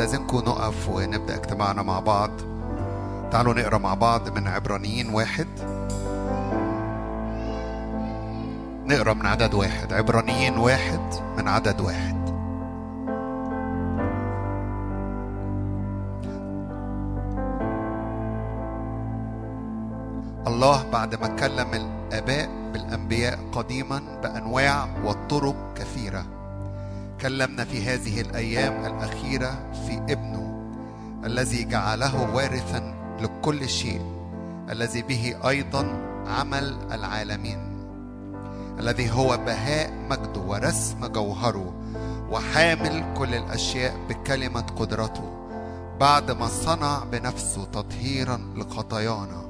استاذنكم نقف ونبدأ اجتماعنا مع بعض. تعالوا نقرأ مع بعض من عبرانيين واحد. نقرأ من عدد واحد. عبرانيين واحد من عدد واحد. الله بعد ما كلم الآباء بالأنبياء قديما بأنواع وطرق كثيرة. كلمنا في هذه الأيام الأخيرة في ابنه الذي جعله وارثا لكل شيء الذي به أيضا عمل العالمين الذي هو بهاء مجده ورسم جوهره وحامل كل الأشياء بكلمة قدرته بعد ما صنع بنفسه تطهيرا لخطايانا.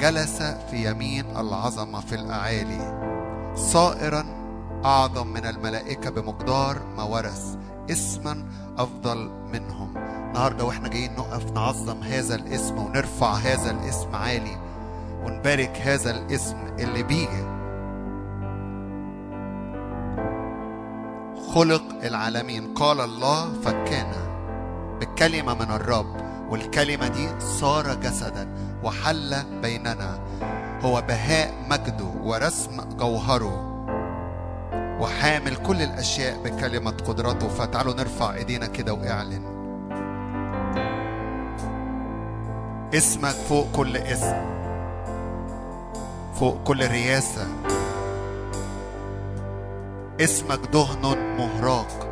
جلس في يمين العظمة في الأعالي صائرا أعظم من الملائكة بمقدار ما ورث اسما أفضل منهم. النهاردة وإحنا جايين نقف نعظم هذا الاسم ونرفع هذا الاسم عالي ونبارك هذا الاسم اللي بيه. خلق العالمين. قال الله فكان بالكلمة من الرب والكلمة دي صار جسدا وحل بيننا. هو بهاء مجده ورسم جوهره. وحامل كل الأشياء بكلمة قدرته. فتعالوا نرفع إيدينا كده وإعلن. اسمك فوق كل اسم. فوق كل رياسة اسمك دهن مهراق.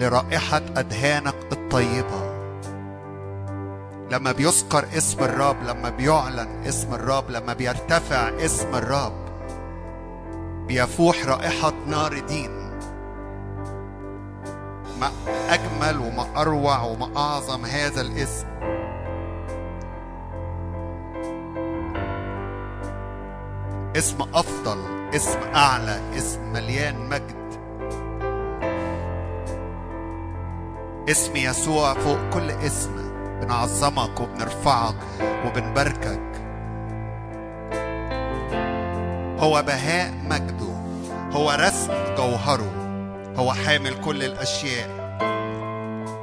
لرائحة أدهانك الطيبة. لما بيذكر اسم الرب لما بيعلن اسم الرب لما بيرتفع اسم الرب بيفوح رائحة نار دين. ما أجمل وما أروع وما أعظم هذا الاسم. اسم أفضل اسم أعلى اسم مليان مجد. اسم يسوع فوق كل اسم. بنعظمك وبنرفعك وبنباركك. هو بهاء مجده هو رسم جوهره هو حامل كل الأشياء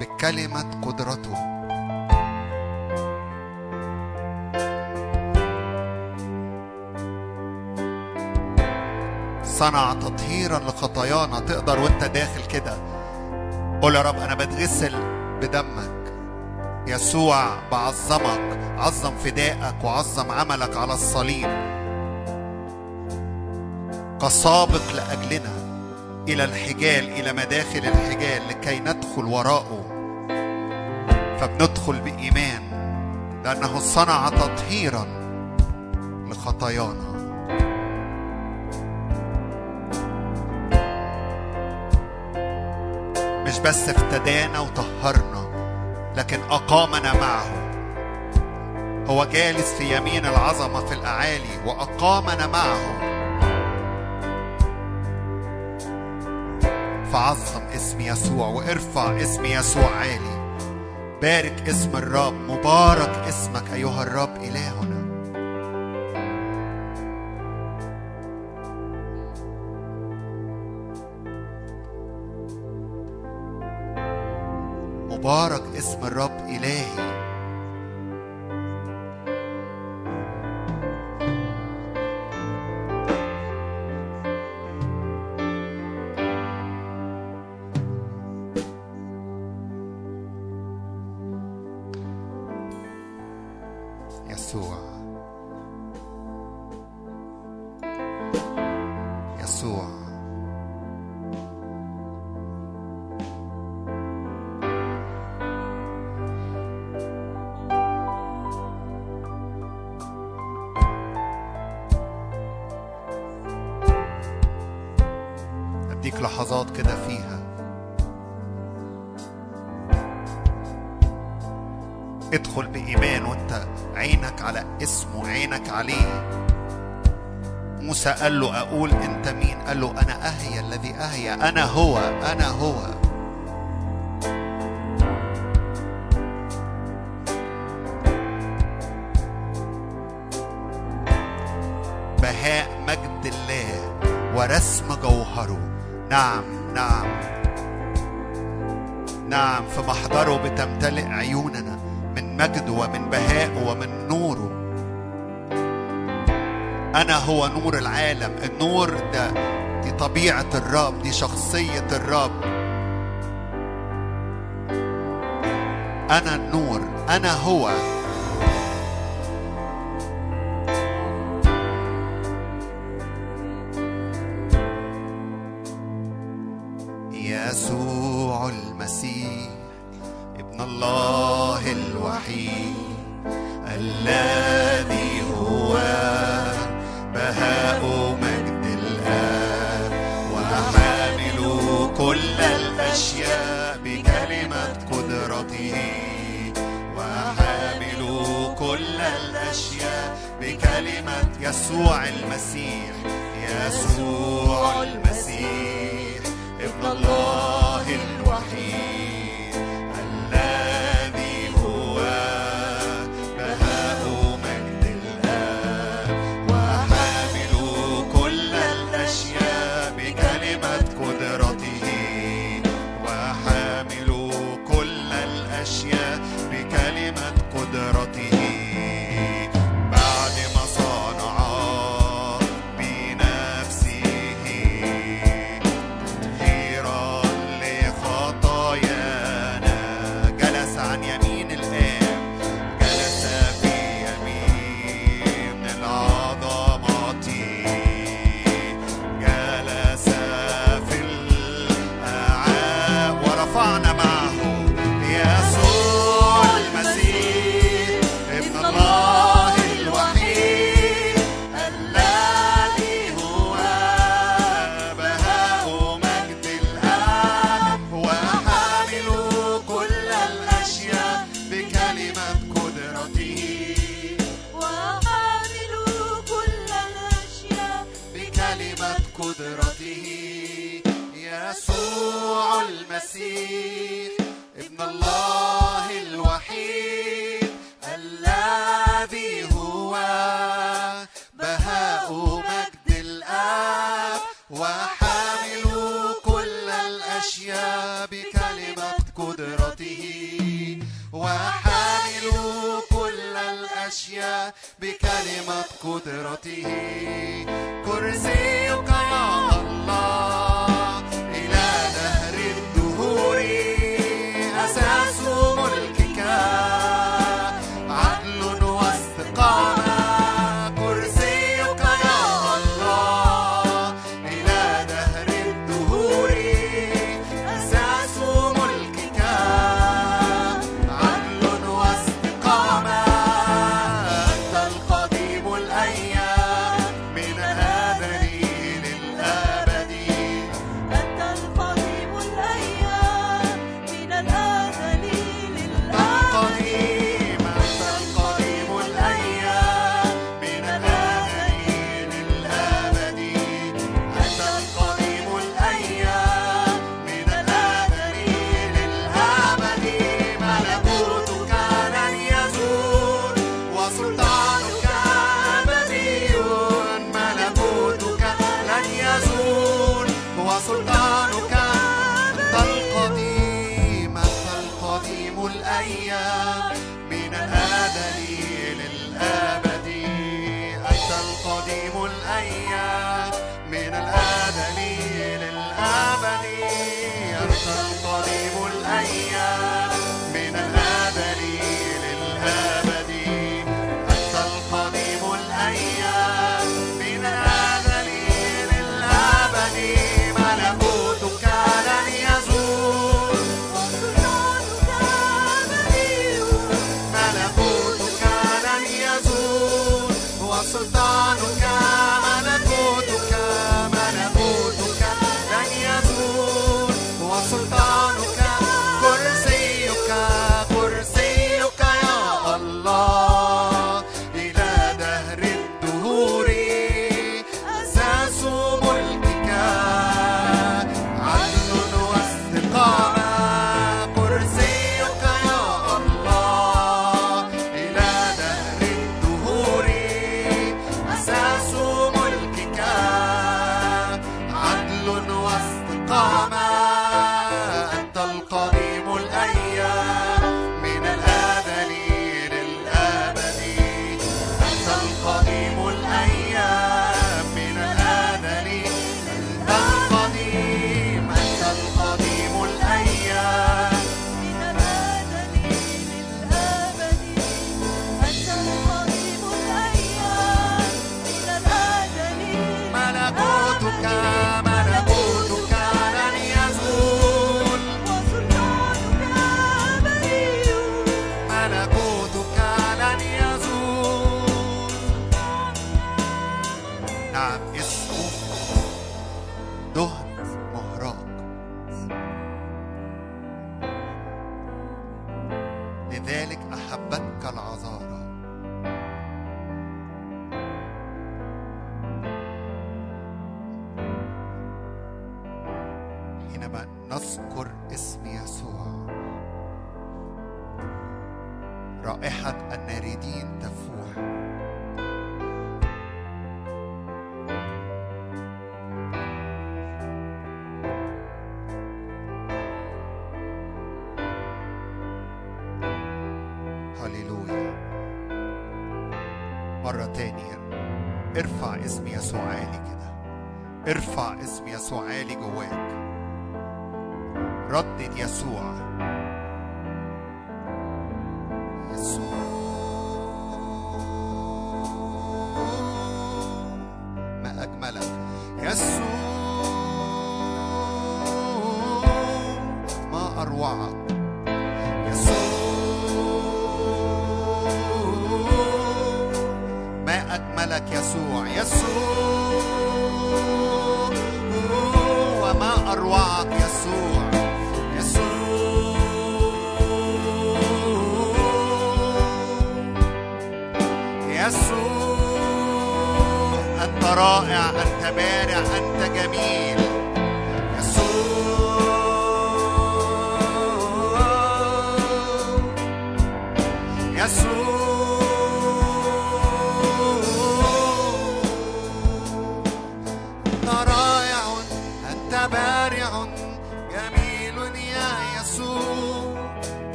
بكلمة قدرته. صنع تطهيرا لخطايانا تقدر وأنت داخل كده. قول يا رب أنا بتغسل بدمك. يسوع بعظمك عظم فدائك وعظم عملك على الصليب. كسابق لأجلنا إلى الحجال إلى مداخل الحجال لكي ندخل وراءه. فبندخل بإيمان لأنه صنع تطهيرا لخطايانا. مش بس افتدانا وطهرنا لكن أقامنا معه. هو جالس في يمين العظمة في الأعالي وأقامنا معه. فعظم اسم يسوع وارفع اسم يسوع عالي. بارك اسم الرب مبارك اسمك أيها الرب إلهنا. مبارك اسم الرب إلهي. قال له أقول أنت مين؟ قال له أنا أهيا الذي أهيا أنا هو أنا هو. بهاء مجد الله ورسم جوهره. نعم نعم. نعم في محضره بتمتلئ عيوننا من مجده ومن بهاءه ومن نوره. أنا هو نور العالم. النور ده دي طبيعة الرب دي شخصية الرب. أنا النور أنا هو.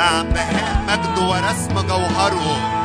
نعم مجد ورسم جوهره.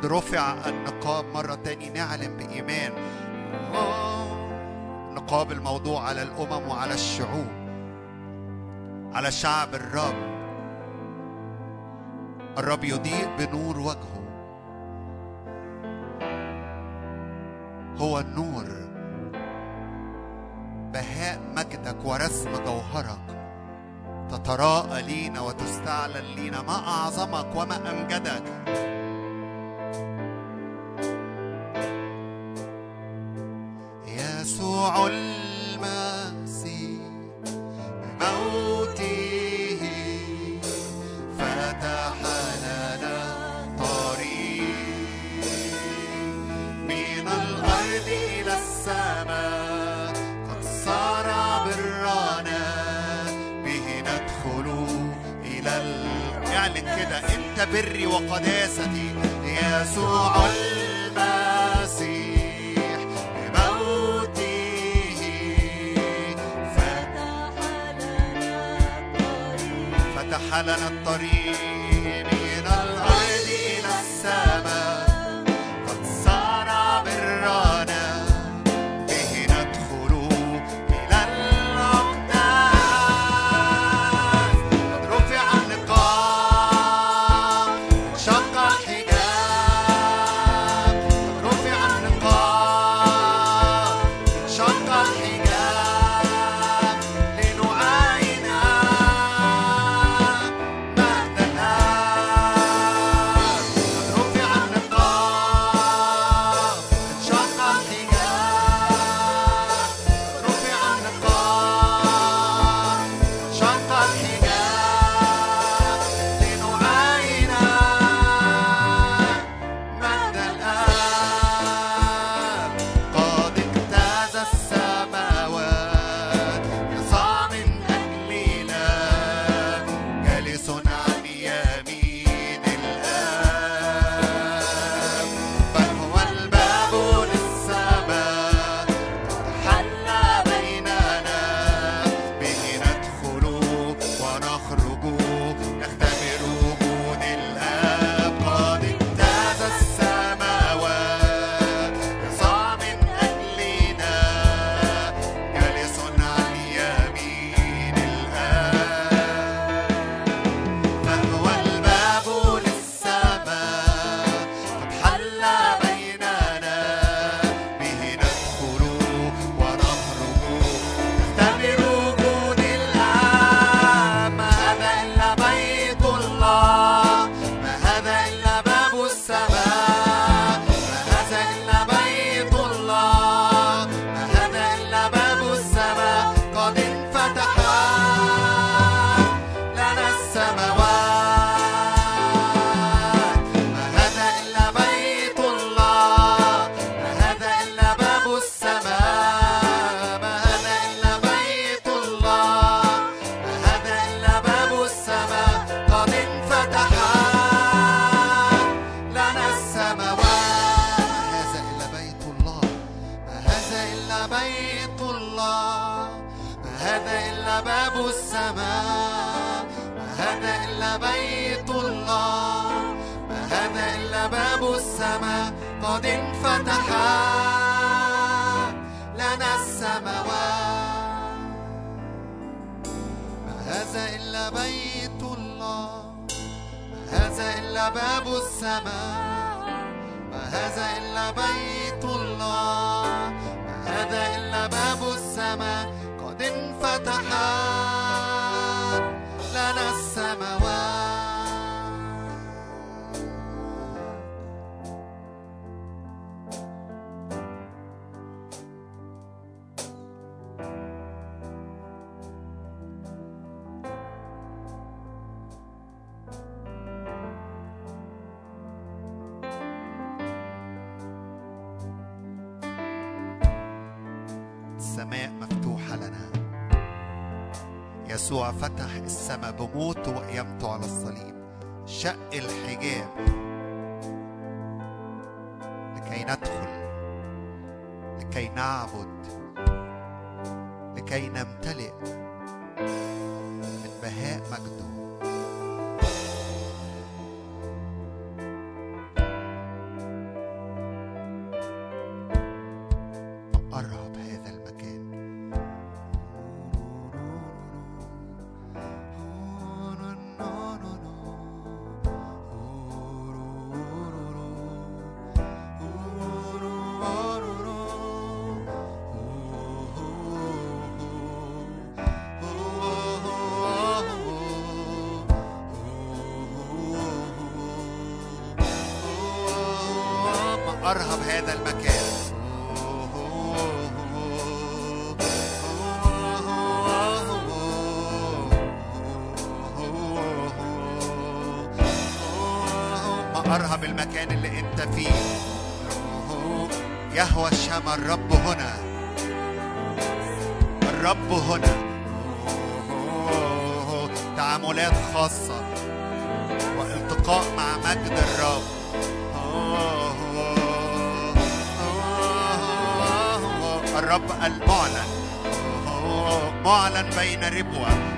قد رفع النقاب مرة تاني. نعلم بإيمان. آه، نقاب الموضوع على الأمم وعلى الشعوب على شعب الرب. الرب يضيء بنور وجهه. هو النور. بهاء مجدك ورسم جوهرك. تتراءى لينا وتستعلن لينا. ما أعظمك وما أمجدك أرهب هذا المكان. ما أرهب المكان اللي أنت فيه. يهوى الشمع الرب هنا. الرب هنا. تعاملات خاصة. والتقاء مع مجد الرب. الرب المعلن معلن بين ربوة.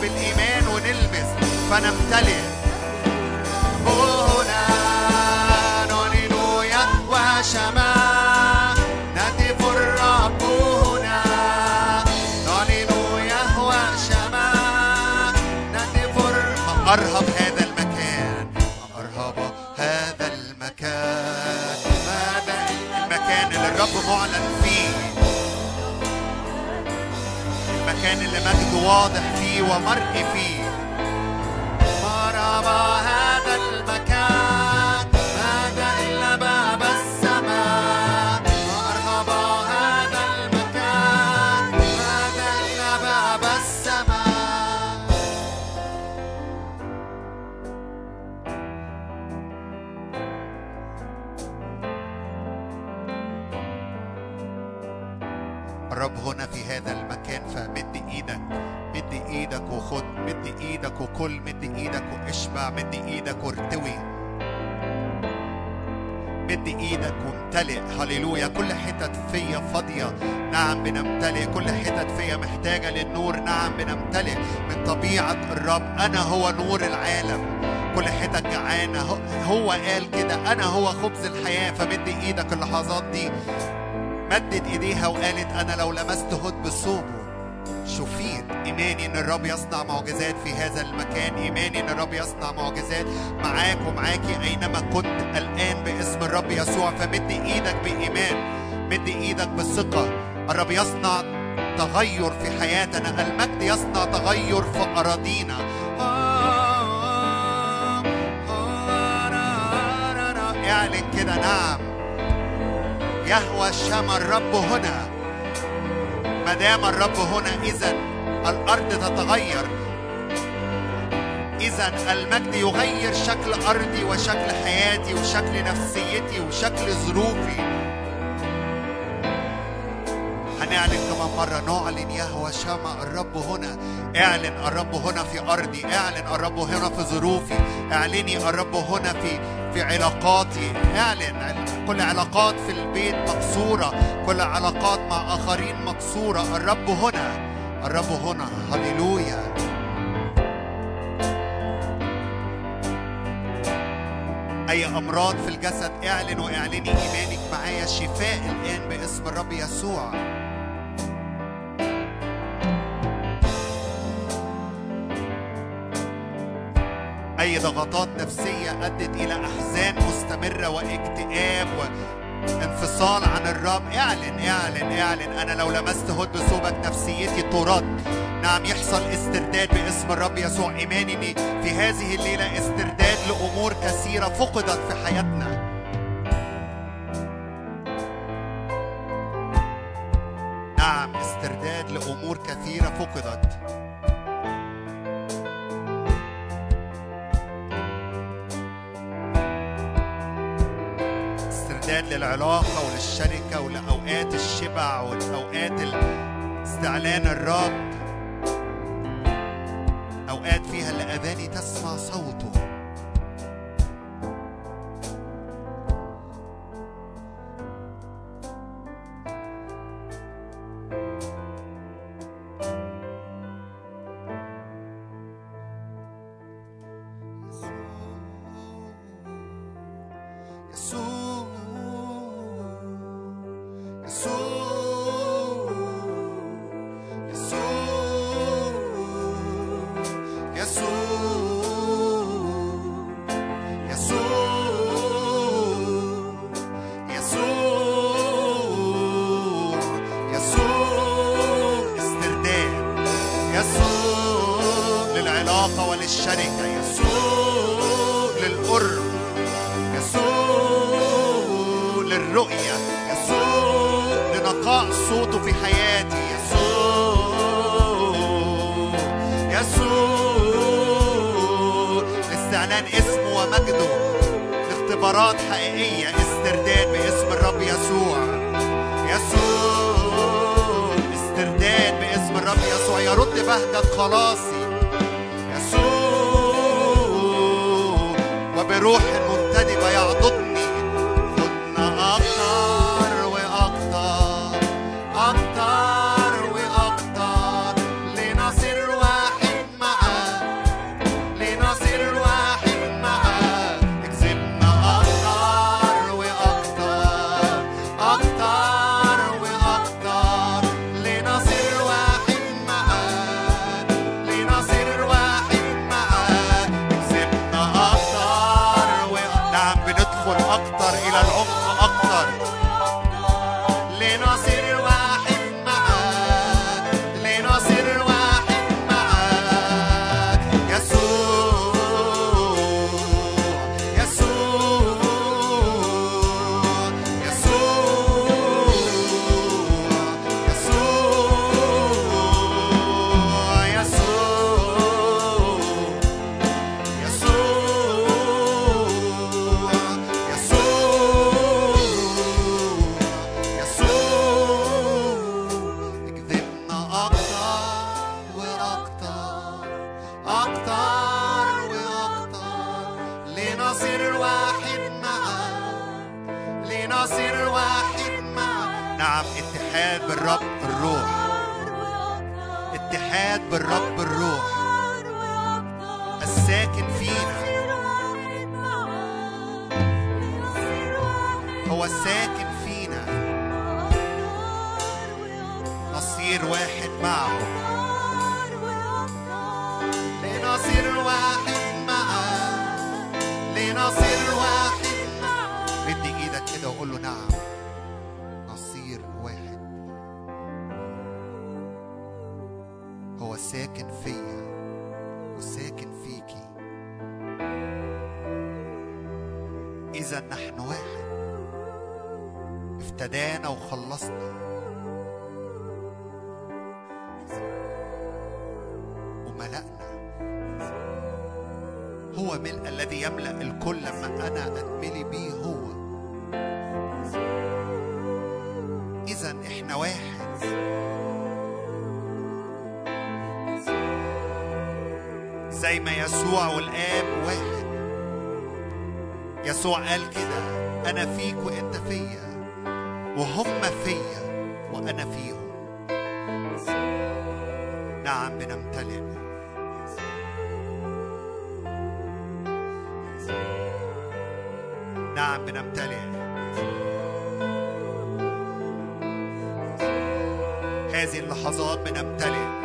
بالإيمان ونلمس فنمتلئ. هنا. نعلن يهوى شمال أرهب هذا المكان. أرهب هذا المكان. هذا المكان اللي الرب معلن فيه. المكان اللي مجده واضح ومرء فيه. اللحظات دي مدت ايديها وقالت أنا لو لمست هد بثوبه شفيت ايماني ان الرب يصنع معجزات في هذا المكان ايماني ان الرب يصنع معجزات معاك ومعاكي اينما كنت الان باسم الرب يسوع فمد إيدك بايمان مد إيدك بثقه الرب يصنع تغير في حياتنا المجد يصنع تغير في اراضينا اعلن كده نعم يهوى شمى الرب هنا. ما دام الرب هنا اذا الأرض تتغير. اذا المجد يغير شكل أرضي وشكل حياتي وشكل نفسيتي وشكل ظروفي. هنعلن كمان مرة نعلن يهوى شمع الرب هنا. اعلن الرب هنا في أرضي اعلن الرب هنا في ظروفي. اعلني الرب هنا في في علاقاتي. اعلن. كل علاقات في البيت مكسورة كل علاقات مع آخرين مكسورة الرب هنا الرب هنا. هللويا. أي أمراض في الجسد اعلن واعلني إيمانك معايا. شفاء الآن باسم الرب يسوع. ضغطات نفسية أدت إلى أحزان مستمرة واكتئاب وانفصال عن الرب. اعلن اعلن اعلن. أنا لو لمست هد بثوبك نفسيتي ترد. نعم يحصل استرداد باسم الرب يسوع. إيماني في هذه الليلة استرداد لأمور كثيرة فقدت في حياتنا هم فيا وأنا فيهم. نعم بنمتلئ. نعم بنمتلئ. هذه اللحظات بنمتلئ.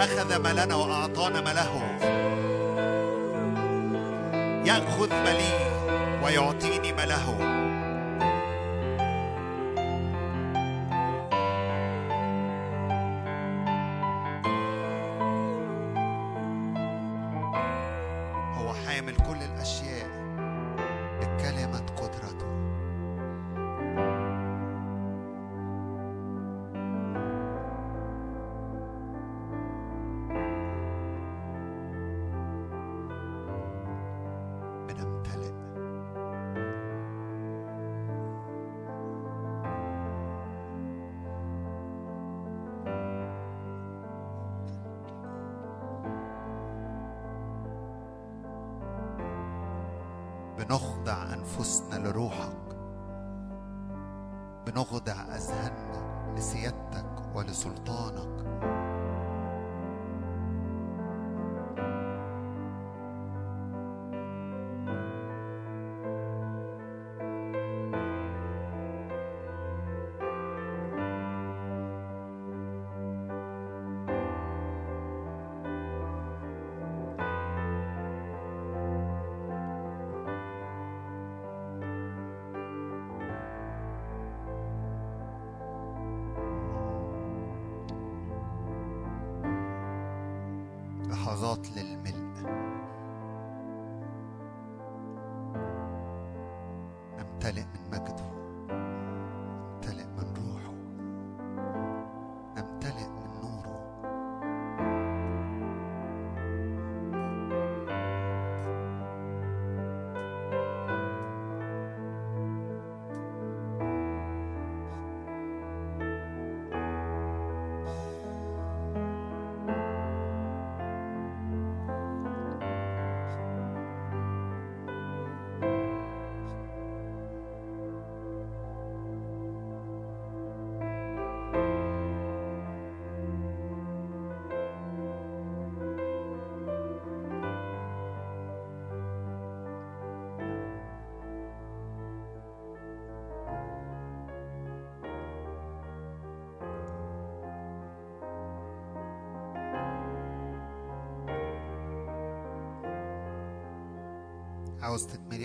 أخذ ما لنا وأعطانا ما له يأخذ ما لي ويعطيني ما له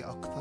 diye aktar.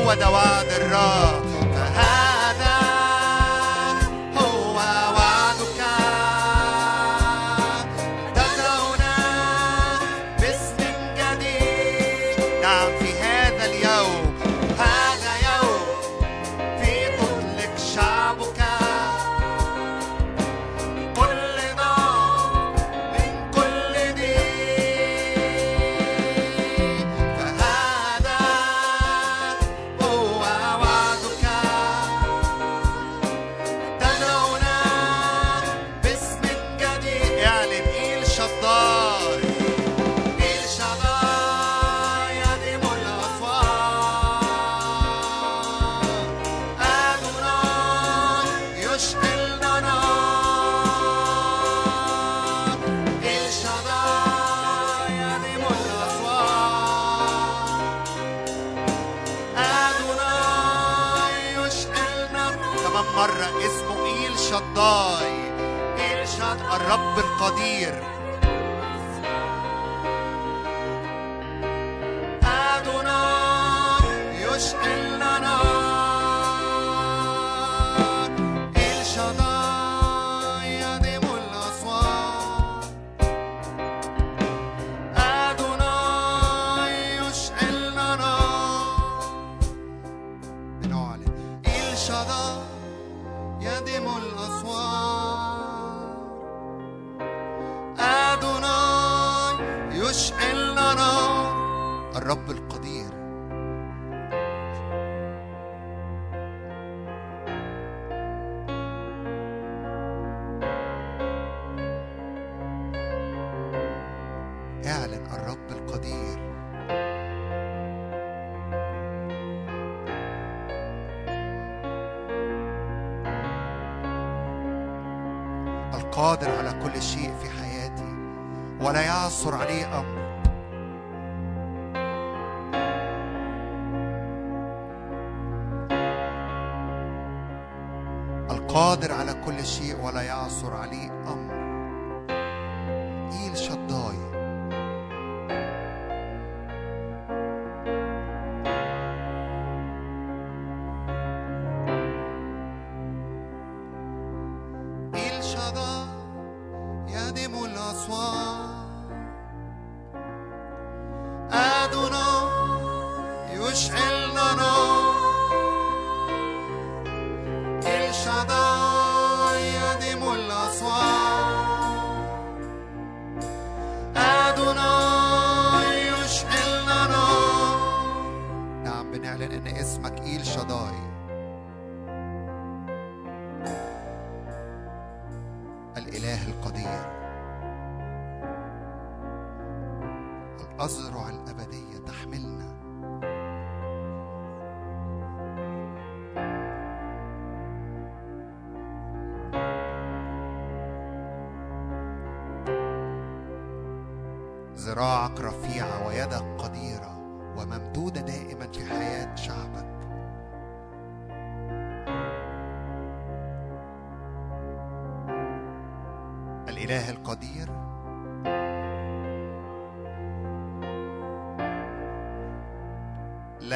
هو ده وعد الرب فهذا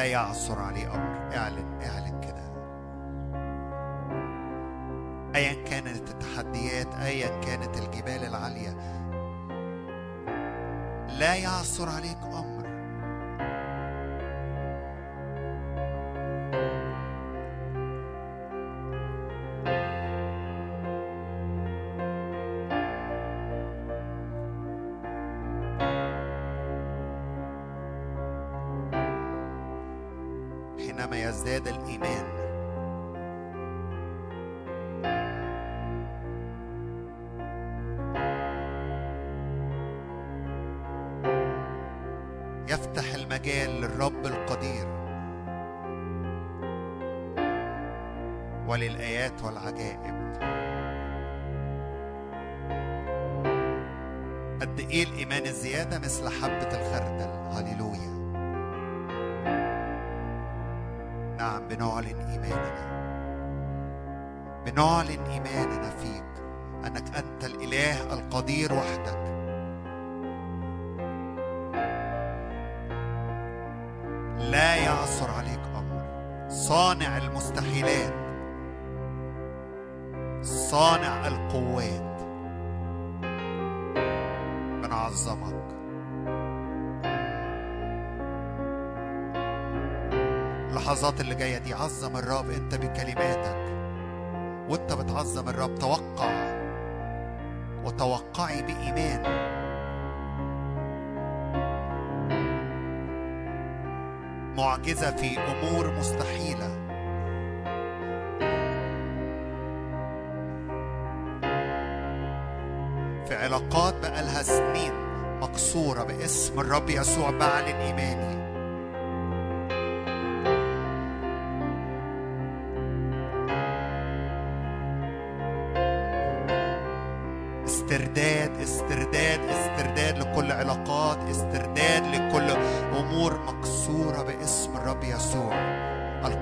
لا يعثر عليه أمر يزداد الإيمان. يفتح المجال للرب القدير وللآيات والعجائب. قد إيه الإيمان الزيادة؟ مثل حبة الخردل. هللويا. بنعلن إيماننا. بنعلن إيماننا فيك أنك أنت الإله القدير وحدك. لا يعثر عليك أمر. صانع المستحيلات. صانع القوات. بنعظمك اللحظات اللي جاية دي عظم الرب انت بكلماتك. وانت بتعظم الرب توقع وتوقعي بإيمان. معجزة في أمور مستحيلة. في علاقات بقالها سنين مكسورة باسم الرب يسوع بعلن إيماني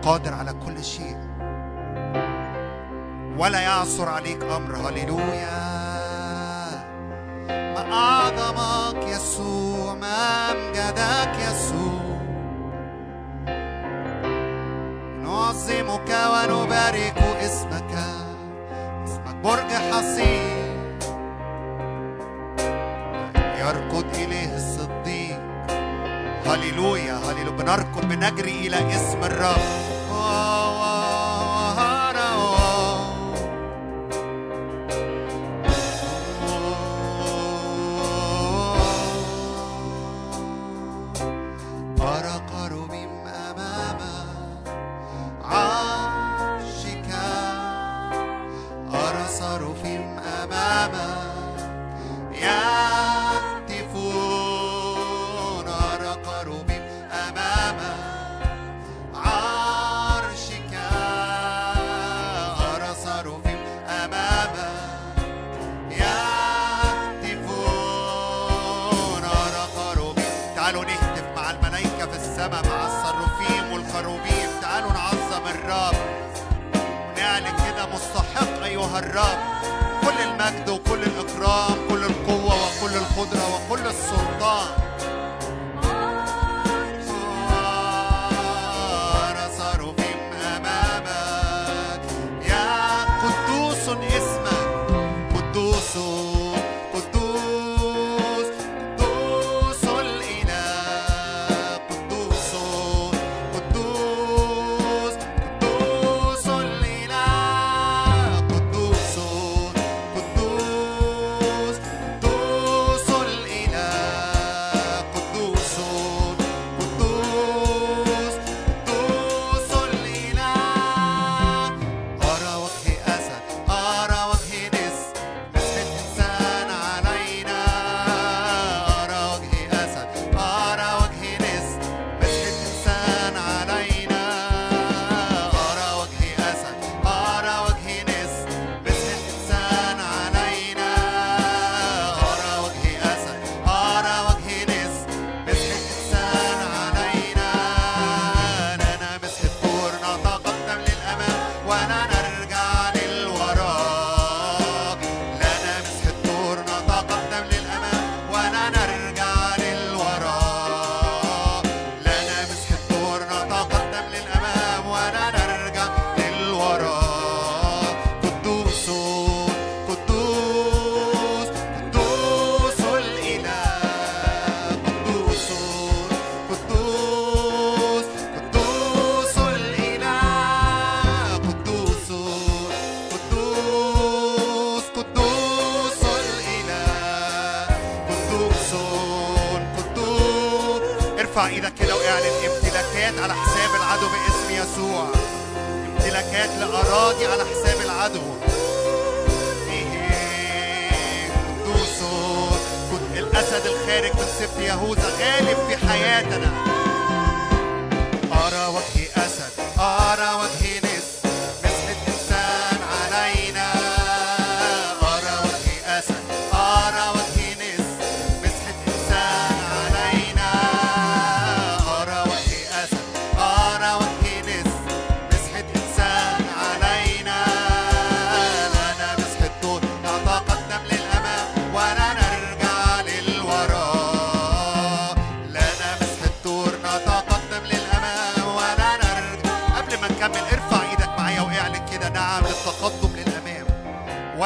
القادر على كل شيء. ولا يعثر عليك أمر. هللويا. ما أعظمك يسوع ما أمجدك يسوع. نعظمك ونبارك اسمك اسمك برج حصين. يركض إليه الصديق. هللويا هللويا. بنركض بنجري إلى اسم الرب.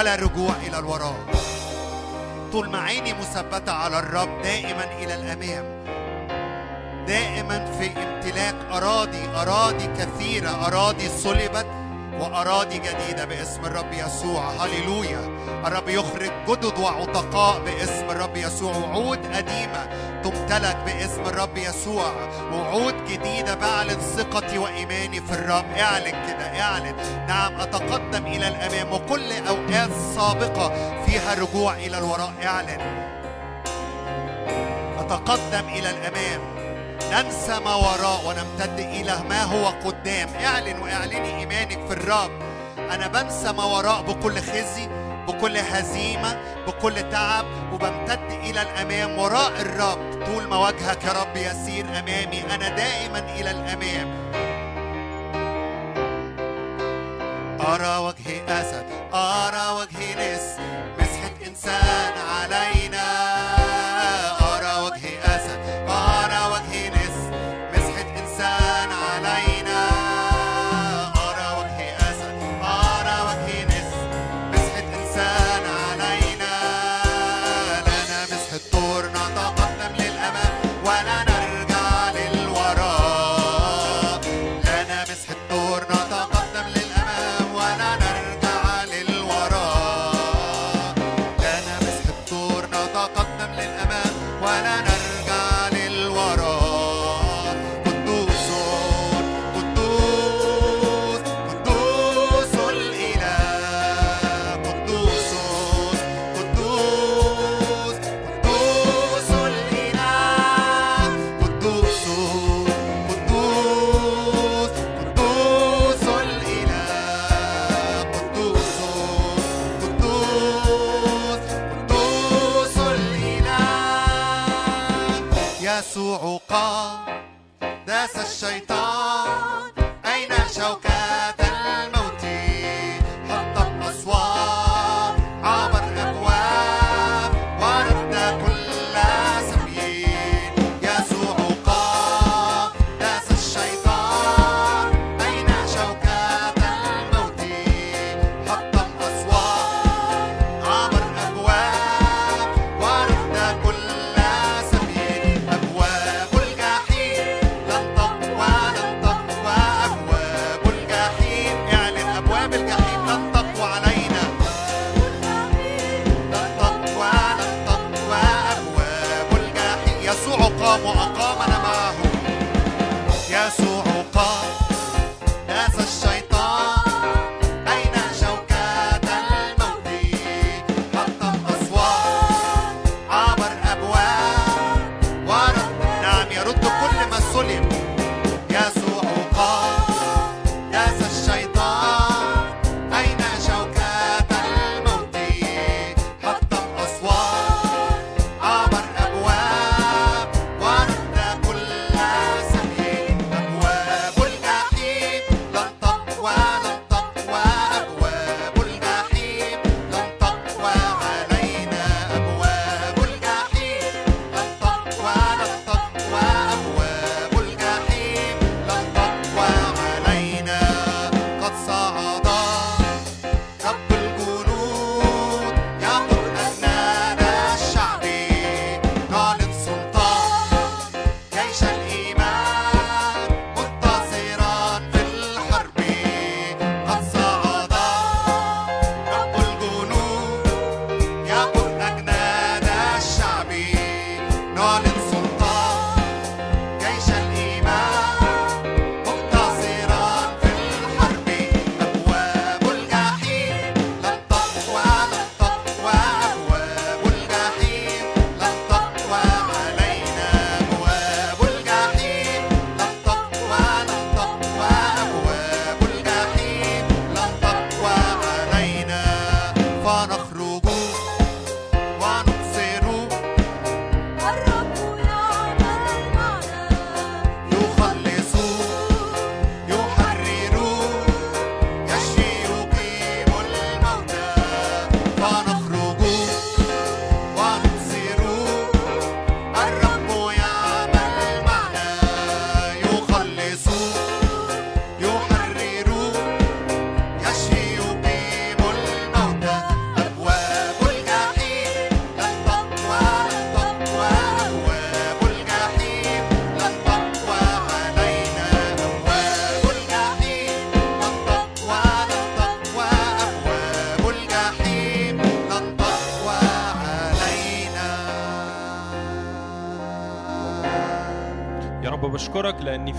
ولا رجوع إلى الوراء. طول ما عيني مثبتة على الرب دائما إلى الأمام. دائما في امتلاك أراضي أراضي كثيرة أراضي صلبت وأراضي جديدة باسم الرب يسوع. هللويا. الرب يخرج جدد وعتقاء باسم الرب يسوع. وعود قديمة تمتلك باسم الرب يسوع. وعود جديدة بعلن ثقتي وإيماني في الرب. اعلن كده اعلن. نعم أتقدم إلى الأمام. وكل أوقات سابقة فيها رجوع إلى الوراء. اعلن. أتقدم إلى الأمام. ننسى ما وراء ونمتد إلى ما هو قدام. اعلن واعلني إيمانك في الرب. أنا بنسى ما وراء بكل خزي بكل هزيمة بكل تعب وبمتد إلى الأمام وراء الرب. طول ما وجهك يا رب يسير أمامي. أنا دائما إلى الأمام. أرى وجه أسد. أرى وجه نس. مسحة إنسان.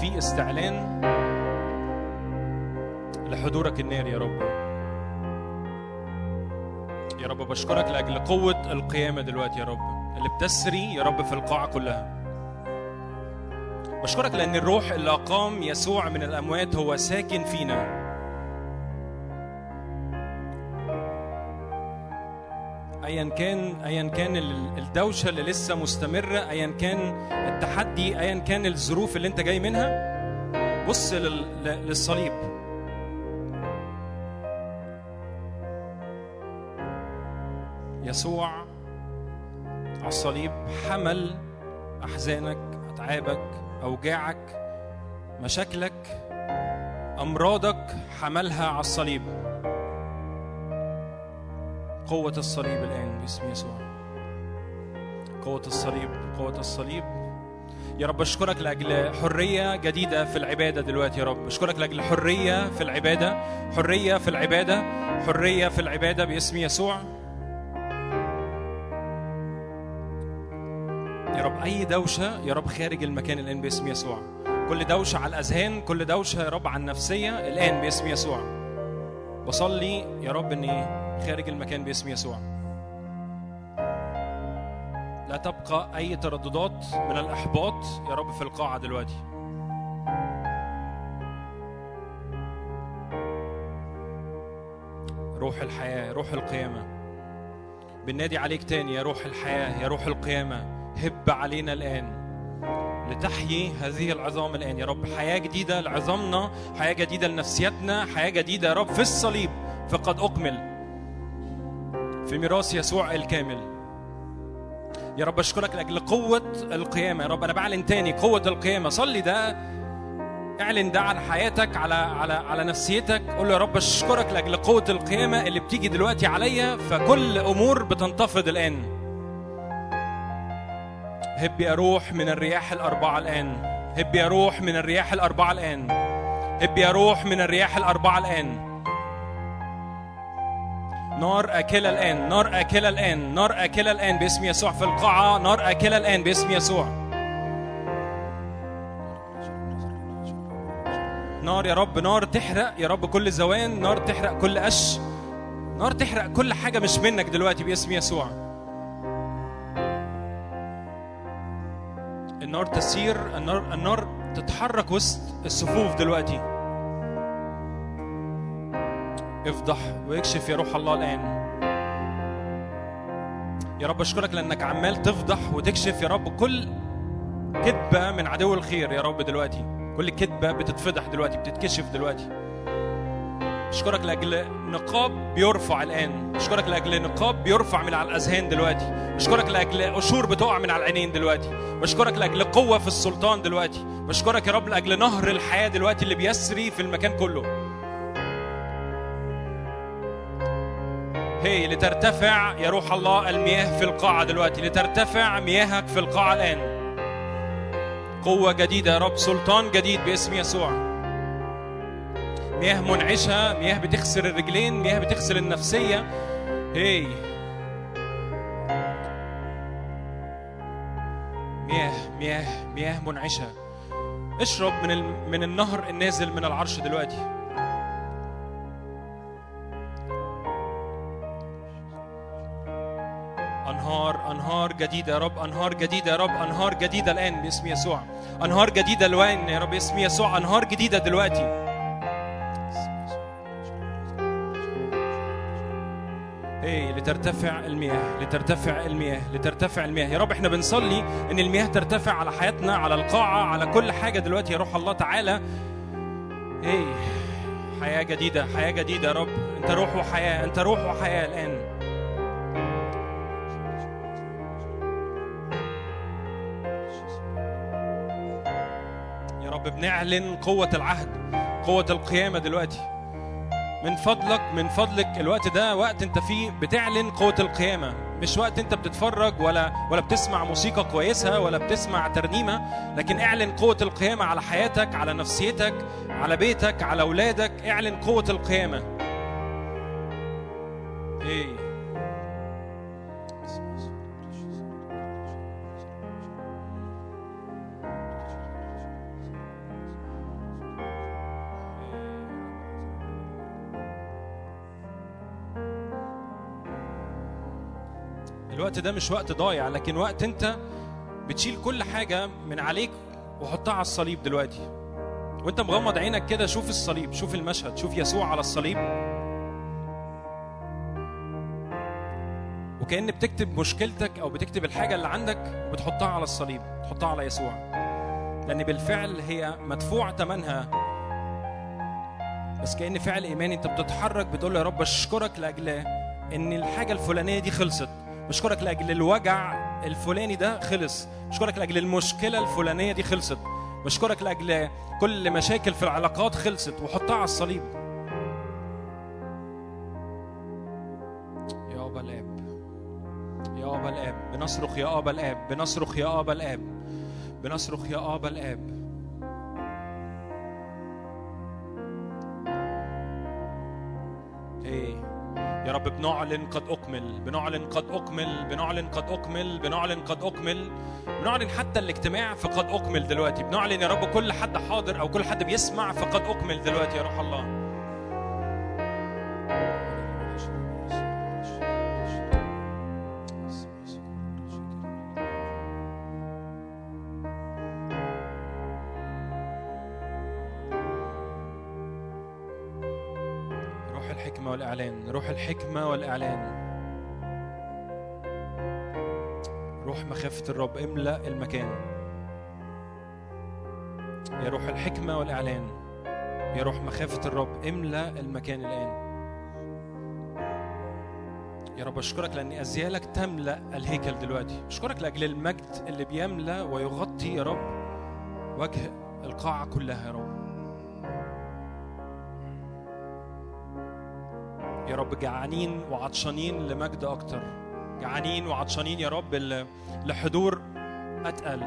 في استعلان لحضورك النار يا رب. يا رب بشكرك لأجل قوة القيامة دلوقتي يا رب. اللي بتسري يا رب في القاعة كلها. بشكرك لأن الروح اللي أقام يسوع من الأموات هو ساكن فينا. كان ايا كان ال- الدوشة اللي لسه مستمرة ايا كان التحدي ايا كان الظروف اللي أنت جاي منها. بص للصليب. يسوع على الصليب حمل أحزانك أتعابك أوجاعك مشاكلك أمراضك حملها على الصليب. قوة الصليب الآن باسم يسوع. قوة الصليب قوة الصليب. يا رب أشكرك لأجل حرية جديدة في العبادة دلوقتي يا رب. أشكرك لأجل حرية في العبادة حرية في العبادة حرية في العبادة باسم يسوع. يا رب أي دوشة يا رب خارج المكان الآن باسم يسوع. كل دوشة على الأذهان كل دوشة يا رب على النفسية الآن باسم يسوع. بصلي يا رب إني خارج المكان باسم يسوع. لا تبقى أي ترددات من الإحباط يا رب في القاعة دلوقتي. روح الحياة روح القيامة. بنادي عليك تاني يا روح الحياة يا روح القيامة. هب علينا الآن. لتحيي هذه العظام الآن يا رب. حياة جديدة لعظامنا حياة جديدة لنفسيتنا حياة جديدة يا رب في الصليب. فقد أكمل. في ميراث يسوع الكامل. يا رب أشكرك لأجل قوة القيامة. يا رب أنا بعلن تاني قوة القيامة. صلي ده اعلن ده على حياتك على على على نفسيتك. قول له يا رب أشكرك لأجل قوة القيامة اللي بتيجي دلوقتي عليا. فكل أمور بتنتفض الآن. هب يا روح من الرياح الأربعة الآن. هب يا روح من الرياح الأربعة الآن. هب يا روح من الرياح الأربعة الآن. نار آكلة الآن نار آكلة الآن نار آكلة الآن باسم يسوع في القاعة نار آكلة الآن باسم يسوع. نار يا رب نار تحرق يا رب كل زوان نار تحرق كل قش نار تحرق كل حاجة مش منك دلوقتي باسم يسوع. النار تسير النار النار تتحرك وسط الصفوف دلوقتي. افضح ويكشف يا روح الله الآن. يا رب أشكرك لأنك عمال تفضح وتكشف يا رب كل كذبة من عدو الخير يا رب دلوقتي. كل كذبة بتتفضح دلوقتي بتتكشف دلوقتي. أشكرك لأجل نقاب بيرفع الآن. أشكرك لأجل نقاب بيرفع من على الأذهان دلوقتي. أشكرك لأجل قشور بتقع من على العينين دلوقتي. بشكرك لأجل قوة في السلطان دلوقتي. بشكرك يا رب لأجل نهر الحياة دلوقتي اللي بيسري في المكان كله. هي لترتفع يا روح الله المياه في القاعة دلوقتي لترتفع مياهك في القاعة الآن. قوة جديدة يا رب سلطان جديد باسم يسوع. مياه منعشة مياه بتغسل الرجلين مياه بتغسل النفسية. هي. مياه مياه مياه منعشة. اشرب من. من النهر النازل من العرش دلوقتي. أنهار أنهار جديدة يا رب أنهار جديدة يا رب أنهار جديدة الآن باسم يسوع. أنهار جديدة الآن يا رب باسم يسوع أنهار جديدة دلوقتي. إيه لترتفع المياه لترتفع المياه لترتفع المياه. يا رب إحنا بنصلي إن المياه ترتفع على حياتنا على القاعة على كل حاجة دلوقتي يا روح الله تعالى. إيه حياة جديدة حياة جديدة يا رب. أنت روح وحياة أنت روح وحياة الآن. بنعلن قوة العهد قوة القيامة دلوقتي. من فضلك من فضلك الوقت ده وقت انت فيه بتعلن قوة القيامة. مش وقت انت بتتفرج ولا ولا بتسمع موسيقى كويسة ولا بتسمع ترنيمة لكن اعلن قوة القيامة على حياتك على نفسيتك على بيتك على أولادك. اعلن قوة القيامة. إيه؟ الوقت ده مش وقت ضايع لكن وقت انت بتشيل كل حاجة من عليك وحطها على الصليب دلوقتي. وانت مغمض عينك كده شوف الصليب شوف المشهد شوف يسوع على الصليب. وكأن بتكتب مشكلتك أو بتكتب الحاجة اللي عندك وبتحطها على الصليب تحطها على يسوع. لأن بالفعل هي مدفوع ثمنها بس كأن فعل إيماني أنت بتتحرك بتقول يا رب أشكرك لأجل إن الحاجة الفلانية دي خلصت. بشكرك لأجل الوجع الفلاني ده خلص. بشكرك لأجل المشكلة الفلانية دي خلصت. بشكرك لأجل كل مشاكل في العلاقات خلصت. وحطها على الصليب. يا أبا الآب. يا أبا الآب. بنصرخ يا أبا الآب. بنصرخ يا أبا الآب. بنصرخ يا أبا الآب. إيه؟ يا رب بنعلن قد أكمل بنعلن قد أكمل بنعلن قد أكمل بنعلن قد أكمل. بنعلن حتى الاجتماع فقد أكمل دلوقتي. بنعلن يا رب كل حد حاضر أو كل حد بيسمع فقد أكمل دلوقتي يا روح الله. والإعلان روح الحكمة والإعلان. روح مخافة الرب املأ المكان. يا روح الحكمة والإعلان. يا روح مخافة الرب املأ المكان الآن. يا رب أشكرك لأن أزيالك تملأ الهيكل دلوقتي. أشكرك لأجل المجد اللي بيملأ ويغطي يا رب وجه القاعة كلها يا رب. يا رب جعانين وعطشانين لمجد أكتر. جعانين وعطشانين يا رب لحضور أتقل.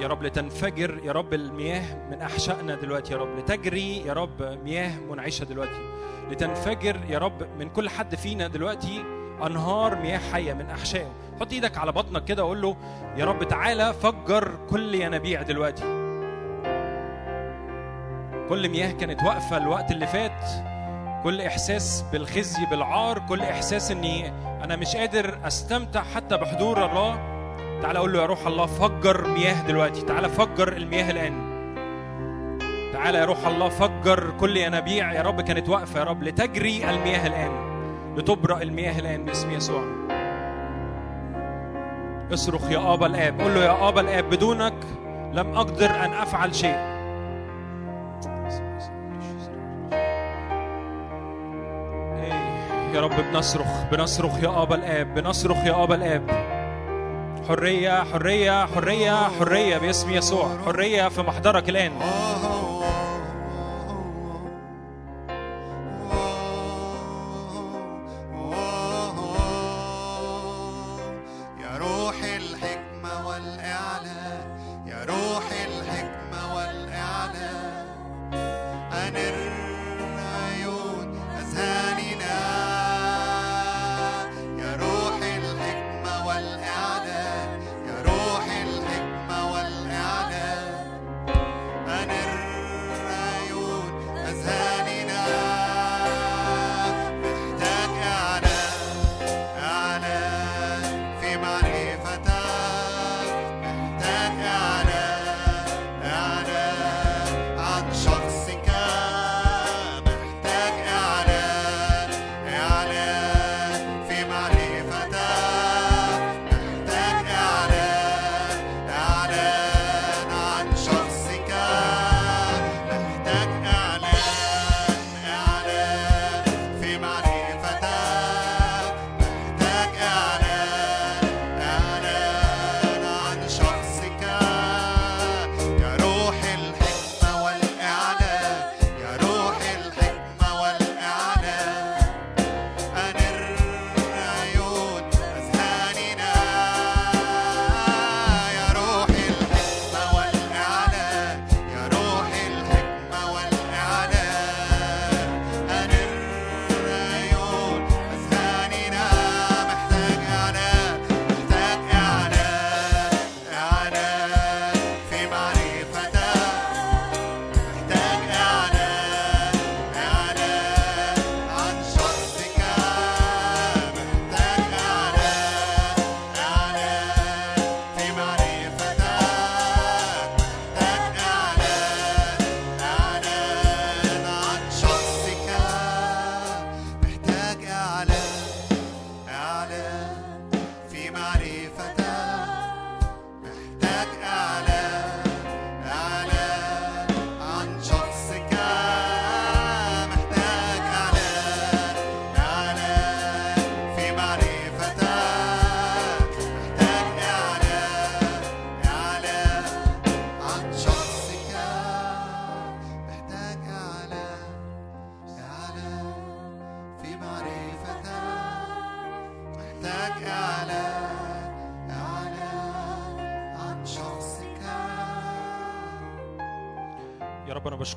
يا رب لتنفجر يا رب المياه من أحشائنا دلوقتي يا رب. لتجري يا رب مياه منعشة دلوقتي. لتنفجر يا رب من كل حد فينا دلوقتي أنهار مياه حية من أحشائه. حط إيدك على بطنك كده وقول له يا رب تعالى فجر كل ينابيع دلوقتي. كل مياه كانت واقفة الوقت اللي فات. كل إحساس بالخزي بالعار كل إحساس إني أنا مش قادر أستمتع حتى بحضور الله. تعالى أقول له يا روح الله فجر مياه دلوقتي. تعالى فجر المياه الآن. تعالى يا روح الله فجر كل ينابيع. يا رب كانت واقفة يا رب لتجري المياه الآن لتبرأ المياه الآن باسم يسوع. اصرخ يا آبا الآب. قول له يا آبا الآب بدونك لم أقدر أن أفعل شيء. يا رب بنصرخ بنصرخ يا ابا الآب بنصرخ يا ابا الآب. حرية حرية حرية حرية باسم يسوع حرية في محضرك الآن.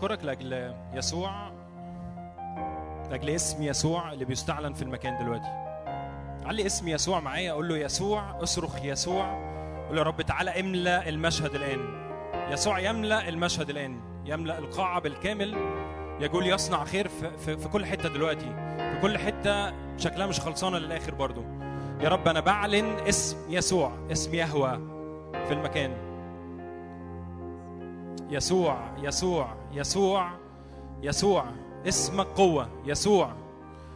بشكرك لأجل يسوع لأجل اسم يسوع اللي بيستعلن في المكان دلوقتي. علي اسم يسوع معايا أقول له يسوع اصرخ يسوع. قول يا رب تعالى املأ المشهد الآن. يسوع يملأ المشهد الآن يملأ القاعة بالكامل. يقول يصنع خير في, في, في كل حتة دلوقتي. في كل حتة شكلها مش خلصانة للآخر برضو يا رب أنا بعلن اسم يسوع اسم يهوى في المكان. يسوع يسوع يسوع يسوع. اسمك قوة يسوع.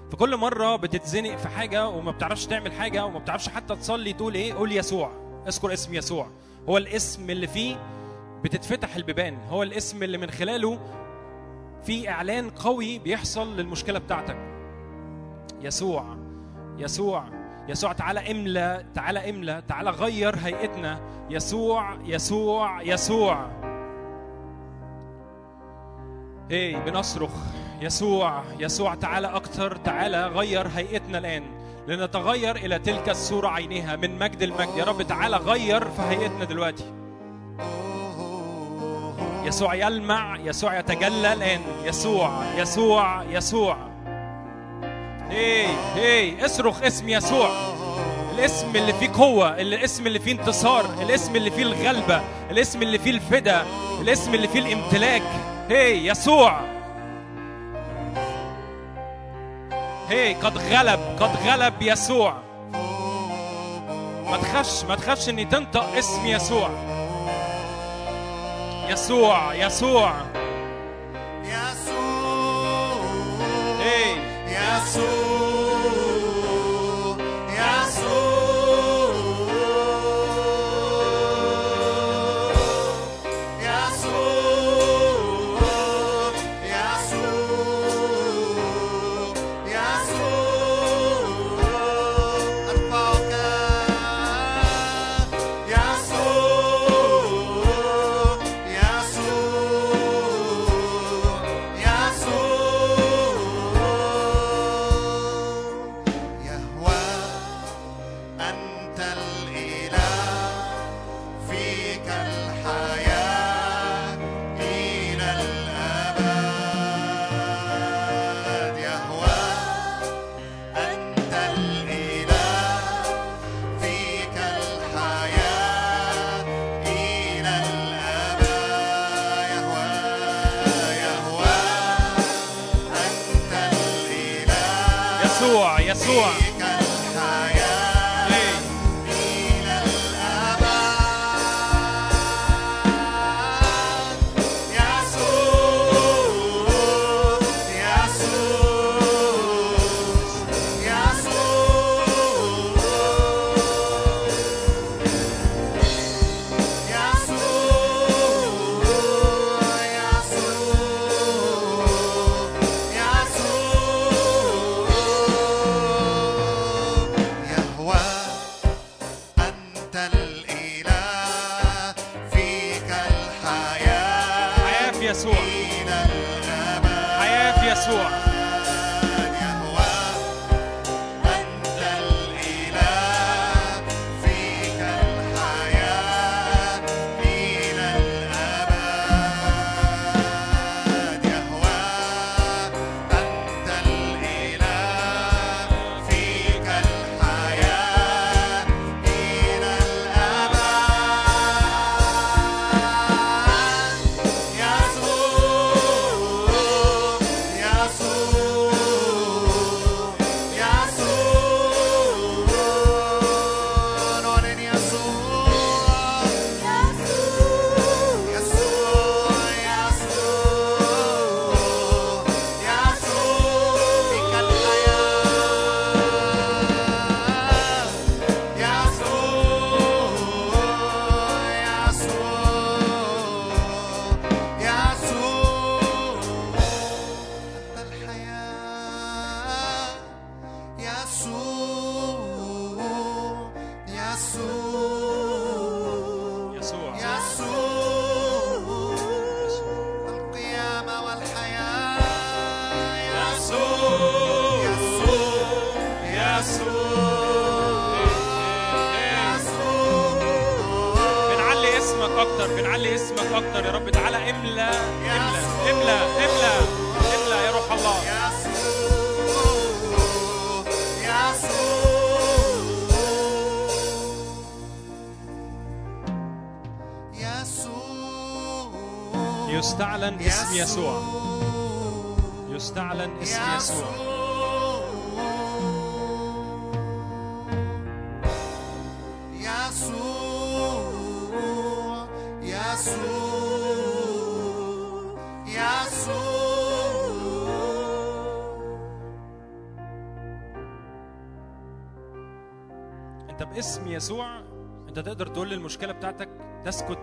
في كل مرة بتتزنق في حاجة وما بتعرفش تعمل حاجة وما بتعرفش حتى تصلي تقول إيه قول يسوع. اذكر اسم يسوع. هو الاسم اللي فيه بتتفتح البيبان. هو الاسم اللي من خلاله في إعلان قوي بيحصل للمشكلة بتاعتك. يسوع يسوع. يسوع تعالى املى تعالى املى تعالى غير هيئتنا. يسوع يسوع يسوع. إيه بنصرخ. يسوع يسوع تعالى أكتر تعالى غير هيئتنا الآن. لنتغير إلى تلك الصورة عينها من مجد المجد. يا رب تعالى غير في هيئتنا دلوقتي. يسوع يلمع يسوع يتجلى الآن. يسوع يسوع يسوع. إيه إيه اصرخ اسم يسوع. الاسم اللي فيه قوة الاسم اللي فيه انتصار الاسم اللي فيه الغلبة الاسم اللي فيه الفدا الاسم اللي فيه الامتلاك. هي يسوع. هي قد غلب قد غلب يسوع. ما تخافش ما تخافش إني تنطق اسم يسوع. يسوع يسوع. يسوع هي. يسوع. يسوع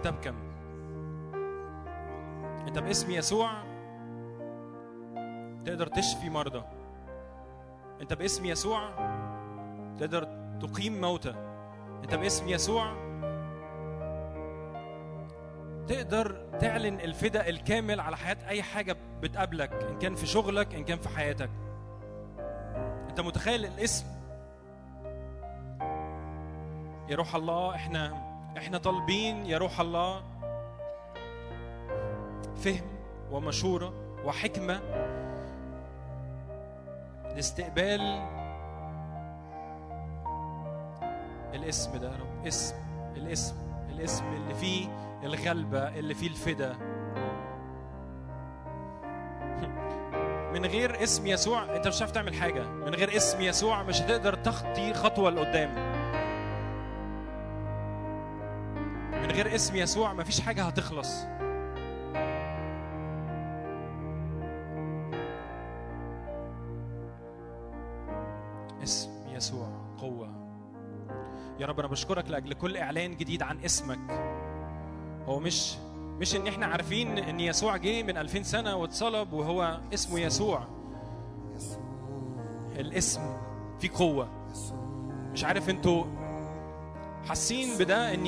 تبكم انت باسم يسوع. تقدر تشفي مرضى. انت باسم يسوع. تقدر تقيم موتى. انت باسم يسوع. تقدر تعلن الفداء الكامل على حياة أي حاجة بتقابلك إن كان في شغلك إن كان في حياتك. أنت متخيل الاسم؟ يا روح الله إحنا إحنا طالبين يا روح الله فهم ومشورة وحكمة لاستقبال الاسم ده يا رب. اسم الاسم الاسم اللي فيه الغلبة اللي فيه الفدا. من غير اسم يسوع انت مش هتعرف تعمل حاجة. من غير اسم يسوع مش هتقدر تخطي خطوة لقدام. من غير اسم يسوع مفيش حاجة هتخلص. اسم يسوع قوة. يا رب أنا بشكرك لأجل كل إعلان جديد عن اسمك. هو مش مش إن إحنا عارفين إن يسوع جه من 2000 سنة واتصلب وهو اسمه يسوع. الاسم فيه قوة. مش عارف أنتوا حاسين بده ان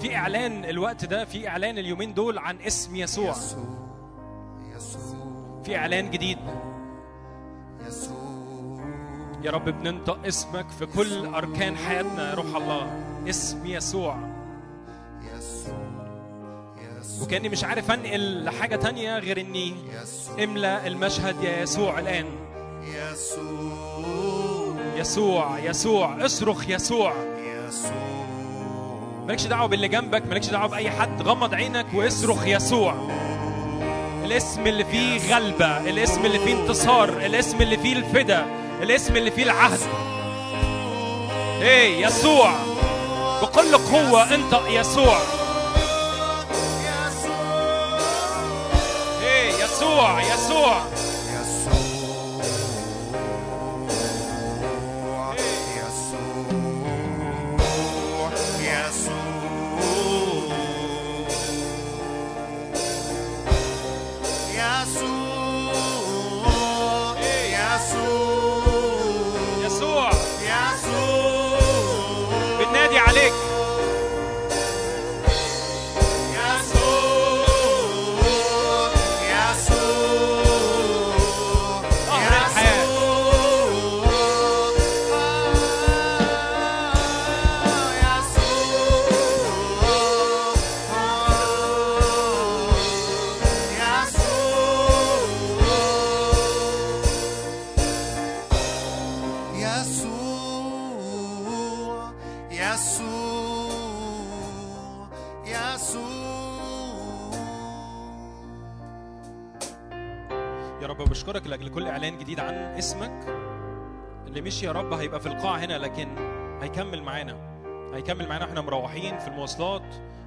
في إعلان الوقت ده في إعلان اليومين دول عن اسم يسوع. يسوع في إعلان جديد. يسوع يا رب بننطق اسمك في كل أركان حياتنا يا روح الله. اسم يسوع. يسوع يسوع وكأني مش عارف أنقل لحاجة تانية غير إني يسوع املأ المشهد يا يسوع الآن. يسوع يسوع يسوع اصرخ يسوع يسوع. مالكش دعوة باللي جنبك مالكش دعوة بأي حد غمض عينك واصرخ يسوع. الاسم اللي فيه غلبة الاسم اللي فيه انتصار الاسم اللي فيه الفدا الاسم اللي فيه العهد. إيه يسوع. بكل قوة انطق يسوع. إيه يسوع يسوع يسوع. جديد عن اسمك اللي مش يا رب هيبقى في القاعه هنا لكن هيكمل معانا. هيكمل معانا وإحنا مروحين في المواصلات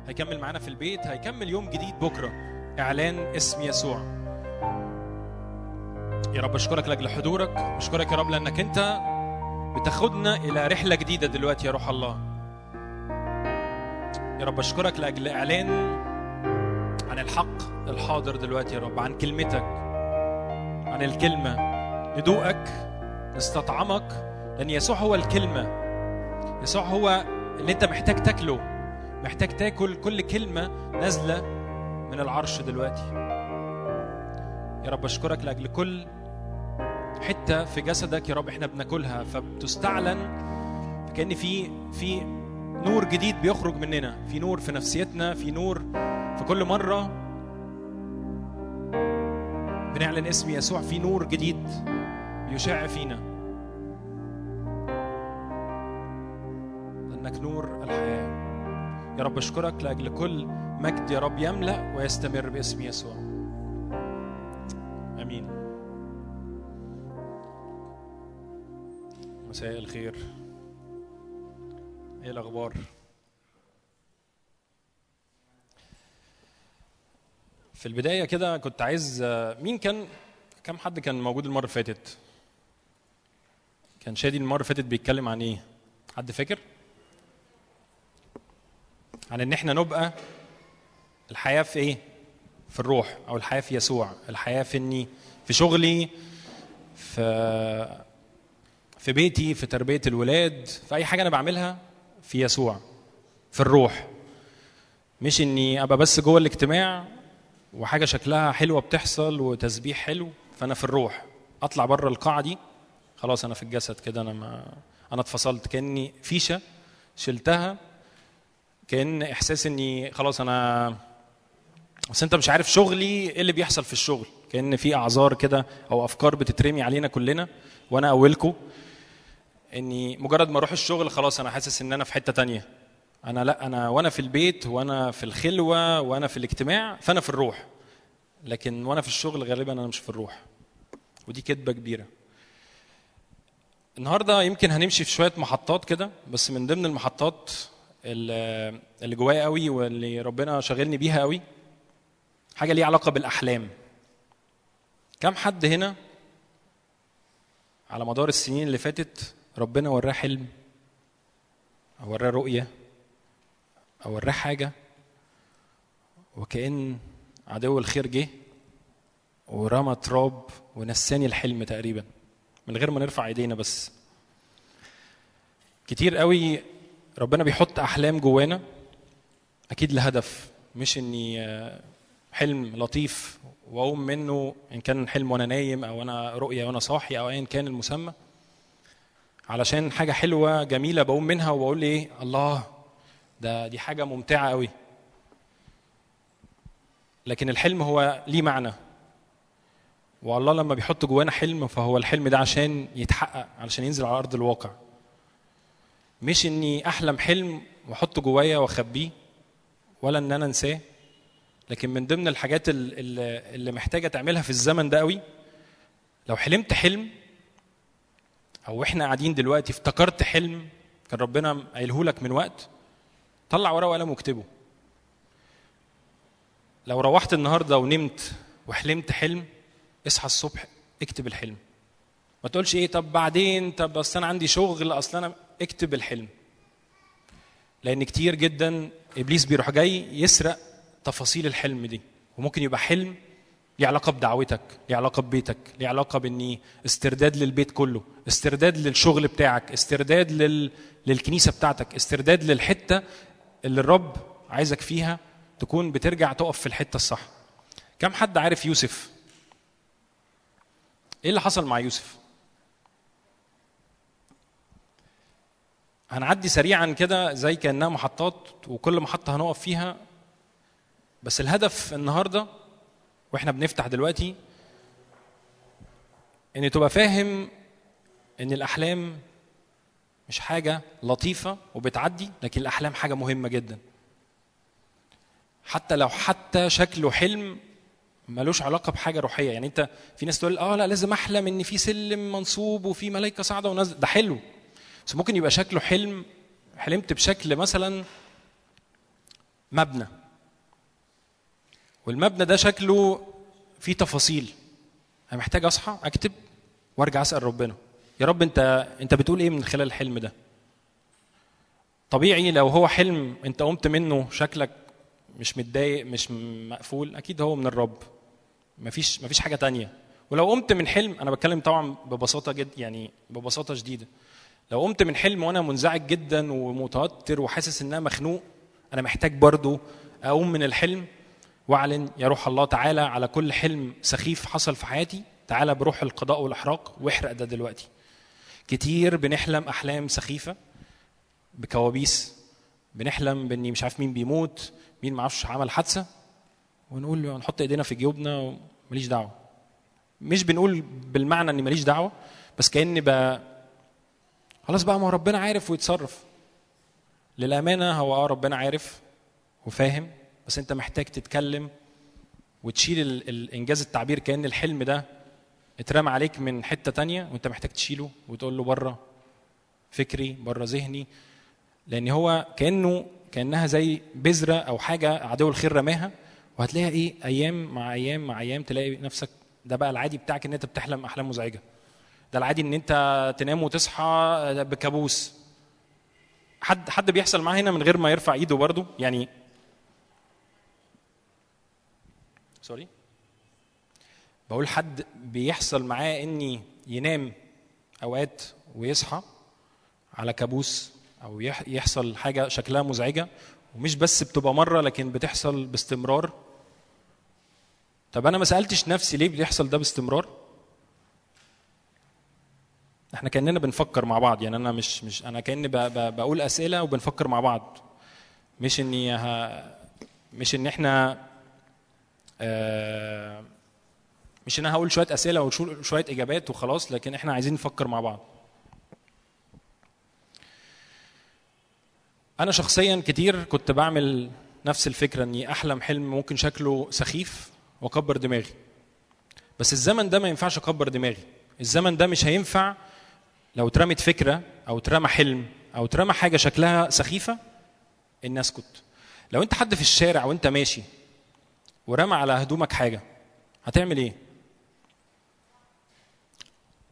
هيكمل معانا في البيت هيكمل يوم جديد بكرة. إعلان اسم يسوع. يا رب أشكرك لأجل حضورك أشكرك يا رب لأنك أنت بتاخدنا إلى رحلة جديدة دلوقتي يا روح الله. يا رب أشكرك لأجل إعلان عن الحق الحاضر دلوقتي يا رب عن كلمتك عن الكلمة. ندوقك نستطعمك لأن يسوع هو الكلمة. يسوع هو اللي أنت محتاج تاكله. محتاج تاكل كل كلمة نازلة من العرش دلوقتي. يا رب أشكرك لأجل كل حتة في جسدك يا رب إحنا بناكلها. فبتستعلن كأن في في نور جديد بيخرج مننا. في نور في نفسيتنا في نور في كل مرة. بنعلن اسم يسوع. في نور جديد. بيشع فينا. لأنك نور الحياة. يا رب أشكرك لأجل كل مجد يا رب يملأ ويستمر باسم يسوع. آمين. مساء الخير. إيه الأخبار؟ في البداية كده كنت عايز مين كان كم حد كان موجود المرة اللي فاتت؟ كان شادي المرة اللي فاتت بيتكلم عن إيه؟ حد فاكر؟ عن إن إحنا نبقى الحياة في إيه؟ في الروح أو الحياة في يسوع الحياة في إني في شغلي في في بيتي في تربية الولاد في أي حاجة أنا بعملها في يسوع في الروح. مش إني أبقى بس جوه الاجتماع وحاجة شكلها حلوة بتحصل وتسبيح حلو فأنا في الروح أطلع بره القاعة دي خلاص أنا في الجسد كده أنا ما أنا اتفصلت. كأني فيشة شلتها كأن إحساس إني خلاص أنا بس أنت مش عارف شغلي إيه اللي بيحصل في الشغل. كأن في أعذار كده أو أفكار بتترمي علينا كلنا وأنا اولكم إني مجرد ما أروح الشغل خلاص أنا حاسس إن أنا في حتة تانية. أنا لأ أنا وأنا في البيت وأنا في الخلوة وأنا في الاجتماع فأنا في الروح. لكن وأنا في الشغل غالبا أنا مش في الروح. ودي كذبه كبيرة. النهارده يمكن هنمشي في شوية محطات كده بس من ضمن المحطات اللي جوايا قوي واللي ربنا شاغلني بيها قوي حاجة ليها علاقة بالأحلام. كم حد هنا على مدار السنين اللي فاتت ربنا وراه حلم أو وراه رؤية أو وراه حاجة وكأن عدو الخير جه ورمى تراب ونساني الحلم تقريبا؟ من غير ما نرفع ايدينا بس. كتير قوي ربنا بيحط أحلام جوانا أكيد لهدف مش إني آه، حلم لطيف وأقوم منه إن كان حلم وأنا نايم أو أنا رؤية وأنا صاحي أو ايا كان المسمى. علشان حاجة حلوة جميلة بقوم منها وبقول إيه؟ الله ده دي حاجة ممتعة قوي. لكن الحلم هو ليه معنى؟ والله لما بيحط جوانا حلم فهو الحلم ده عشان يتحقق علشان ينزل على أرض الواقع. مش إني أحلم حلم وأحطه جوايا وأخبيه ولا إن أنا أنساه. لكن من ضمن الحاجات ال- ال- اللي محتاجة تعملها في الزمن ده قوي لو حلمت حلم أو إحنا قاعدين دلوقتي افتكرت حلم كان ربنا قايله لك من وقت طلع ورقة وقلم واكتبه. لو روحت النهارده ونمت وحلمت حلم اصحى الصبح اكتب الحلم. ما تقولش إيه طب بعدين طب أصل أنا عندي شغل أصل أنا اكتب الحلم. لأن كتير جدا إبليس بيروح جاي يسرق تفاصيل الحلم دي. وممكن يبقى حلم ليه علاقة بدعوتك ليه علاقة ببيتك ليه علاقة باني استرداد للبيت كله استرداد للشغل بتاعك استرداد لل... للكنيسة بتاعتك استرداد للحتة اللي الرب عايزك فيها تكون بترجع تقف في الحتة الصح. كم حد عارف يوسف؟ إيه اللي حصل مع يوسف؟ هنعدي سريعا كده زي كأنها محطات وكل محطة هنقف فيها. بس الهدف النهارده وإحنا بنفتح دلوقتي إن تبقى فاهم إن الأحلام مش حاجة لطيفة وبتعدي لكن الأحلام حاجة مهمة جدا. حتى لو حتى شكله حلم ملوش علاقة بحاجة روحية. يعني انت في ناس تقول آه لا لازم أحلم إن في سلم منصوب وفي ملائكه صاعده ونازله ده حلو. بس ممكن يبقى شكله حلم حلمت بشكل مثلا مبنى. والمبنى ده شكله فيه تفاصيل. أنا محتاج أصحى أكتب وأرجع أسأل ربنا. يا رب أنت أنت بتقول إيه من خلال الحلم ده؟ طبيعي لو هو حلم أنت قمت منه شكلك مش متضايق مش مقفول أكيد هو من الرب. مفيش مفيش حاجة تانية. ولو قمت من حلم أنا بتكلم طبعا ببساطة جد يعني ببساطة شديدة. لو قمت من حلم وأنا منزعج جدا ومتوتر وحاسس إن أنا مخنوق أنا محتاج برضو أقوم من الحلم وأعلن يا روح الله تعالى على كل حلم سخيف حصل في حياتي تعالى بروح القضاء والإحراق واحرق ده دلوقتي. كتير بنحلم أحلام سخيفة بكوابيس بنحلم بإني مش عارف مين بيموت مين معرفش عمل حادثة ونقول نحط إيدينا في جيوبنا وماليش دعوة. مش بنقول بالمعنى إني ماليش دعوة بس كأني بقى خلاص بقى ما ربنا عارف ويتصرف. للأمانة هو آه ربنا عارف وفاهم بس أنت محتاج تتكلم وتشيل ال- الانجاز التعبير كأن الحلم ده اترمى عليك من حتة تانية وأنت محتاج تشيله وتقول له بره فكري بره ذهني. لأن هو كأنه كأنها زي بذرة أو حاجة عدو الخير رماها وهتلاقيها إيه؟ أيام مع أيام مع أيام تلاقي نفسك ده بقى العادي بتاعك إن أنت بتحلم أحلام مزعجة. ده العادي إن أنت تنام وتصحى بكابوس. حد حد بيحصل معاه هنا من غير ما يرفع إيده برضه يعني سوري؟ بقول حد بيحصل معاه إني ينام أوقات ويصحى على كابوس أو يح- يحصل حاجة شكلها مزعجة ومش بس بتبقى مرة لكن بتحصل باستمرار. طب أنا ما سألتش نفسي ليه بيحصل ده باستمرار؟ إحنا كأننا بنفكر مع بعض يعني أنا مش مش أنا كأني بقول أسئلة وبنفكر مع بعض. مش إني ه... مش إن إحنا آه، مش إن أنا هقول شوية أسئلة وشويه إجابات وخلاص لكن إحنا عايزين نفكر مع بعض. أنا شخصيا كتير كنت بعمل نفس الفكرة إني أحلم حلم ممكن شكله سخيف وأكبر دماغي. بس الزمن ده ما ينفعش أكبر دماغي. الزمن ده مش هينفع لو اترمت فكرة أو اترمى حلم أو اترمى حاجة شكلها سخيفة ان اسكت لو أنت حد في الشارع وأنت ماشي ورمى على هدومك حاجة هتعمل إيه؟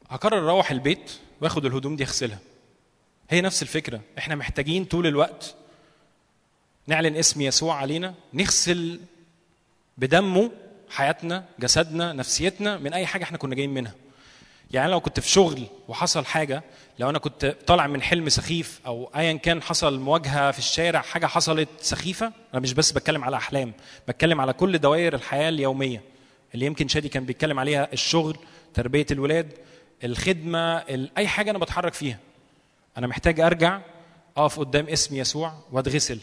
هقرر أروح البيت وآخد الهدوم دي أغسلها. هي نفس الفكرة. إحنا محتاجين طول الوقت نعلن اسم يسوع علينا نغسل بدمه حياتنا جسدنا نفسيتنا من أي حاجة إحنا كنا جايين منها. يعني لو كنت في شغل وحصل حاجة لو أنا كنت طالع من حلم سخيف أو ايا كان حصل مواجهة في الشارع حاجة حصلت سخيفة أنا مش بس بتكلم على أحلام بتكلم على كل دوائر الحياة اليومية. اللي يمكن شادي كان بيتكلم عليها الشغل تربية الولاد الخدمة ال- أي حاجة أنا بتحرك فيها. أنا محتاج أرجع أقف قدام اسم يسوع وأتغسل.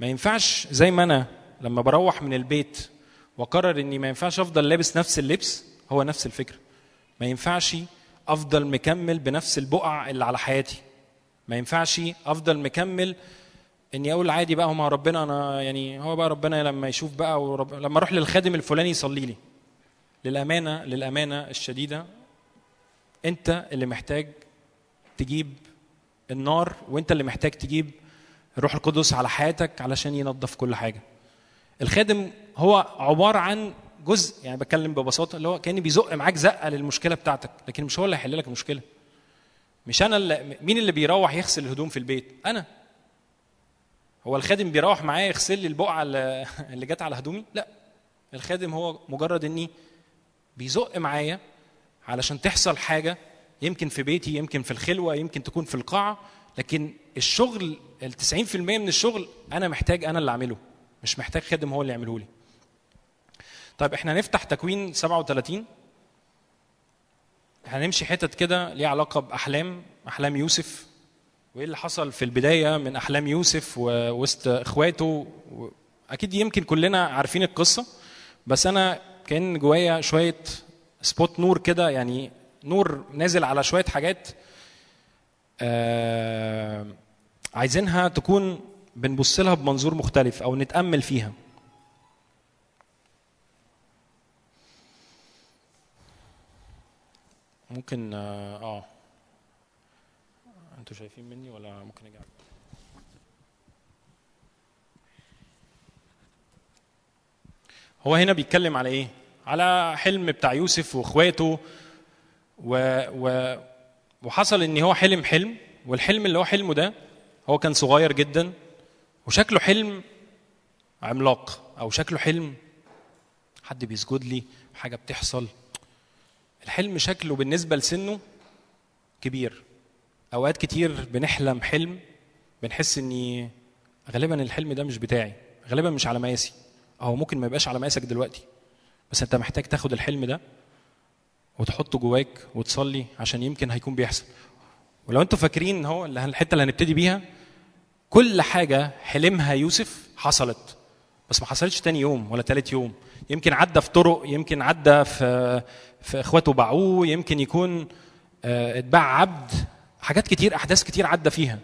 ما ينفعش زي ما أنا لما بروح من البيت وأقرر إني ما ينفعش أفضل لابس نفس اللبس هو نفس الفكرة ما ينفعش أفضل مكمل بنفس البقع اللي على حياتي. ما ينفعش أفضل مكمل إني أقول عادي بقى هو ربنا أنا يعني هو بقى ربنا لما يشوف بقى ورب... لما أروح للخادم الفلاني يصلي لي. للأمانة للأمانة الشديدة أنت اللي محتاج تجيب النار وانت اللي محتاج تجيب الروح القدس على حياتك علشان ينظف كل حاجة. الخادم هو عبارة عن جزء يعني بتكلم ببساطة اللي هو كان بيزق معاك زقة للمشكلة بتاعتك لكن مش هو اللي هيحل لك المشكلة. مش أنا اللي مين اللي بيروح يغسل الهدوم في البيت؟ أنا. هو الخادم بيروح معايا يغسل لي البقعة اللي جت على هدومي؟ لا. الخادم هو مجرد إني بيزق معايا علشان تحصل حاجة يمكن في بيتي يمكن في الخلوة يمكن تكون في القاعة لكن الشغل ال 90% من الشغل أنا محتاج أنا اللي أعمله مش محتاج خادم هو اللي يعمله لي. طيب إحنا هنفتح تكوين 37 هنمشي حتت كده ليها علاقة بأحلام أحلام يوسف. وإيه اللي حصل في البداية من أحلام يوسف ووسط إخواته؟ و... أكيد يمكن كلنا عارفين القصة بس أنا كأن جوايا شوية سبوت نور كده يعني نور نازل على شوية حاجات آه عايزينها تكون بنبص لها بمنظور مختلف أو نتأمل فيها ممكن آه آه. أنتوا شايفين مني ولا ممكن أجي؟ هو هنا بيتكلم على إيه على حلم بتاع يوسف وإخواته و... و... وحصل إن هو حلم حلم والحلم اللي هو حلمه ده هو كان صغير جدا وشكله حلم عملاق أو شكله حلم حد بيسجد لي حاجة بتحصل. الحلم شكله بالنسبة لسنه كبير. أوقات كتير بنحلم حلم بنحس إني غالبا الحلم ده مش بتاعي غالبا مش على مقاسي. أو ممكن ما يبقاش على مقاسك دلوقتي بس أنت محتاج تاخد الحلم ده وتحطه جواك وتصلي عشان يمكن هيكون بيحصل. ولو أنتوا فاكرين هو اللي الحتة اللي هنبتدي بيها كل حاجة حلمها يوسف حصلت. بس ما حصلتش تاني يوم ولا تالت يوم. يمكن عدى في طرق يمكن عدى في في اخواته باعوه يمكن يكون آه، اتباع عبد. حاجات كتير احداث كتير عدى فيها.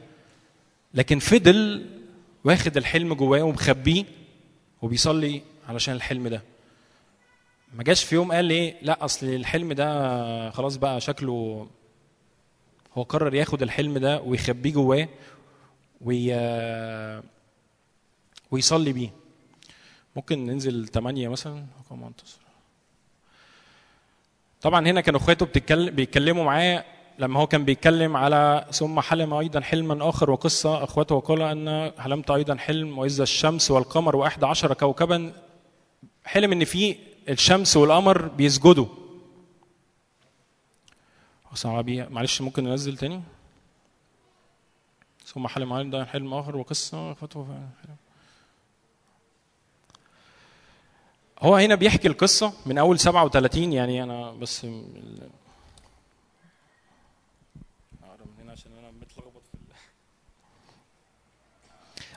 لكن فضل واخد الحلم جواه ومخبيه وبيصلي علشان الحلم ده. ما جاش في يوم قال لي لا أصل الحلم ده خلاص بقى شكله هو قرر ياخد الحلم ده ويخبيه جواه وي... ويصلي بيه. ممكن ننزل 8 مثلا؟ رقم منتصر. طبعا هنا كانوا إخواته بتتكلم بيتكلموا معاه لما هو كان بيتكلم على ثم حلم أيضا حلما آخر وقصة اخوته وقال أن حلمت أيضا حلم واذا الشمس والقمر واحد عشر كوكبا. حلم إن في الشمس والقمر بيسجدوا. معلش ممكن ننزل تاني؟ ثم حلم أيضا حلم آخر وقصة حلم هو هنا بيحكي القصة من أول 37 يعني أنا بس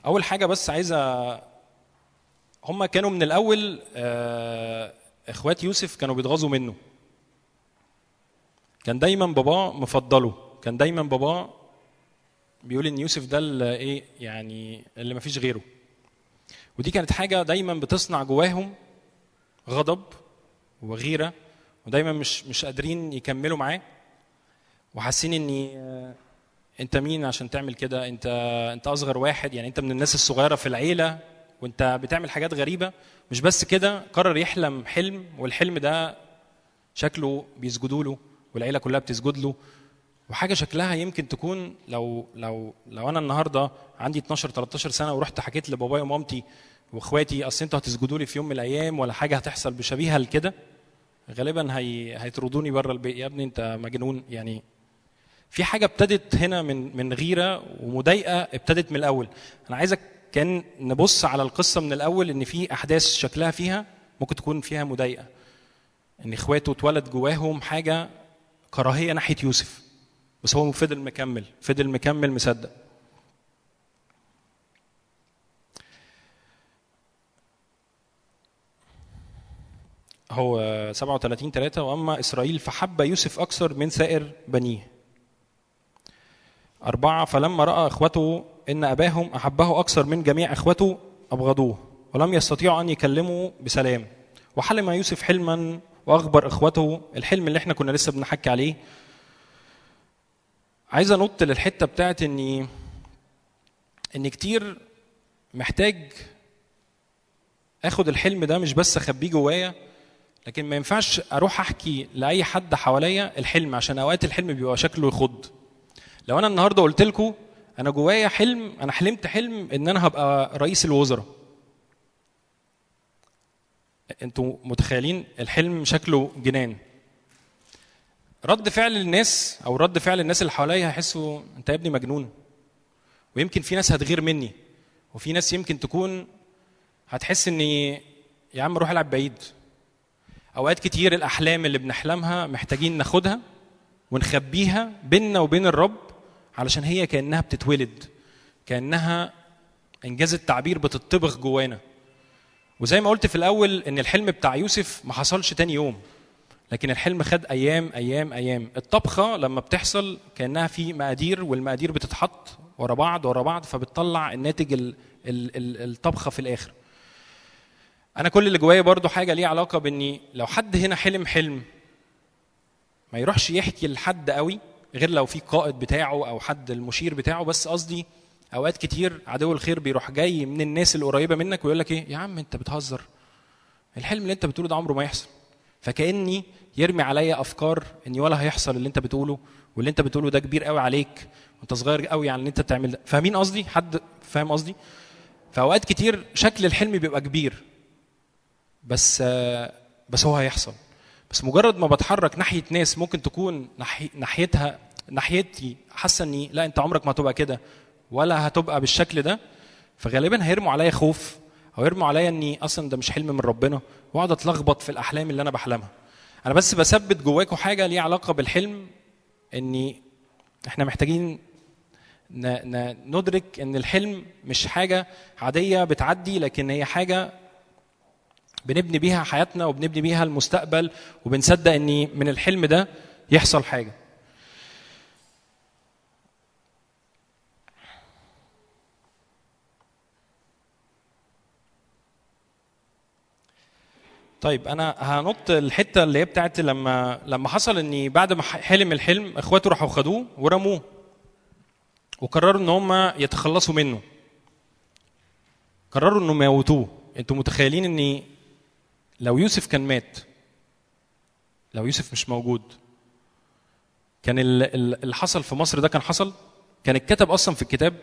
أول حاجة بس عايزة هم كانوا من الأول إخوات يوسف كانوا بيتغاظوا منه. كان دايما باباه مفضله. كان دايما باباه بيقول إن يوسف ده اللي إيه يعني اللي مفيش غيره. ودي كانت حاجة دايما بتصنع جواهم غضب وغيرة ودايما مش مش قادرين يكملوا معاه. وحاسين اني آه، أنت مين عشان تعمل كده؟ أنت أنت أصغر واحد يعني أنت من الناس الصغيرة في العيلة. وانت بتعمل حاجات غريبة مش بس كده قرر يحلم حلم والحلم ده شكله بيسجدوا له والعيلة كلها بتسجد له. وحاجة شكلها يمكن تكون لو لو لو أنا النهارده عندي 12 13 سنة ورحت حكيت لبابايا ومامتي واخواتي أصل أنتوا هتسجدوا لي في يوم من الأيام ولا حاجة هتحصل بشبيهة لكده غالبا هي هيطردوني بره البيت. يا ابني انت مجنون يعني في حاجة ابتدت هنا من من غيرة ومضايقة ابتدت من الأول. أنا عايزك كان نبص على القصة من الأول إن في أحداث شكلها فيها ممكن تكون فيها مضايقة. إن إخواته اتولد جواهم حاجة كراهية ناحية يوسف. بس هو فضل مكمل فضل مكمل مصدق. هو 37 3 وأما إسرائيل فحب يوسف أكثر من سائر بنيه. أربعة فلما رأى إخوته إن أباهم أحبه أكثر من جميع إخوته أبغضوه ولم يستطيعوا أن يكلموا بسلام. وحلم يوسف حلما وأخبر إخوته الحلم اللي إحنا كنا لسه بنحكي عليه. عايز أنط للحتة بتاعت إني إن كتير محتاج آخد الحلم ده مش بس أخبيه جوايا لكن ما ينفعش أروح أحكي لأي حد حواليا الحلم عشان أوقات الحلم بيبقى شكله يخض. لو أنا النهارده قلت لكم أنا جوايا حلم أنا حلمت حلم إن أنا هبقى رئيس الوزراء. أنتوا متخيلين الحلم شكله جنان. رد فعل الناس أو رد فعل الناس اللي حواليا هيحسوا أنت يا ابني مجنون. ويمكن في ناس هتغير مني. وفي ناس يمكن تكون هتحس إني يا عم روح العب بعيد. أوقات كتير الأحلام اللي بنحلمها محتاجين ناخدها ونخبيها بيننا وبين الرب علشان هي كأنها بتتولد كأنها انجاز التعبير بتطبخ جوانا. وزي ما قلت في الأول إن الحلم بتاع يوسف ما حصلش تاني يوم لكن الحلم خد أيام أيام أيام. الطبخة لما بتحصل كأنها في مقادير والمقادير بتتحط ورا بعض ورا بعض فبتطلع الناتج ال ال ال الطبخة في الآخر. أنا كل اللي جوايا برضو حاجة ليها علاقة بإني لو حد هنا حلم حلم ما يروحش يحكي لحد قوي غير لو في قائد بتاعه أو حد المشير بتاعه بس قصدي أوقات كتير عدو الخير بيروح جاي من الناس القريبة منك ويقول لك إيه؟ يا عم أنت بتهزر. الحلم اللي أنت بتقوله ده عمره ما يحصل. فكأني يرمي عليا أفكار اني ولا هيحصل اللي أنت بتقوله واللي أنت بتقوله ده كبير قوي عليك وأنت صغير قوي على اللي أنت بتعمل ده. فاهمين قصدي؟ حد فاهم قصدي؟ فأوقات كتير شكل الحلم بيبقى كبير بس بس هو هيحصل. بس مجرد ما بتحرك ناحية ناس ممكن تكون ناحي ناحيتها ناحيتي حاسه اني لا انت عمرك ما هتبقى كده ولا هتبقى بالشكل ده فغالبا هيرموا عليا خوف أو يرموا عليا إني أصلا ده مش حلم من ربنا وأقعد أتلخبط في الأحلام اللي أنا بحلمها. أنا بس بثبت جواكم حاجة ليها علاقة بالحلم إني إحنا محتاجين ندرك إن الحلم مش حاجة عادية بتعدي لكن هي حاجة بنبني بيها حياتنا وبنبني بيها المستقبل وبنصدق إن من الحلم ده يحصل حاجة. طيب أنا هنط الحتة اللي هي بتاعت لما لما حصل ان بعد ما حلم الحلم إخواته راحوا خدوه ورموه وقرروا إن هم يتخلصوا منه. قرروا إنهم يموتوه. أنتوا متخيلين ان لو يوسف كان مات لو يوسف مش موجود كان ال- ال- اللي حصل في مصر ده كان حصل؟ كان اتكتب أصلا في الكتاب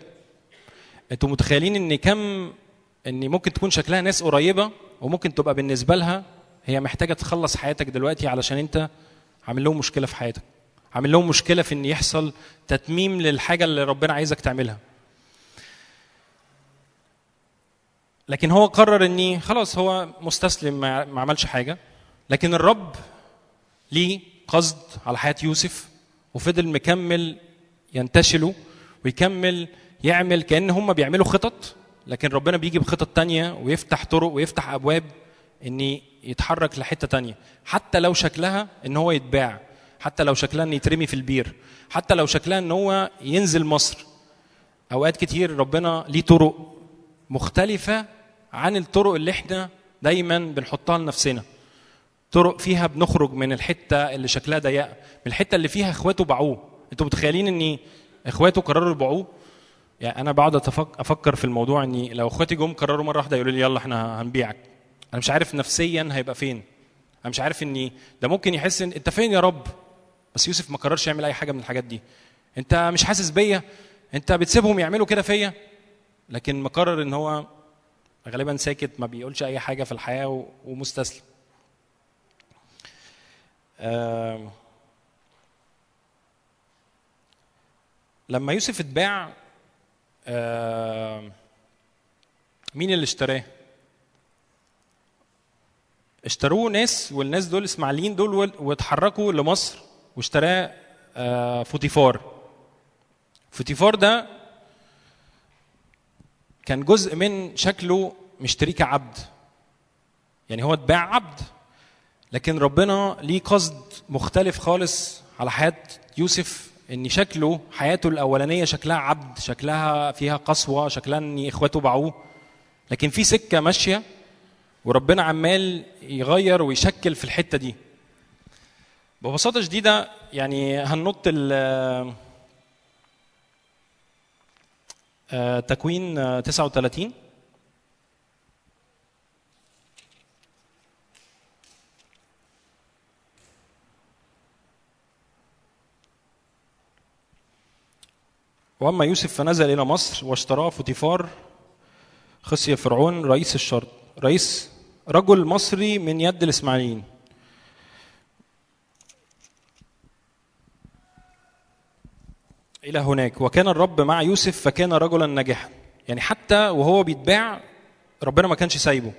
أنتوا متخيلين إن كم إن ممكن تكون شكلها ناس قريبة وممكن تبقى بالنسبة لها هي محتاجة تخلص حياتك دلوقتي علشان أنت عامل لهم مشكلة في حياتك عامل لهم مشكلة في إن يحصل تتميم للحاجة اللي ربنا عايزك تعملها. لكن هو قرر إني خلاص هو مستسلم ما عملش حاجة. لكن الرب ليه قصد على حياة يوسف وفضل مكمل ينتشله ويكمل يعمل كأن هم بيعملوا خطط. لكن ربنا بيجي بخطط تانية ويفتح طرق ويفتح أبواب إن يتحرك لحتة تانية. حتى لو شكلها إن هو يتباع حتى لو شكلها إن يترمي في البير حتى لو شكلها إن هو ينزل مصر. أوقات كتير ربنا ليه طرق مختلفة عن الطرق اللي إحنا دايما بنحطها لنفسنا. طرق فيها بنخرج من الحتة اللي شكلها ضيقه من الحتة اللي فيها اخواته باعوه. أنتوا متخيلين ان اخواته قرروا يبيعوه؟ يعني أنا بقعد أفكر في الموضوع إني لو اخواتي جم قرروا مرة واحدة يقولوا لي يلا إحنا هنبيعك. أنا مش عارف نفسيا هيبقى فين. أنا مش عارف إني ده ممكن يحس إن أنت فين يا رب؟ بس يوسف ما قررش يعمل أي حاجة من الحاجات دي. أنت مش حاسس بيا؟ أنت بتسيبهم يعملوا كده فيا؟ لكن مقرر إن هو غالبا ساكت ما بيقولش أي حاجة في الحياة ومستسلم. لما يوسف اتباع مين اللي اشتراه؟ اشتروه ناس والناس دول إسماعيليين دول واتحركوا لمصر واشتراه فوتيفار. فوتيفار ده كان جزء من شكله مشتريه كعبد يعني هو اتباع عبد. لكن ربنا ليه قصد مختلف خالص على حياة يوسف إن شكله حياته الأولانية شكلها عبد شكلها فيها قسوة شكلها إن إخواته باعوه. لكن في سكة ماشية وربنا عمال يغير ويشكل في الحتة دي. ببساطة شديدة يعني هننط ال آه، تكوين آه، 39 وأما يوسف فنزل إلى مصر واشتراه فوتيفار خصي فرعون رئيس الشرط رئيس رجل مصري من يد الإسماعيليين. إلى هناك. وكان الرب مع يوسف فكان رجلا ناجحا. يعني حتى وهو بيتباع ربنا ما كانش سايبه.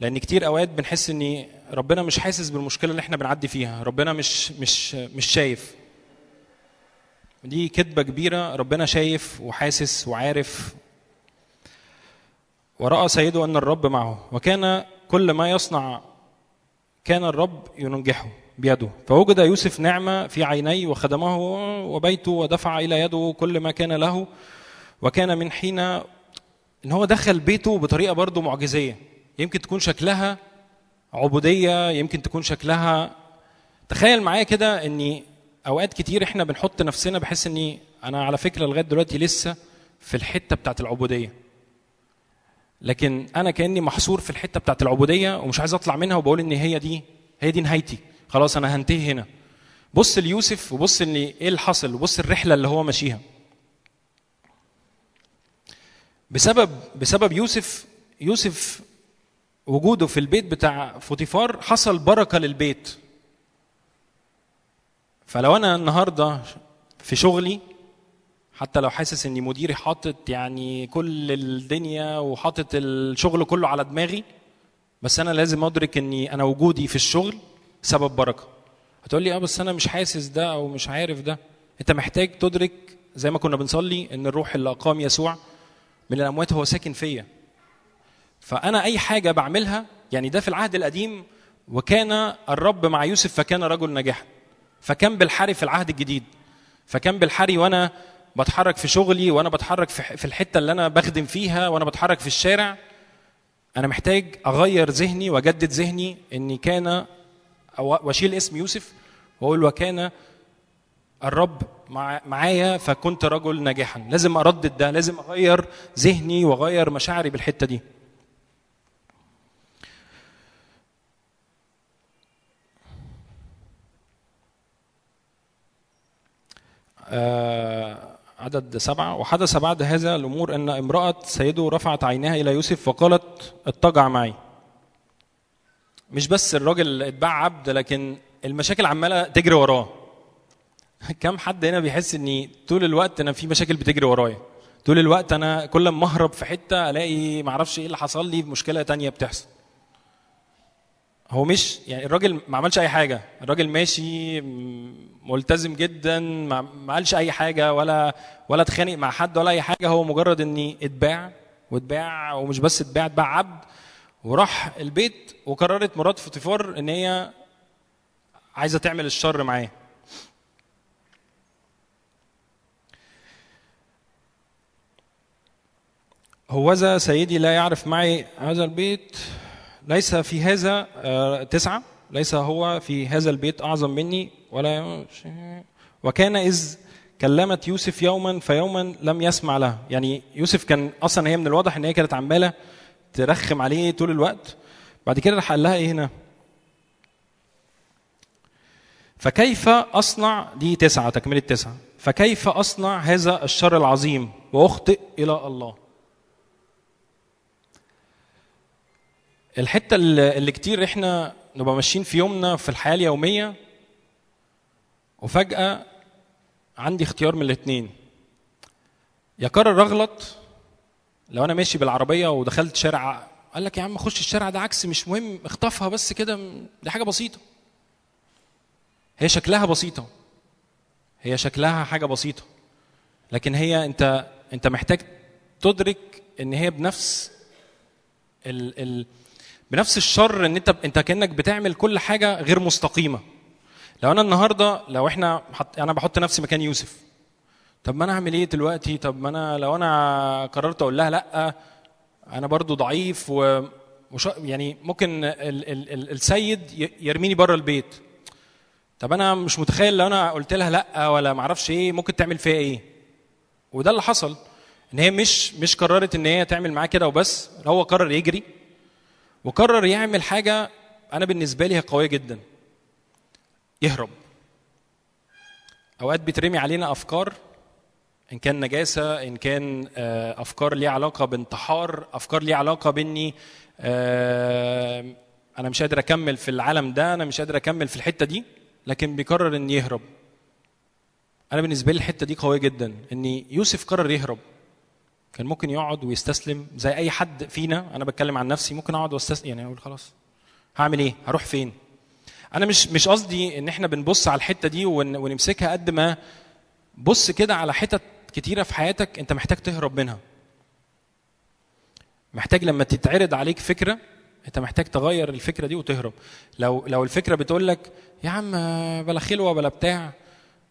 لأن كتير أوقات بنحس إن ربنا مش حاسس بالمشكلة اللي إحنا بنعدي فيها. ربنا مش مش مش شايف. دي كذبه كبيرة. ربنا شايف وحاسس وعارف. ورأى سيده أن الرب معه. وكان كل ما يصنع كان الرب ينجحه. بيده. فوجد يوسف نعمة في عينيه وخدمه وبيته ودفع إلى يده كل ما كان له وكان من حين إن هو دخل بيته بطريقة برضه معجزية. يمكن تكون شكلها عبودية يمكن تكون شكلها تخيل معايا كده إني أوقات كتير إحنا بنحط نفسنا بحس إني أنا على فكرة لغاية دلوقتي لسه في الحتة بتاعت العبودية. لكن أنا كأني محصور في الحتة بتاعت العبودية ومش عايز أطلع منها وبقول إن هي دي هي دي نهايتي. خلاص أنا هنتهي هنا. بص ليوسف وبص إن إيه اللي حصل وبص الرحلة اللي هو ماشيها. بسبب بسبب يوسف يوسف وجوده في البيت بتاع فوتيفار حصل بركة للبيت. فلو أنا النهارده في شغلي حتى لو حاسس إني مديري حاطط يعني كل الدنيا وحاطط الشغل كله على دماغي بس أنا لازم أدرك إني أنا وجودي في الشغل سبب بركة. هتقول لي آه بس أنا مش حاسس ده أو مش عارف ده. أنت محتاج تدرك زي ما كنا بنصلي إن الروح اللي أقام يسوع من الأموات هو ساكن فيا. فأنا أي حاجة بعملها يعني ده في العهد القديم وكان الرب مع يوسف فكان رجل ناجحا فكان بالحري في العهد الجديد. فكان بالحري وأنا بتحرك في شغلي وأنا بتحرك في الحتة اللي أنا بخدم فيها وأنا بتحرك في الشارع. أنا محتاج أغير ذهني وأجدد ذهني إني كان أو- وأشيل اسم يوسف وأقول وكان الرب مع معايا فكنت رجل ناجحا. لازم أردد ده لازم أغير ذهني وأغير مشاعري بالحتة دي. آه، عدد سبعة. وحدث بعد هذا الأمور أن امرأة سيده رفعت عينها إلى يوسف وقالت اتجع معي. مش بس الراجل اتباع عبد لكن المشاكل عمالة تجري وراه. كم حد هنا بيحس إني طول الوقت أنا في مشاكل بتجري ورايا؟ طول الوقت أنا كل ما أهرب في حتة ألاقي معرفش إيه اللي حصل لي مشكلة تانية بتحصل. هو مش يعني الراجل ما عملش أي حاجة. الراجل ماشي ملتزم جدا ما ما قالش أي حاجة ولا ولا اتخانق مع حد ولا أي حاجة. هو مجرد إني اتباع واتباع ومش بس اتباع اتباع عبد. وراح البيت وقررت مرات فوتيفار إن هي عايزة تعمل الشر معاه هوذا سيدي لا يعرف معي هذا البيت ليس في هذا آه، تسعة ليس هو في هذا البيت أعظم مني ولا وكان إذ كلمت يوسف يوما فيوما لم يسمع لها. يعني يوسف كان أصلا هي من الواضح إن هي كانت عمالة ترخم عليه طول الوقت. بعد كده راح قال لها إيه هنا؟ فكيف أصنع دي تسعة تكملة تسعة. فكيف أصنع هذا الشر العظيم وأخطئ إلى الله؟ الحتة اللي كتير إحنا نبقى ماشيين في يومنا في الحياة اليومية وفجأة عندي اختيار من الاثنين يا قرر أغلط لو أنا ماشي بالعربية ودخلت شارع قال لك يا عم خش الشارع ده عكس مش مهم اخطفها بس كده دي حاجة بسيطة. هي شكلها بسيطة. هي شكلها حاجة بسيطة. لكن هي أنت أنت محتاج تدرك إن هي بنفس ال ال بنفس الشر إن أنت أنت كأنك بتعمل كل حاجة غير مستقيمة. لو أنا النهارده لو إحنا حط أنا بحط نفسي مكان يوسف. طب ما أنا اعمل إيه دلوقتي؟ طب ما أنا لو أنا قررت أقول لها لأ أنا برضو ضعيف و وش يعني ممكن ال ال ال السيد يرميني بره البيت. طب أنا مش متخيل لو أنا قلت لها لأ ولا ما أعرفش إيه ممكن تعمل فيا إيه؟ وده اللي حصل إن هي مش مش قررت إن هي تعمل معاه كده وبس هو قرر يجري وقرر يعمل حاجة أنا بالنسبة لي هي قوية جدا يهرب. أوقات بيترمي علينا أفكار إن كان نجاسة إن كان آه، أفكار ليها علاقة بانتحار أفكار ليها علاقة بإني آه، أنا مش قادر أكمل في العالم ده أنا مش قادر أكمل في الحتة دي لكن بيقرر ان يهرب. أنا بالنسبة لي الحتة دي قوية جدا إن يوسف قرر يهرب. كان ممكن يقعد ويستسلم زي أي حد فينا. أنا بتكلم عن نفسي ممكن أقعد واستسلم يعني أقول خلاص هعمل إيه؟ هروح فين؟ أنا مش مش قصدي إن إحنا بنبص على الحتة دي ون- ونمسكها قد ما بص كده على حتت كتيرة في حياتك انت محتاج تهرب منها. محتاج لما تتعرض عليك فكرة انت محتاج تغير الفكرة دي وتهرب. لو لو الفكرة بتقول لك يا عم بلا خلوة بلا بتاع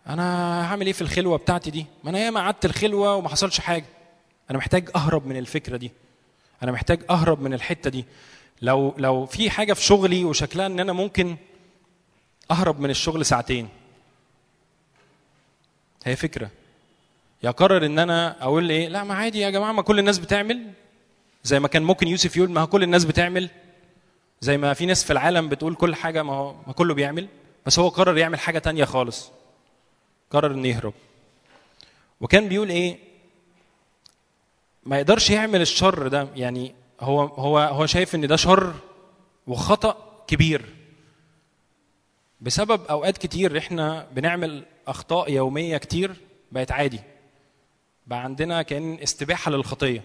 أنا هعمل إيه في الخلوة بتاعتي دي؟ ما أنا ياما قعدت الخلوة وما حصلش حاجة. أنا محتاج اهرب من الفكرة دي. أنا محتاج اهرب من الحتة دي. لو لو في حاجة في شغلي وشكلها ان أنا ممكن اهرب من الشغل ساعتين. هي فكرة. يا قرر إن أنا أقول إيه؟ لا ما عادي يا جماعة ما كل الناس بتعمل. زي ما كان ممكن يوسف يقول ما كل الناس بتعمل. زي ما في ناس في العالم بتقول كل حاجة ما هو ما كله بيعمل. بس هو قرر يعمل حاجة تانية خالص. قرر إنه يهرب. وكان بيقول إيه؟ ما يقدرش يعمل الشر ده. يعني هو هو هو شايف إن ده شر وخطأ كبير. بسبب أوقات كتير إحنا بنعمل أخطاء يومية كتير بقت عادي. بقى عندنا كأن استباحة للخطية.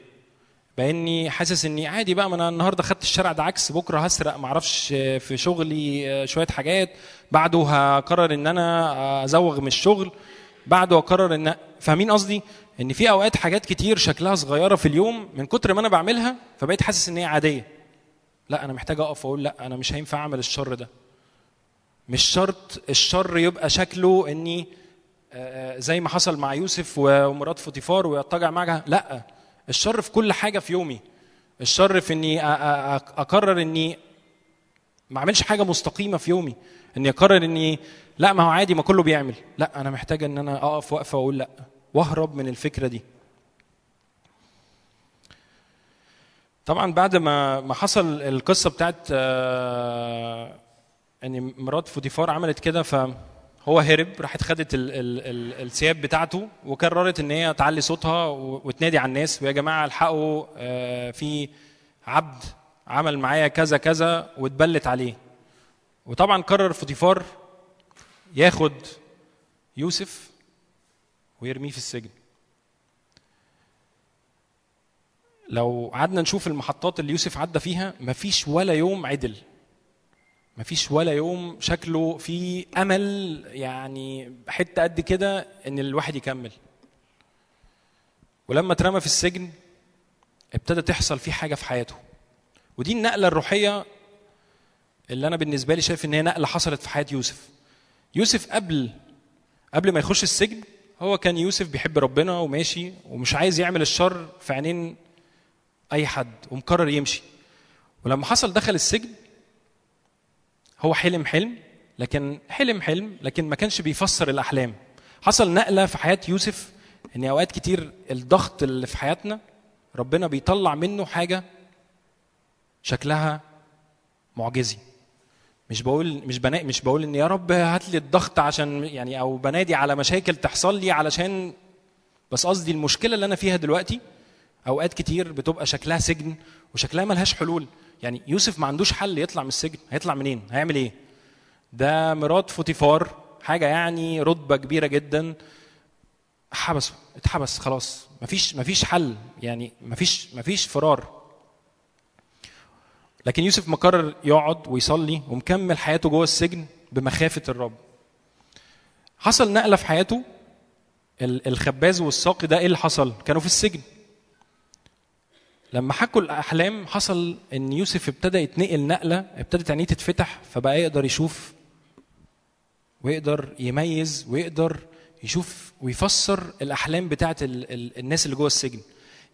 بقى إني حاسس إني عادي بقى ما أنا النهارده خدت الشارع ده عكس بكرة هسرق ما أعرفش في شغلي شوية حاجات. بعده هقرر إن أنا أزوغ من الشغل. بعد واقرر إن فاهمين قصدي؟ إن في أوقات حاجات كتير شكلها صغيرة في اليوم من كتر ما أنا بعملها فبقيت حاسس إن هي عادية. لا أنا محتاج أقف وأقول لا أنا مش هينفع أعمل الشر ده. مش شرط الشر يبقى شكله إني آه، زي ما حصل مع يوسف ومرات فوتيفار ويضطجع معها لا الشر في كل حاجة في يومي. الشر في إني أقرر إني ما أعملش حاجة مستقيمة في يومي. إني أقرر إني لا ما هو عادي ما كله بيعمل. لا أنا محتاج إن أنا أقف وقفه وأقول لا. وأهرب من الفكرة دي. طبعا بعد ما ما حصل القصة بتاعت آه، إن مرات فوتيفار عملت كده فهو هرب راحت خدت ال ال ال الثياب بتاعته وقررت إن هي تعلي صوتها وتنادي على الناس ويا جماعة الحقوا آه، في عبد عمل معايا كذا كذا واتبلت عليه. وطبعا قرر فوتيفار ياخد يوسف ويرميه في السجن. لو قعدنا نشوف المحطات اللي يوسف عدى فيها مفيش ولا يوم عدل. مفيش ولا يوم شكله فيه أمل يعني حتة قد كده إن الواحد يكمل. ولما اترمى في السجن ابتدى تحصل فيه حاجة في حياته. ودي النقلة الروحية اللي أنا بالنسبة لي شايف إن هي نقلة حصلت في حياة يوسف. يوسف قبل قبل ما يخش السجن هو كان يوسف بيحب ربنا وماشي ومش عايز يعمل الشر في عينين أي حد ومقرر يمشي. ولما حصل دخل السجن هو حلم حلم لكن حلم حلم لكن ما كانش بيفسر الأحلام. حصل نقلة في حياة يوسف إن أوقات كتير الضغط اللي في حياتنا ربنا بيطلع منه حاجة شكلها معجزي. مش بقول مش بنا مش بقول إن يا رب هات لي الضغط عشان يعني أو بنادي على مشاكل تحصل لي علشان بس قصدي المشكلة اللي أنا فيها دلوقتي أوقات كتير بتبقى شكلها سجن وشكلها ملهاش حلول. يعني يوسف ما عندوش حل يطلع من السجن. هيطلع منين؟ هيعمل إيه؟ ده مرات فوتيفار حاجة يعني رتبة كبيرة جدا. حبسه اتحبس خلاص. مفيش مفيش حل. يعني مفيش مفيش فرار. لكن يوسف مقرر يقعد ويصلي ومكمل حياته جوه السجن بمخافة الرب. حصل نقلة في حياته. ال- الخباز والساقي ده إيه اللي حصل؟ كانوا في السجن. لما حكوا الأحلام حصل إن يوسف ابتدى يتنقل نقلة ابتدت عينيه تتفتح فبقى يقدر يشوف ويقدر يميز ويقدر يشوف ويفسر الأحلام ال الناس اللي جوه السجن.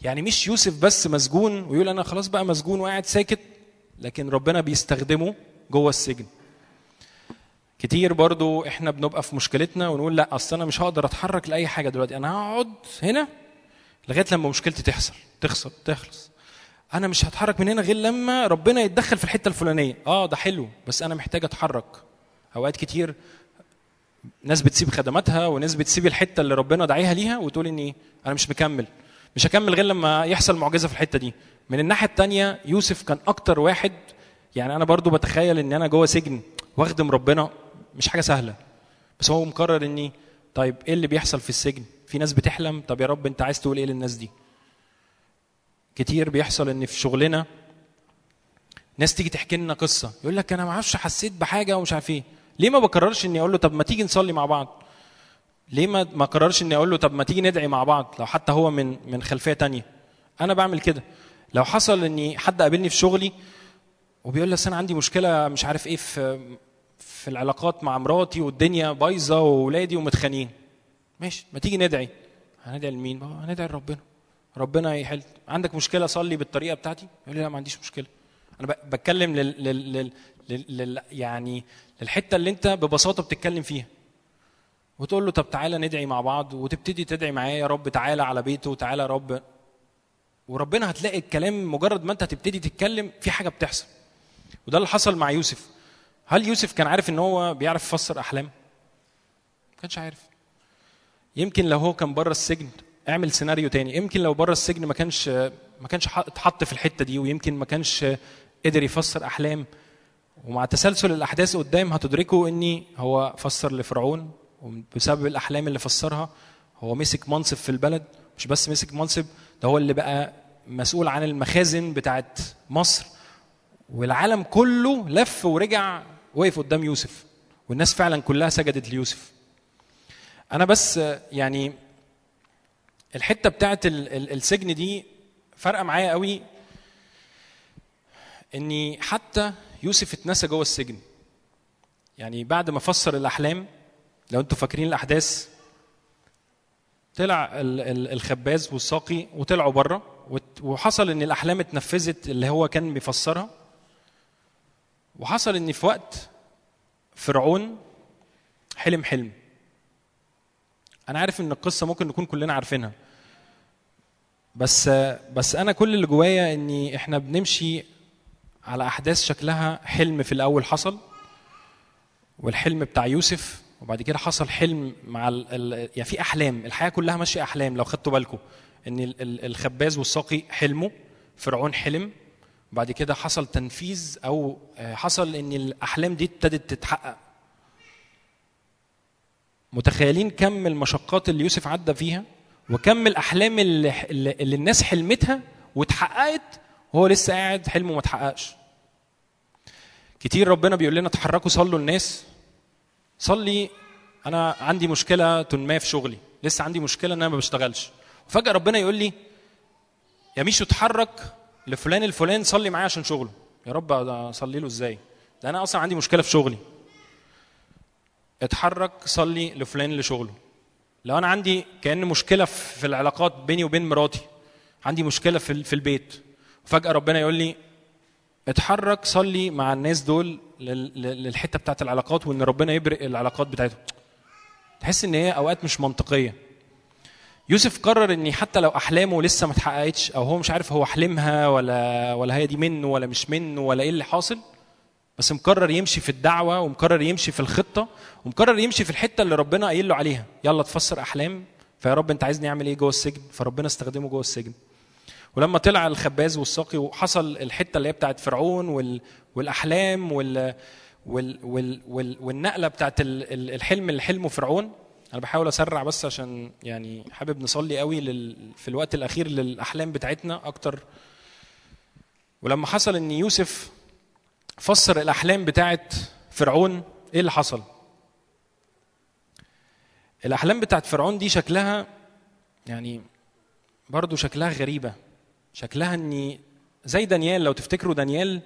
يعني مش يوسف بس مسجون ويقول أنا خلاص بقى مسجون وقاعد ساكت لكن ربنا بيستخدمه جوه السجن. كتير برضو إحنا بنبقى في مشكلتنا ونقول لأ أصل أنا مش هقدر أتحرك لأي حاجة دلوقتي. أنا هقعد هنا لغاية لما مشكلتي تحصل تخسر تخلص. أنا مش هتحرك من هنا غير لما ربنا يتدخل في الحتة الفلانية. آه ده حلو بس أنا محتاج أتحرك. أوقات كتير ناس بتسيب خدماتها وناس بتسيب الحتة اللي ربنا داعيها ليها وتقول إني أنا مش مكمل. مش هكمل غير لما يحصل معجزة في الحتة دي. من الناحية التانية يوسف كان أكتر واحد يعني أنا برضو بتخيل إن أنا جوه سجن واخدم ربنا مش حاجة سهلة. بس هو مقرر إني طيب إيه اللي بيحصل في السجن؟ في ناس بتحلم طب يا رب انت عايز تقول إيه للناس دي؟ كتير بيحصل ان في شغلنا ناس تيجي تحكي لنا قصة يقول لك أنا ما أعرفش حسيت بحاجة ومش عارف إيه. ليه ما بكررش اني أقول له طب ما تيجي نصلي مع بعض؟ ليه ما ما قررش اني أقول له طب ما تيجي ندعي مع بعض لو حتى هو من من خلفية تانية؟ أنا بعمل كده. لو حصل اني حد قابلني في شغلي وبيقول لي أنا عندي مشكلة مش عارف إيه في في العلاقات مع مراتي والدنيا بايظة واولادي ومتخانقين. ماشي ما تيجي ندعي. هندعي لمين؟ آه، هندعي لربنا. ربنا يحل عندك مشكلة صلي بالطريقة بتاعتي؟ يقول لي لا ما عنديش مشكلة. أنا بتكلم لل, لل... لل... لل... لل... يعني للحتة اللي أنت ببساطة بتتكلم فيها. وتقول له طب تعالى ندعي مع بعض وتبتدي تدعي معاه يا رب تعالى على بيته تعالى يا رب. وربنا هتلاقي الكلام مجرد ما أنت هتبتدي تتكلم في حاجة بتحصل. وده اللي حصل مع يوسف. هل يوسف كان عارف إن هو بيعرف يفسر أحلام؟ ما كانش عارف. يمكن لو هو كان بره السجن اعمل سيناريو تاني. يمكن لو بره السجن ما كانش ما كانش اتحط في الحتة دي ويمكن ما كانش قدر يفسر أحلام. ومع تسلسل الأحداث قدام هتدركوا إني هو فسر لفرعون وبسبب الأحلام اللي فسرها هو مسك منصب في البلد. مش بس مسك منصب ده هو اللي بقى مسؤول عن المخازن بتاعت مصر. والعالم كله لف ورجع وقف قدام يوسف. والناس فعلا كلها سجدت ليوسف. أنا بس يعني الحتة بتاعت ال- ال- السجن دي فارقة معايا قوي إني حتى يوسف اتنسى جوه السجن. يعني بعد ما فسر الأحلام لو أنتوا فاكرين الأحداث طلع ال- ال- الخباز والساقي وطلعوا بره وحصل إن الأحلام اتنفذت اللي هو كان بيفسرها. وحصل إن في وقت فرعون حلم حلم. أنا عارف إن القصة ممكن نكون كلنا عارفينها. بس بس أنا كل اللي جوايا إني إحنا بنمشي على أحداث شكلها حلم في الأول حصل والحلم بتاع يوسف وبعد كده حصل حلم مع ال يعني في أحلام الحياة كلها ماشية أحلام لو خدتوا بالكم. إن ال- ال- الخباز والساقي حلموا فرعون حلم. وبعد كده حصل تنفيذ أو آه، حصل إن الأحلام دي ابتدت تتحقق. متخيلين كم المشقات اللي يوسف عدى فيها وكم الأحلام اللي, اللي الناس حلمتها واتحققت وهو لسه قاعد حلمه ما اتحققش. كتير ربنا بيقول لنا اتحركوا صلوا الناس. صلي أنا عندي مشكلة ما في شغلي. لسه عندي مشكلة إن أنا ما بشتغلش. وفجأة ربنا يقول لي يا ميشو اتحرك لفلان الفلان صلي معاه عشان شغله. يا رب أصلي له إزاي؟ ده أنا أصلا عندي مشكلة في شغلي. اتحرك صلي لفلان لشغله لو أنا عندي كأن مشكلة في العلاقات بيني وبين مراتي عندي مشكلة في في البيت فجاه ربنا يقول لي اتحرك صلي مع الناس دول لل- لل- للحتة بتاعت العلاقات وإن ربنا يبرئ العلاقات بتاعتهم. تحس إن هي أوقات مش منطقية. يوسف قرر إن حتى لو أحلامه لسه ما اتحققتش أو هو مش عارف هو حلمها ولا ولا هي دي منه ولا مش منه ولا إيه اللي حاصل بس مقرر يمشي في الدعوة ومقرر يمشي في الخطة ومقرر يمشي في الحتة اللي ربنا قايل له عليها. يلا تفسر أحلام. فيا رب أنت عايزني أعمل إيه جوه السجن؟ فربنا استخدمه جوه السجن. ولما طلع الخباز والساقي وحصل الحتة اللي هي بتاعت فرعون وال والأحلام وال وال وال وال والنقلة بتاعت ال- ال- الحلم اللي حلمه فرعون أنا بحاول أسرع بس عشان يعني حابب نصلي قوي لل في الوقت الأخير للأحلام بتاعتنا أكتر. ولما حصل إن يوسف فسر الأحلام بتاعت فرعون إيه اللي حصل؟ الأحلام بتاعت فرعون دي شكلها يعني برضو شكلها غريبة. شكلها إني زي دانيال لو تفتكروا دانيال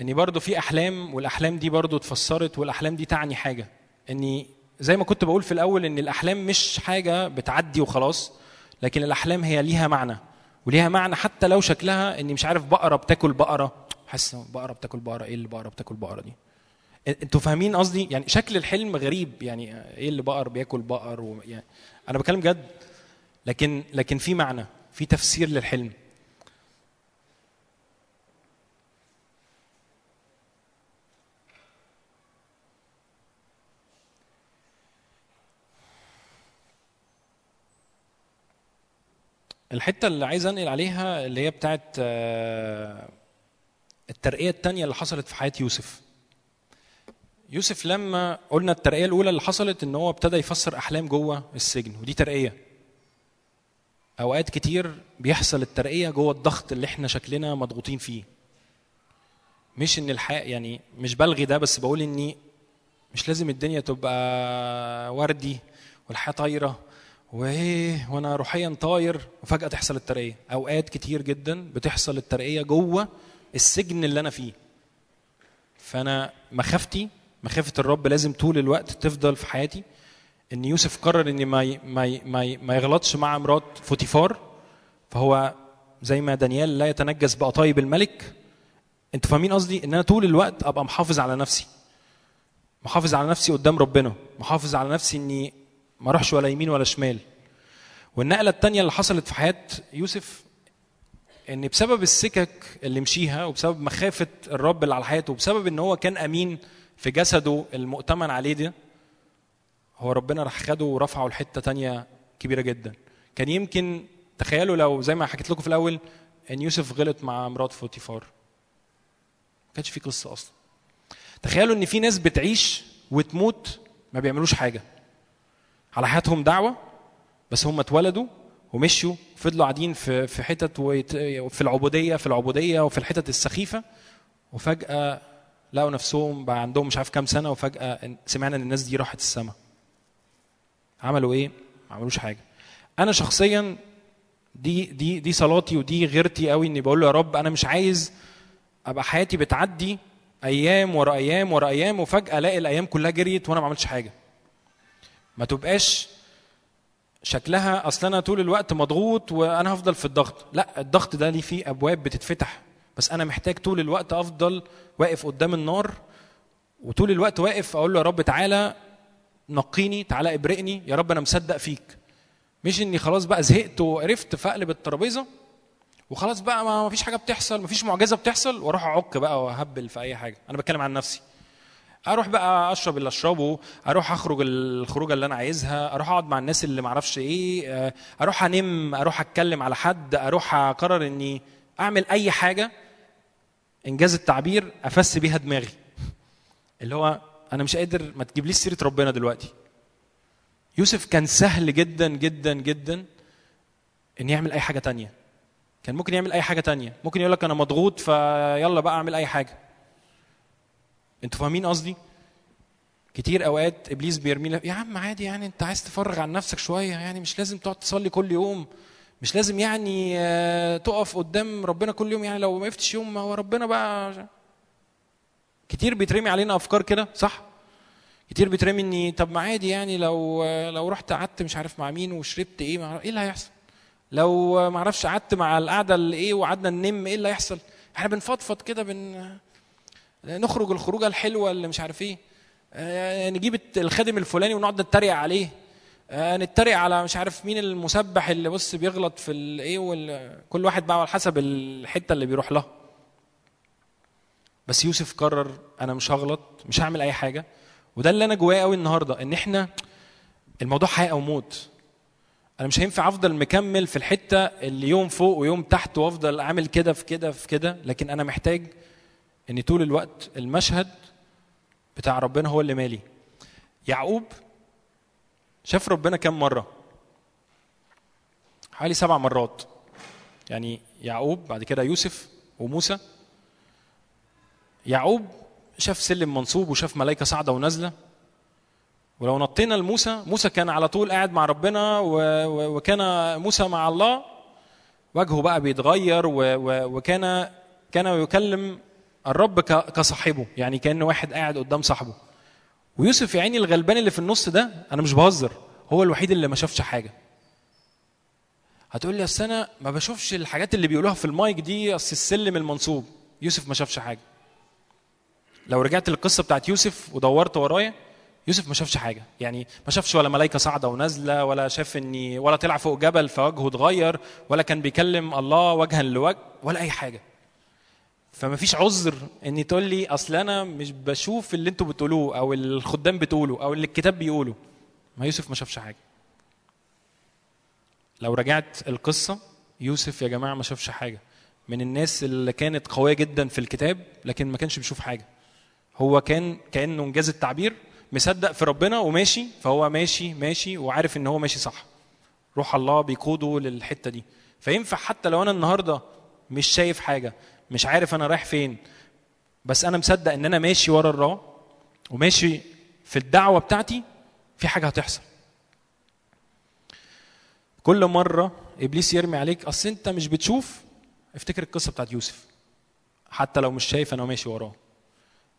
إني برضو في أحلام والأحلام دي برضو اتفسرت والأحلام دي تعني حاجة. إني زي ما كنت بقول في الأول إن الأحلام مش حاجة بتعدي وخلاص لكن الأحلام هي ليها معنى. وليها معنى حتى لو شكلها إني مش عارف بقرة بتاكل بقرة. حاسس بقره بتاكل بقرة إيه اللي بقره بتاكل بقرة دي؟ إنتوا فاهمين قصدي؟ يعني شكل الحلم غريب يعني إيه اللي بقر بياكل بقر و... يعني أنا بتكلم جد لكن لكن في معنى في تفسير للحلم. الحتة اللي عايز أنقل عليها اللي هي بتاعت آه، الترقية الثانية اللي حصلت في حياة يوسف. يوسف لما قلنا الترقية الأولى اللي حصلت إن هو ابتدى يفسر أحلام جوه السجن ودي ترقية. أوقات كتير بيحصل الترقية جوه الضغط اللي إحنا شكلنا مضغوطين فيه. مش إن الحياة يعني مش بلغي ده بس بقول إني مش لازم الدنيا تبقى وردي والحياة طايرة وإيه وأنا روحيا طاير وفجأة تحصل الترقية. أوقات كتير جدا بتحصل الترقية جوه السجن اللي أنا فيه. فأنا مخافتي مخافة الرب لازم طول الوقت تفضل في حياتي إن يوسف قرر إن ما ما ما ما يغلطش مع مرات فوتيفار. فهو زي ما دانيال لا يتنجس بقطايب الملك. أنتوا فاهمين قصدي؟ إن أنا طول الوقت أبقى محافظ على نفسي. محافظ على نفسي قدام ربنا. محافظ على نفسي إني ما أروحش ولا يمين ولا شمال. والنقلة الثانية اللي حصلت في حياة يوسف إن بسبب السكك اللي مشيها وبسبب مخافة الرب اللي على حياته وبسبب إن هو كان أمين في جسده المؤتمن عليه ده هو ربنا راح خده ورفعه لحتة تانية كبيرة جدا. كان يمكن تخيلوا لو زي ما حكيت لكم في الأول إن يوسف غلط مع مرات فوتيفار. ما كانش في قصة أصلا. تخيلوا إن في ناس بتعيش وتموت ما بيعملوش حاجة. على حياتهم دعوة بس هم اتولدوا ومشوا فضلوا قاعدين في في حتت في العبودية في العبودية وفي الحتت السخيفة. وفجأة لقوا نفسهم بقى عندهم مش عارف كام سنة وفجأة سمعنا إن الناس دي راحت السماء. عملوا إيه؟ ما عملوش حاجة. أنا شخصيا دي دي دي صلاتي ودي غيرتي قوي إني بقول له يا رب أنا مش عايز أبقى حياتي بتعدي أيام ورا أيام ورا أيام وفجأة ألاقي الأيام كلها جريت وأنا ما عملتش حاجة. ما تبقاش شكلها أصل أنا طول الوقت مضغوط وأنا هفضل في الضغط. لا الضغط ده ليه فيه أبواب بتتفتح. بس أنا محتاج طول الوقت أفضل واقف قدام النار وطول الوقت واقف أقول له يا رب تعالى نقيني تعالى ابرئني يا رب أنا مصدق فيك. مش إني خلاص بقى زهقت وقرفت فاقلب الترابيزة وخلاص بقى ما فيش حاجة بتحصل ما فيش معجزة بتحصل وأروح أعك بقى وأهبل في أي حاجة. أنا بتكلم عن نفسي. أروح بقى اشرب اللي اشربه أروح اخرج الخروجة اللي أنا عايزها أروح اقعد مع الناس اللي معرفش إيه آه، أروح انم أروح اتكلم على حد أروح اقرر اني اعمل اي حاجة انجاز التعبير افس بيها دماغي. اللي هو أنا مش قادر ما تجيبليش سيرة ربنا دلوقتي. يوسف كان سهل جدا جدا جدا إن يعمل أي حاجة تانية. كان ممكن يعمل أي حاجة تانية. ممكن يقول لك أنا مضغوط فيلا بقى أعمل أي حاجة. أنتوا فاهمين قصدي؟ كتير أوقات إبليس بيرمي يا عم عادي يعني انت عايز تفرغ عن نفسك شوية يعني مش لازم تقعد تصلي كل يوم مش لازم يعني آه، تقف قدام ربنا كل يوم يعني لو ما وقفتش يوم ما هو ربنا بقى كتير بيترمي علينا أفكار كده صح؟ كتير بيترمي إني طب ما عادي يعني لو لو رحت قعدت مش عارف مع مين وشربت إيه إيه اللي هيحصل؟ لو ما أعرفش قعدت مع القعدة اللي إيه وقعدنا ننم إيه اللي هيحصل؟ إحنا بنفضفض كده بن نخرج الخروجة الحلوة اللي مش عارف إيه. آه، نجيب الخادم الفلاني ونقعد نتريق عليه. آه، نتريق على مش عارف مين المسبح اللي بص بيغلط في الايه. كل واحد بقى على حسب الحتة اللي بيروح لها. بس يوسف قرر أنا مش هغلط مش هعمل أي حاجة. وده اللي أنا جواه قوي النهارده إن إحنا الموضوع حياه أو موت أنا مش هينفع أفضل مكمل في الحتة اللي يوم فوق ويوم تحت وأفضل أعمل كده في كده في كده لكن أنا محتاج إن طول الوقت المشهد بتاع ربنا هو اللي مالي يعقوب شاف ربنا كم مرة حوالي سبع مرات يعني يعقوب بعد كده يوسف وموسى يعقوب شاف سلم منصوب وشاف ملائكة صاعده ونازلة ولو نطينا لموسى موسى كان على طول قاعد مع ربنا. وكان موسى مع الله وجهه بقى بيتغير. وكان كان يكلم الرب. كصاحبه يعني كأنه واحد قاعد قدام صاحبه. ويوسف يا عيني الغلبان اللي في النص ده أنا مش بهزر هو الوحيد اللي ما شافش حاجة. هتقول لي أصل أنا ما بشوفش الحاجات اللي بيقولوها في المايك دي أصل السلم المنصوب. يوسف ما شافش حاجة. لو رجعت للقصة بتاعت يوسف ودورت ورايا يوسف ما شافش حاجة. يعني ما شافش ولا ملائكه صاعده ونازلة ولا شاف إني ولا طلع فوق جبل فوجهه اتغير ولا كان بيكلم الله وجها لوجه ولا أي حاجة. فما فيش عذر إن تقول لي أصل أنا مش بشوف اللي أنتوا بتقولوه أو الخدام بتقوله أو اللي الكتاب بيقوله. ما يوسف ما شافش حاجة. لو رجعت القصة يوسف يا جماعة ما شافش حاجة. من الناس اللي كانت قوية جدا في الكتاب لكن ما كانش بيشوف حاجة. هو كان كأنه إنجاز التعبير مصدق في ربنا وماشي فهو ماشي ماشي وعارف إن هو ماشي صح. روح الله بيقوده للحتة دي. فينفع حتى لو أنا النهارده مش شايف حاجة مش عارف أنا رايح فين. بس أنا مصدق إن أنا ماشي ورا الراه وماشي في الدعوة بتاعتي في حاجة هتحصل. كل مرة إبليس يرمي عليك أصل أنت مش بتشوف. افتكر القصة بتاعت يوسف. حتى لو مش شايف أنا ماشي وراه.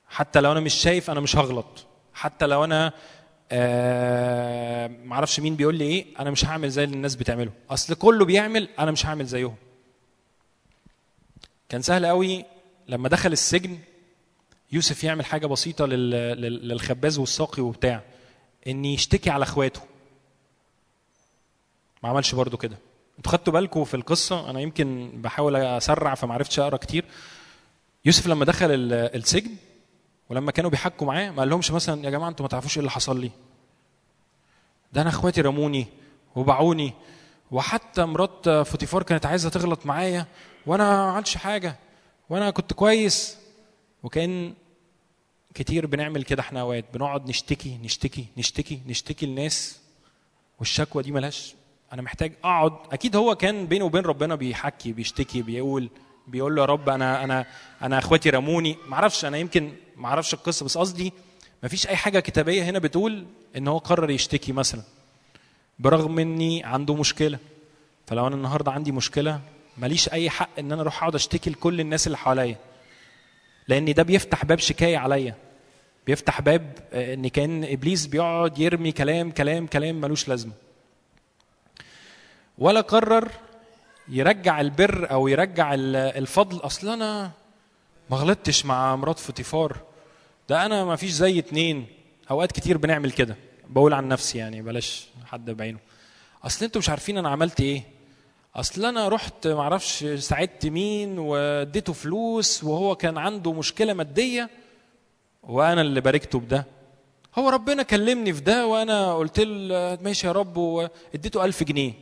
حتى لو أنا مش شايف أنا مش هغلط. حتى لو أنا آه معرفش مين بيقول لي إيه أنا مش هعمل زي اللي الناس بتعمله. أصل كله بيعمل أنا مش هعمل زيهم. كان سهل قوي لما دخل السجن يوسف يعمل حاجة بسيطة لل... لل... للخباز والساقي وبتاع إن يشتكي على أخواته. ما عملش برضو كده. أنتوا خدتوا بالكم في القصة؟ أنا يمكن بحاول أسرع فما عرفتش أقرأ كتير. يوسف لما دخل ال- السجن ولما كانوا بيحكوا معاه ما قالهمش مثلا يا جماعة أنتوا ما تعرفوش إيه اللي حصل لي. ده أنا أخواتي رموني وباعوني وحتى مرات فوتيفار كانت عايزة تغلط معايا وأنا ما عملتش حاجة وأنا كنت كويس. وكان كتير بنعمل كده إحنا أوقات بنقعد نشتكي نشتكي نشتكي نشتكي الناس والشكوى دي ملهاش. أنا محتاج أقعد. أكيد هو كان بينه وبين ربنا بيحكي بيشتكي بيقول بيقول له يا رب أنا أنا أنا أخواتي رموني. ما أعرفش أنا يمكن ما أعرفش القصة بس قصدي ما فيش أي حاجة كتابية هنا بتقول إن هو قرر يشتكي مثلا. برغم إني عنده مشكلة. فلو أنا النهارده عندي مشكلة ماليش أي حق إن أنا أروح أقعد أشتكي لكل الناس اللي حواليا. لأن ده بيفتح باب شكاية عليا. بيفتح باب آه، إن كان إبليس بيقعد يرمي كلام كلام كلام ملوش لازمة. ولا قرر يرجع البر أو يرجع ال- الفضل. أصل أنا ما غلطتش مع مرات فوتيفار. ده أنا ما فيش زي اتنين. أوقات كتير بنعمل كده. بقول عن نفسي يعني بلاش حد بعينه. أصل أنتوا مش عارفين أنا عملت إيه. أصل أنا رحت معرفش ساعدت مين واديته فلوس وهو كان عنده مشكلة مادية وأنا اللي باركته بده. هو ربنا كلمني في ده وأنا قلت له ماشي يا رب واديته ألف جنيه.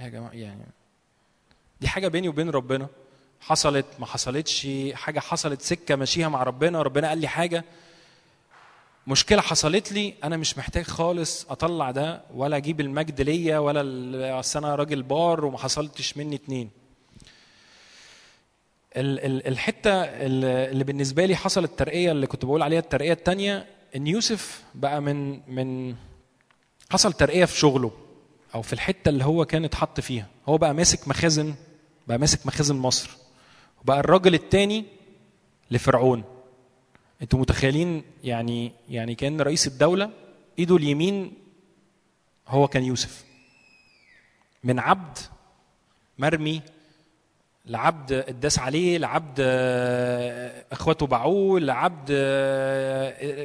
يا جماعة يعني دي حاجة بيني وبين ربنا. حصلت ما حصلتش. حاجة حصلت سكة ماشيها مع ربنا ربنا قال لي حاجة. مشكلة حصلت لي أنا مش محتاج خالص أطلع ده ولا أجيب المجد ليا ولا أصل أنا راجل بار وما حصلتش مني اتنين. ال- ال- الحتة اللي بالنسبة لي حصلت ترقية اللي كنت بقول عليها الترقية الثانية إن يوسف بقى من من حصل ترقية في شغله أو في الحتة اللي هو كان اتحط فيها. هو بقى ماسك مخازن بقى ماسك مخازن مصر وبقى الراجل الثاني لفرعون. أنتوا متخيلين يعني يعني كأن رئيس الدولة ايده اليمين هو كان يوسف. من عبد مرمي لعبد اتداس عليه لعبد اخواته باعوه لعبد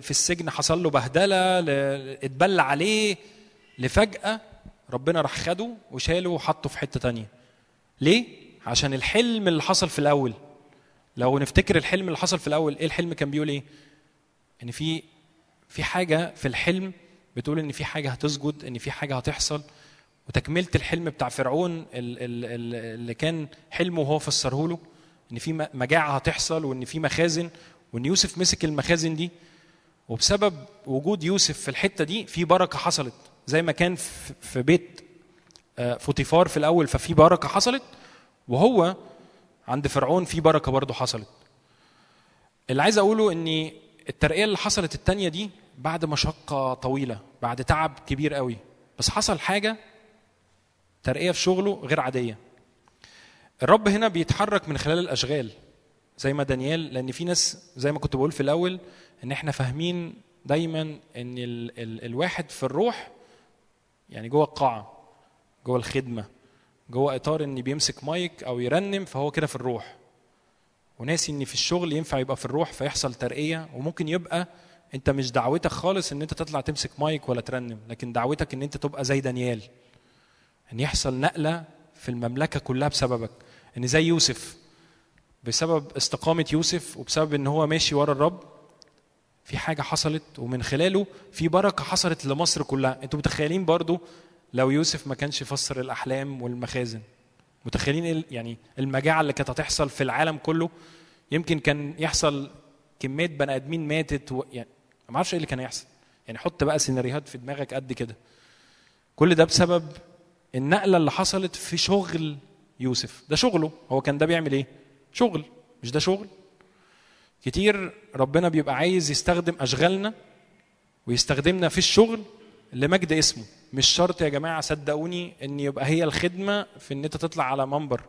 في السجن حصل له بهدلة اتبلى عليه. لفجأة ربنا راح خده وشاله وحطه في حتة تانية. ليه؟ عشان الحلم اللي حصل في الأول. لو نفتكر الحلم اللي حصل في الأول إيه الحلم كان بيقول إيه؟ إن في في حاجة في الحلم بتقول إن في حاجة هتسجد إن في حاجة هتحصل. وتكملة الحلم بتاع فرعون ال- ال- ال- اللي كان حلمه وهو فسره له إن في مجاعة هتحصل وإن في مخازن. وإن يوسف مسك المخازن دي وبسبب وجود يوسف في الحتة دي في بركة حصلت. زي ما كان في في بيت آه، فوتيفار في الأول ففي بركة حصلت. وهو عند فرعون في بركة برضه حصلت. اللي عايز أقوله إن الترقية اللي حصلت التانية دي بعد مشقة طويلة بعد تعب كبير قوي. بس حصل حاجة ترقية في شغله غير عادية. الرب هنا بيتحرك من خلال الأشغال زي ما دانيال لأن في ناس زي ما كنت بقول في الأول إن إحنا فاهمين دايما إن ال ال الواحد في الروح يعني جوه القاعة جوه الخدمة. جوه إطار ان بيمسك مايك أو يرنم فهو كده في الروح. وناسي ان في الشغل ينفع يبقى في الروح فيحصل ترقية وممكن يبقى أنت مش دعوتك خالص إن أنت تطلع تمسك مايك ولا ترنم لكن دعوتك إن أنت تبقى زي دانيال. إن يحصل نقلة في المملكة كلها بسببك. إن زي يوسف. بسبب استقامة يوسف وبسبب إن هو ماشي ورا الرب في حاجة حصلت ومن خلاله في بركة حصلت لمصر كلها. أنتوا متخيلين برضو لو يوسف ما كانش يفسر الأحلام والمخازن متخيلين إيه يعني المجاعة اللي كانت هتحصل في العالم كله؟ يمكن كان يحصل كمية بني آدمين ماتت و... يعني ما أعرفش إيه اللي كان يحصل يعني حط بقى سيناريوهات في دماغك قد كده. كل ده بسبب النقلة اللي حصلت في شغل يوسف. ده شغله. هو كان ده بيعمل إيه؟ شغل. مش ده شغل. كتير ربنا بيبقى عايز يستخدم أشغالنا ويستخدمنا في الشغل لمجد اسمه. مش شرط يا جماعة صدقوني إن يبقى هي الخدمة في إن أنت تطلع على منبر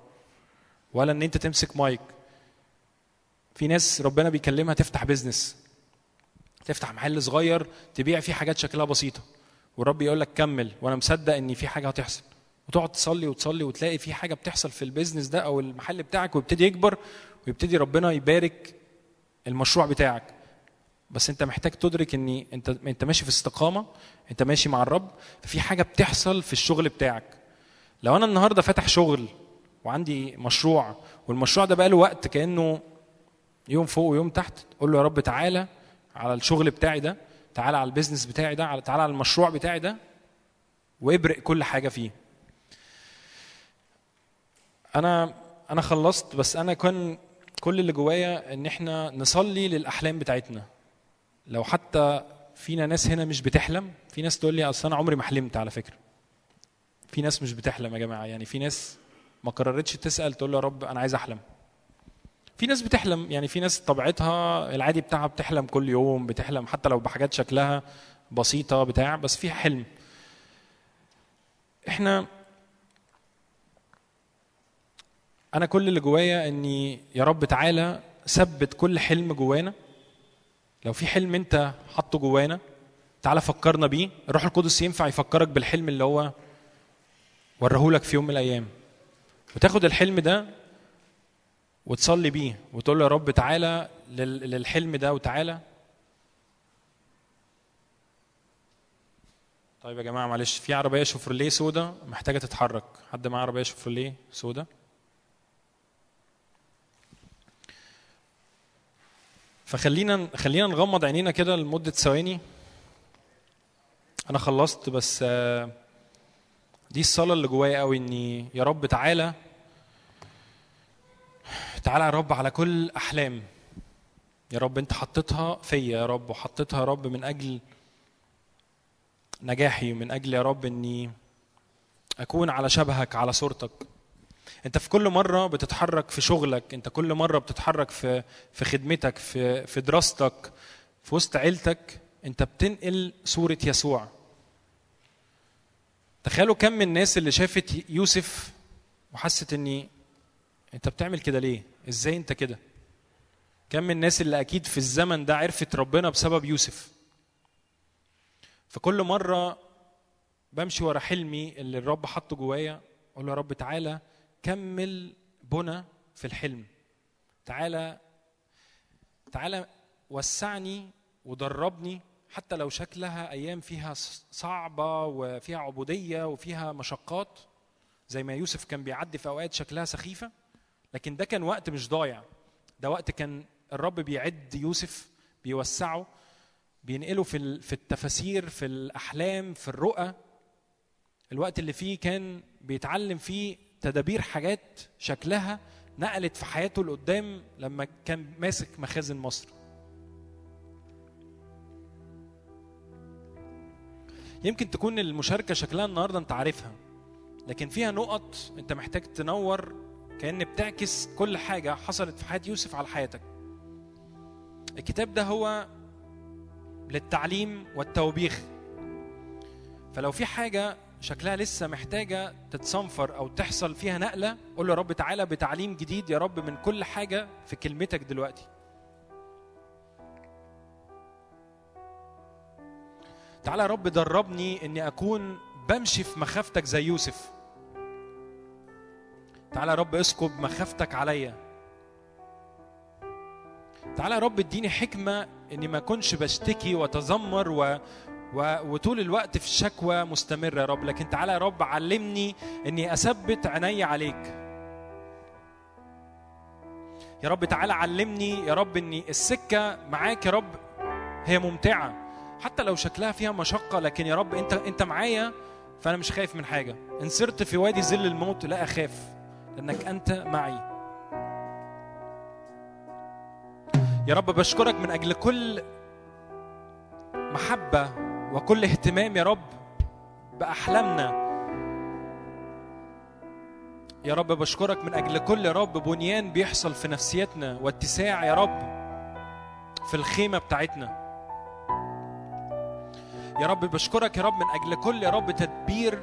ولا إن أنت تمسك مايك. في ناس ربنا بيكلمها تفتح business تفتح محل صغير تبيع فيه حاجات شكلها بسيطة والرب يقول لك كمل وأنا مصدق إن في حاجة هتحصل. وتقعد تصلي وتصلي وتلاقي في حاجة بتحصل في ال business ده أو المحل بتاعك ويبتدي يكبر ويبتدي ربنا يبارك المشروع بتاعك. بس انت محتاج تدرك ان انت انت ماشي في استقامة انت ماشي مع الرب ففي حاجة بتحصل في الشغل بتاعك. لو أنا النهارده فاتح شغل وعندي مشروع والمشروع ده بقاله وقت كأنه يوم فوق ويوم تحت قول له يا رب تعالى على الشغل بتاعي ده تعالى على البيزنس بتاعي ده تعالى على المشروع بتاعي ده وابرق كل حاجة فيه. أنا أنا خلصت بس أنا كان كل اللي جوايا إن إحنا نصلي للأحلام بتاعتنا. لو حتى فينا ناس هنا مش بتحلم في ناس تقول لي أصل أنا عمري ما حلمت على فكرة. في ناس مش بتحلم يا جماعة يعني في ناس ما قررتش تسأل تقول له يا رب أنا عايز أحلم. في ناس بتحلم يعني في ناس طبيعتها العادي بتاعها بتحلم كل يوم بتحلم حتى لو بحاجات شكلها بسيطة بتاع بس فيها حلم. إحنا أنا كل اللي جوايا إني يا رب تعالى ثبت كل حلم جوانا. لو في حلم انت حاطه جوانا تعالى فكرنا بيه. الروح القدس ينفع يفكرك بالحلم اللي هو ورهولك في يوم من الأيام. وتاخد الحلم ده وتصلي بيه وتقول له يا رب تعالى لل- للحلم ده وتعالى. طيب يا جماعة معلش في عربية شوفرليه سودا محتاجة تتحرك. حد معاه عربية شوفرليه سودا؟ فخلينا خلينا نغمض عينينا كده لمدة ثواني. أنا خلصت بس آه، دي الصلاة اللي جوايا قوي إني يا رب تعالى تعالى يا رب على كل أحلام. يا رب أنت حطيتها فيا يا رب وحطيتها يا رب من أجل نجاحي من أجل يا رب إني أكون على شبهك على صورتك. انت في كل مرة بتتحرك في شغلك انت كل مرة بتتحرك في في خدمتك في في دراستك في وسط عيلتك انت بتنقل صورة يسوع. تخيلوا كم من الناس اللي شافت يوسف وحست اني انت بتعمل كده ليه؟ إزاي انت كده؟ كم من الناس اللي أكيد في الزمن ده عرفت ربنا بسبب يوسف. فكل مرة بمشي ورا حلمي اللي الرب حطه جوايا أقول له يا رب تعالى كمل بنى في الحلم. تعالى تعالى وسعني ودربني حتى لو شكلها أيام فيها صعبة وفيها عبودية وفيها مشقات زي ما يوسف كان بيعدي في أوقات شكلها سخيفة. لكن ده كان وقت مش ضايع. ده وقت كان الرب بيعد يوسف بيوسعه بينقله في في التفاسير في الأحلام في الرؤى. الوقت اللي فيه كان بيتعلم فيه تدابير حاجات شكلها نقلت في حياته لقدام لما كان ماسك مخازن مصر. يمكن تكون المشاركة شكلها النهارده انت عارفها لكن فيها نقط انت محتاج تنور كأن بتعكس كل حاجة حصلت في حياة يوسف على حياتك. الكتاب ده هو للتعليم والتوبيخ. فلو في حاجة شكلها لسه محتاجة تتصنفر أو تحصل فيها نقلة قول له يا رب تعالى بتعليم جديد يا رب من كل حاجة في كلمتك دلوقتي. تعالى يا رب دربني إني أكون بمشي في مخافتك زي يوسف. تعالى يا رب اسكب مخافتك عليا. تعالى يا رب اديني حكمة إني ما أكونش بشتكي وأتذمر و... وطول الوقت في الشكوى مستمرة يا رب. لكن تعالى يا رب علمني إني أثبت عيني عليك. يا رب تعالى علمني يا رب إني السكة معاك يا رب هي ممتعة. حتى لو شكلها فيها مشقة لكن يا رب أنت أنت معايا فأنا مش خايف من حاجة. إن سرت في وادي ظل الموت لا أخاف لأنك أنت معي. يا رب بشكرك من أجل كل محبة وكل اهتمام يا رب بأحلامنا. يا رب بشكرك من أجل كل يا رب بنيان بيحصل في نفسيتنا واتساع يا رب في الخيمة بتاعتنا. يا رب بشكرك يا رب من أجل كل يا رب تدبير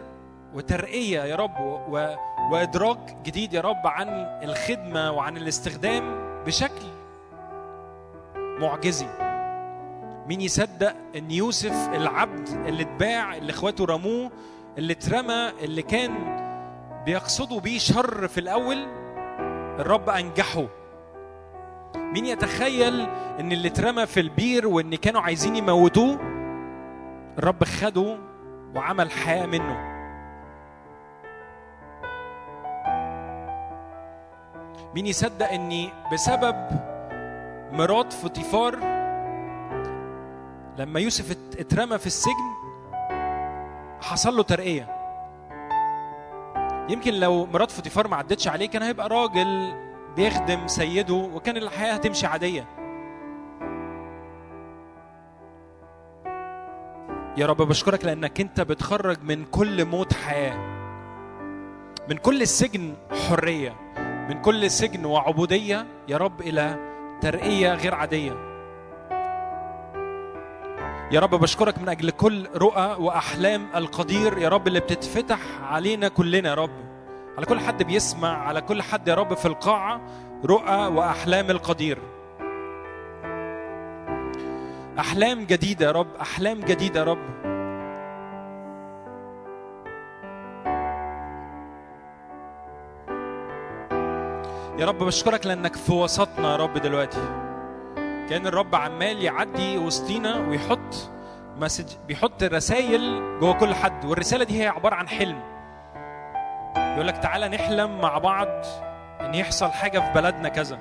وترقية يا رب و... وإدراك جديد يا رب عن الخدمة وعن الاستخدام بشكل معجزي. مين يصدق إن يوسف العبد اللي اتباع اللي إخواته رموه اللي اترمى اللي كان بيقصدوا بيه شر في الأول؟ الرب أنجحه. مين يتخيل إن اللي اترمى في البير وإن كانوا عايزين يموتوه؟ الرب خده وعمل حياة منه. مين يصدق إني بسبب مرات فطيفار لما يوسف ات- اترمى في السجن حصل له ترقية. يمكن لو مرات فطيفار ما عدتش عليه كان هيبقى راجل بيخدم سيده وكان الحياة هتمشي عادية. يا رب بشكرك لأنك أنت بتخرج من كل موت حياة. من كل سجن حرية. من كل سجن وعبودية يا رب إلى ترقية غير عادية. يا رب بشكرك من أجل كل رؤى وأحلام القدير. يا رب اللي بتتفتح علينا كلنا يا رب. على كل حد بيسمع على كل حد يا رب في القاعة رؤى وأحلام القدير. أحلام جديدة يا رب أحلام جديدة يا رب. يا رب بشكرك لأنك في وسطنا يا رب دلوقتي. كان الرب عمال يعدي وسطينا ويحط مسج بيحط رسائل جوه كل حد والرسالة دي هي عبارة عن حلم. يقول لك تعالى نحلم مع بعض إن يحصل حاجة في بلدنا كذا.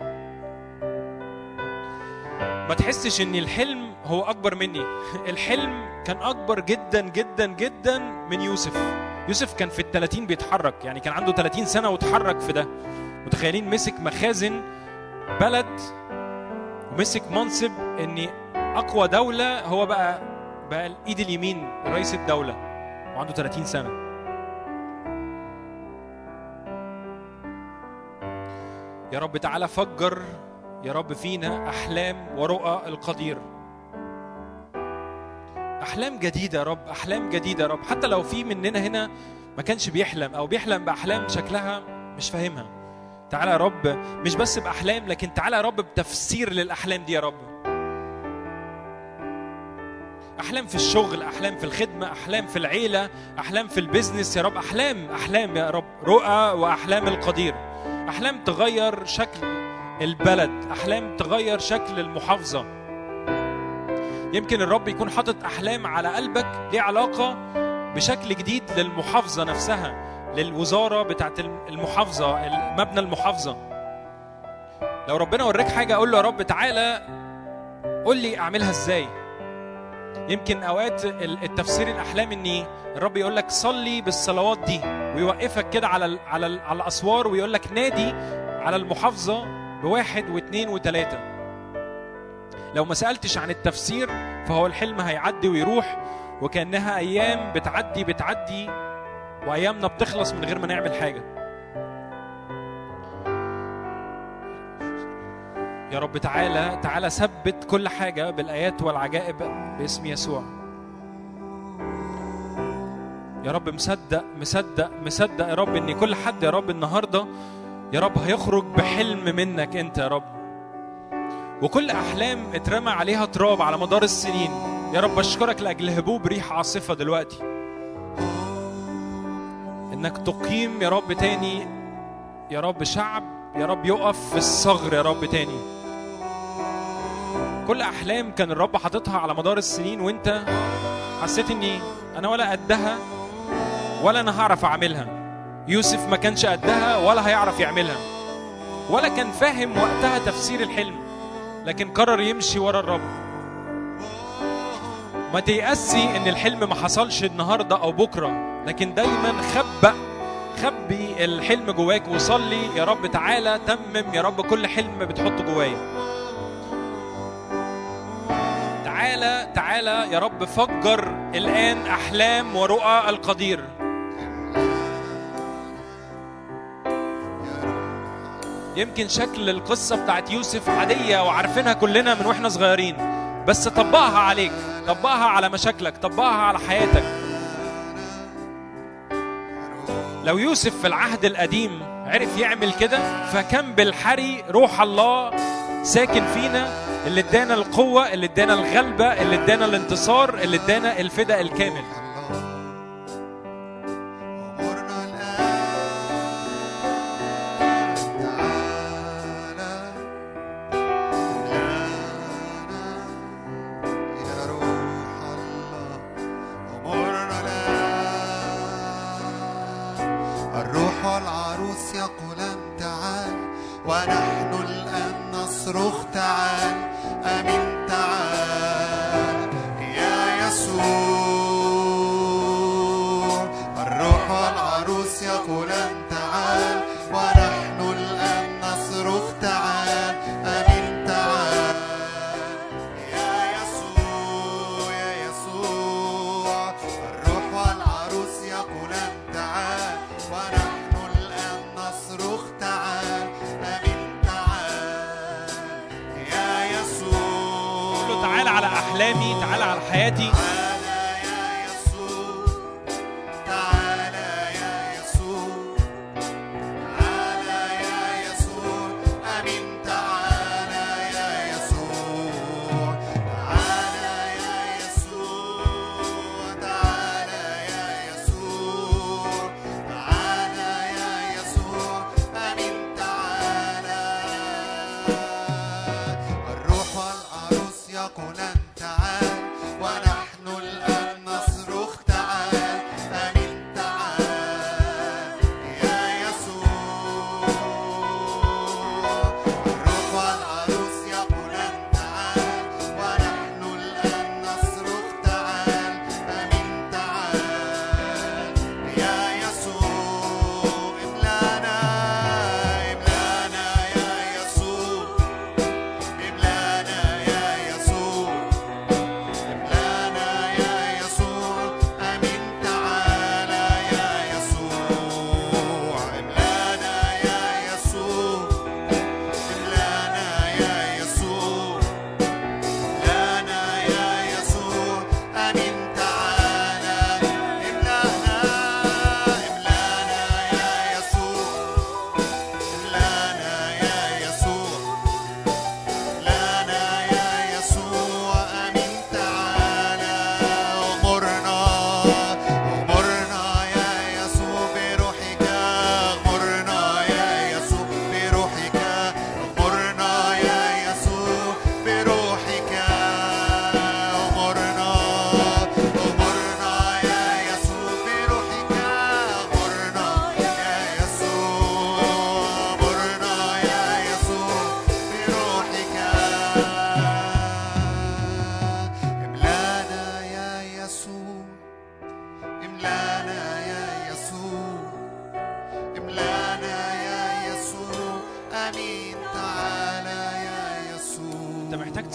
ما تحسش إن الحلم هو أكبر مني. الحلم كان أكبر جدا جدا جدا من يوسف. يوسف كان في الثلاثين بيتحرك يعني كان عنده 30 سنة وتحرك في ده. متخيلين مسك مخازن بلد ومسك منصب إن أقوى دولة هو بقى بقى الإيد اليمين رئيس الدولة وعنده 30 سنة. يا رب تعالى فجر يا رب فينا أحلام ورؤى القدير. أحلام جديدة يا رب أحلام جديدة يا رب. حتى لو في مننا هنا ما كانش بيحلم أو بيحلم بأحلام شكلها مش فاهمها. تعالى يا رب مش بس بأحلام لكن تعالى يا رب بتفسير للأحلام دي يا رب. أحلام في الشغل أحلام في الخدمة أحلام في العيلة أحلام في البيزنس يا رب. أحلام أحلام يا رب رؤى وأحلام القدير. أحلام تغير شكل البلد أحلام تغير شكل المحافظة. يمكن الرب يكون حاطط أحلام على قلبك ليه علاقة بشكل جديد للمحافظة نفسها. للوزارة بتاعت المحافظة مبنى المحافظة. لو ربنا وراك حاجة قول له يا رب تعالى قول لي أعملها إزاي. يمكن أوقات التفسير الأحلام اني الرب يقول لك صلي بالصلوات دي ويوقفك كده على على على الأسوار ويقول لك نادي على المحافظة بواحد واثنين وثلاثه لو ما سألتش عن التفسير فهو الحلم هيعدي ويروح وكأنها أيام بتعدي بتعدي وأيامنا بتخلص من غير ما نعمل حاجة. يا رب تعالى تعالى ثبت كل حاجة بالآيات والعجائب باسم يسوع. يا رب مصدق مصدق مصدق يا رب إن كل حد يا رب النهارده يا رب هيخرج بحلم منك أنت يا رب. وكل أحلام اترمى عليها تراب على مدار السنين. يا رب أشكرك لأجل هبوب ريح عاصفة دلوقتي. إنك تقيم يا رب تاني. يا رب شعب يا رب يقف في الصغر يا رب تاني. كل أحلام كان الرب حاططها على مدار السنين وأنت حسيت إني أنا ولا قدها ولا أنا هعرف أعملها. يوسف ما كانش قدها ولا هيعرف يعملها. ولا كان فاهم وقتها تفسير الحلم لكن قرر يمشي ورا الرب. ما تيأسي إن الحلم ما حصلش النهارده أو بكرة. لكن دايما خبأ خبي الحلم جواك وصلي. يا رب تعالى تمم يا رب كل حلم بتحطه جوايا. تعالى تعالى يا رب فجر الآن أحلام ورؤى القدير. يمكن شكل القصة بتاعت يوسف عادية وعارفينها كلنا من وإحنا صغيرين بس طبقها عليك طبقها على مشاكلك طبقها على حياتك. لو يوسف في العهد القديم عرف يعمل كده فكم بالحري روح الله ساكن فينا اللي ادانا القوة اللي ادانا الغلبة اللي ادانا الانتصار اللي ادانا الفداء الكامل.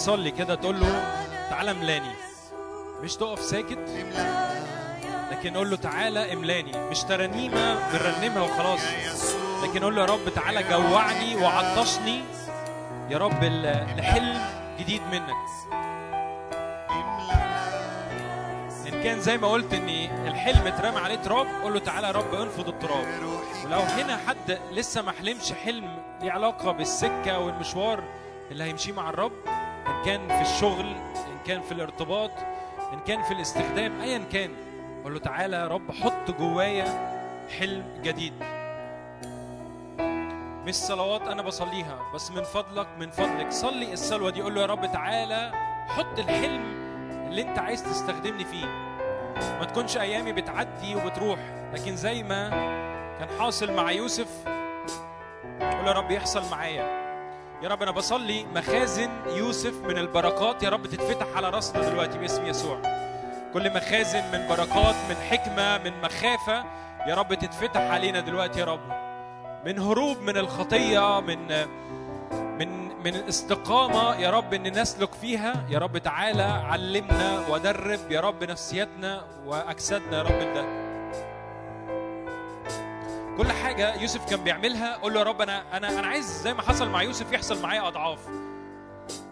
تصلي كده تقول له تعالى املاني. مش تقف ساكت؟ لكن قول له تعالى املاني. مش ترانيمة بنرنمها وخلاص. لكن قول له يا رب تعالى جوعني وعطشني. يا رب لحلم جديد منك. إن كان زي ما قلت إن الحلم اترمى عليه تراب قول له تعالى يا رب انفض التراب. ولو هنا حد لسه ما حلمش حلم ليه علاقة بالسكة والمشوار اللي هيمشيه مع الرب ان كان في الشغل إن كان في الارتباط إن كان في الاستخدام ايا كان. قول له تعالى يا رب حط جوايا حلم جديد. مش صلوات أنا بصليها بس من فضلك من فضلك. صلي الصلوة دي قول له يا رب تعالى حط الحلم اللي أنت عايز تستخدمني فيه. ما تكونش أيامي بتعدي وبتروح لكن زي ما كان حاصل مع يوسف قول يا رب يحصل معايا. يا رب أنا بصلي مخازن يوسف من البركات. يا رب تتفتح على راسنا دلوقتي باسم يسوع. كل مخازن من بركات من حكمة من مخافة يا رب تتفتح علينا دلوقتي يا رب. من هروب من الخطية من من من الاستقامه يا رب إن نسلك فيها. يا رب تعالى علمنا ودرب يا رب نفسيتنا وأجسادنا يا رب. ده كل حاجة يوسف كان بيعملها قول له يا رب أنا أنا أنا عايز زي ما حصل مع يوسف يحصل معايا أضعاف.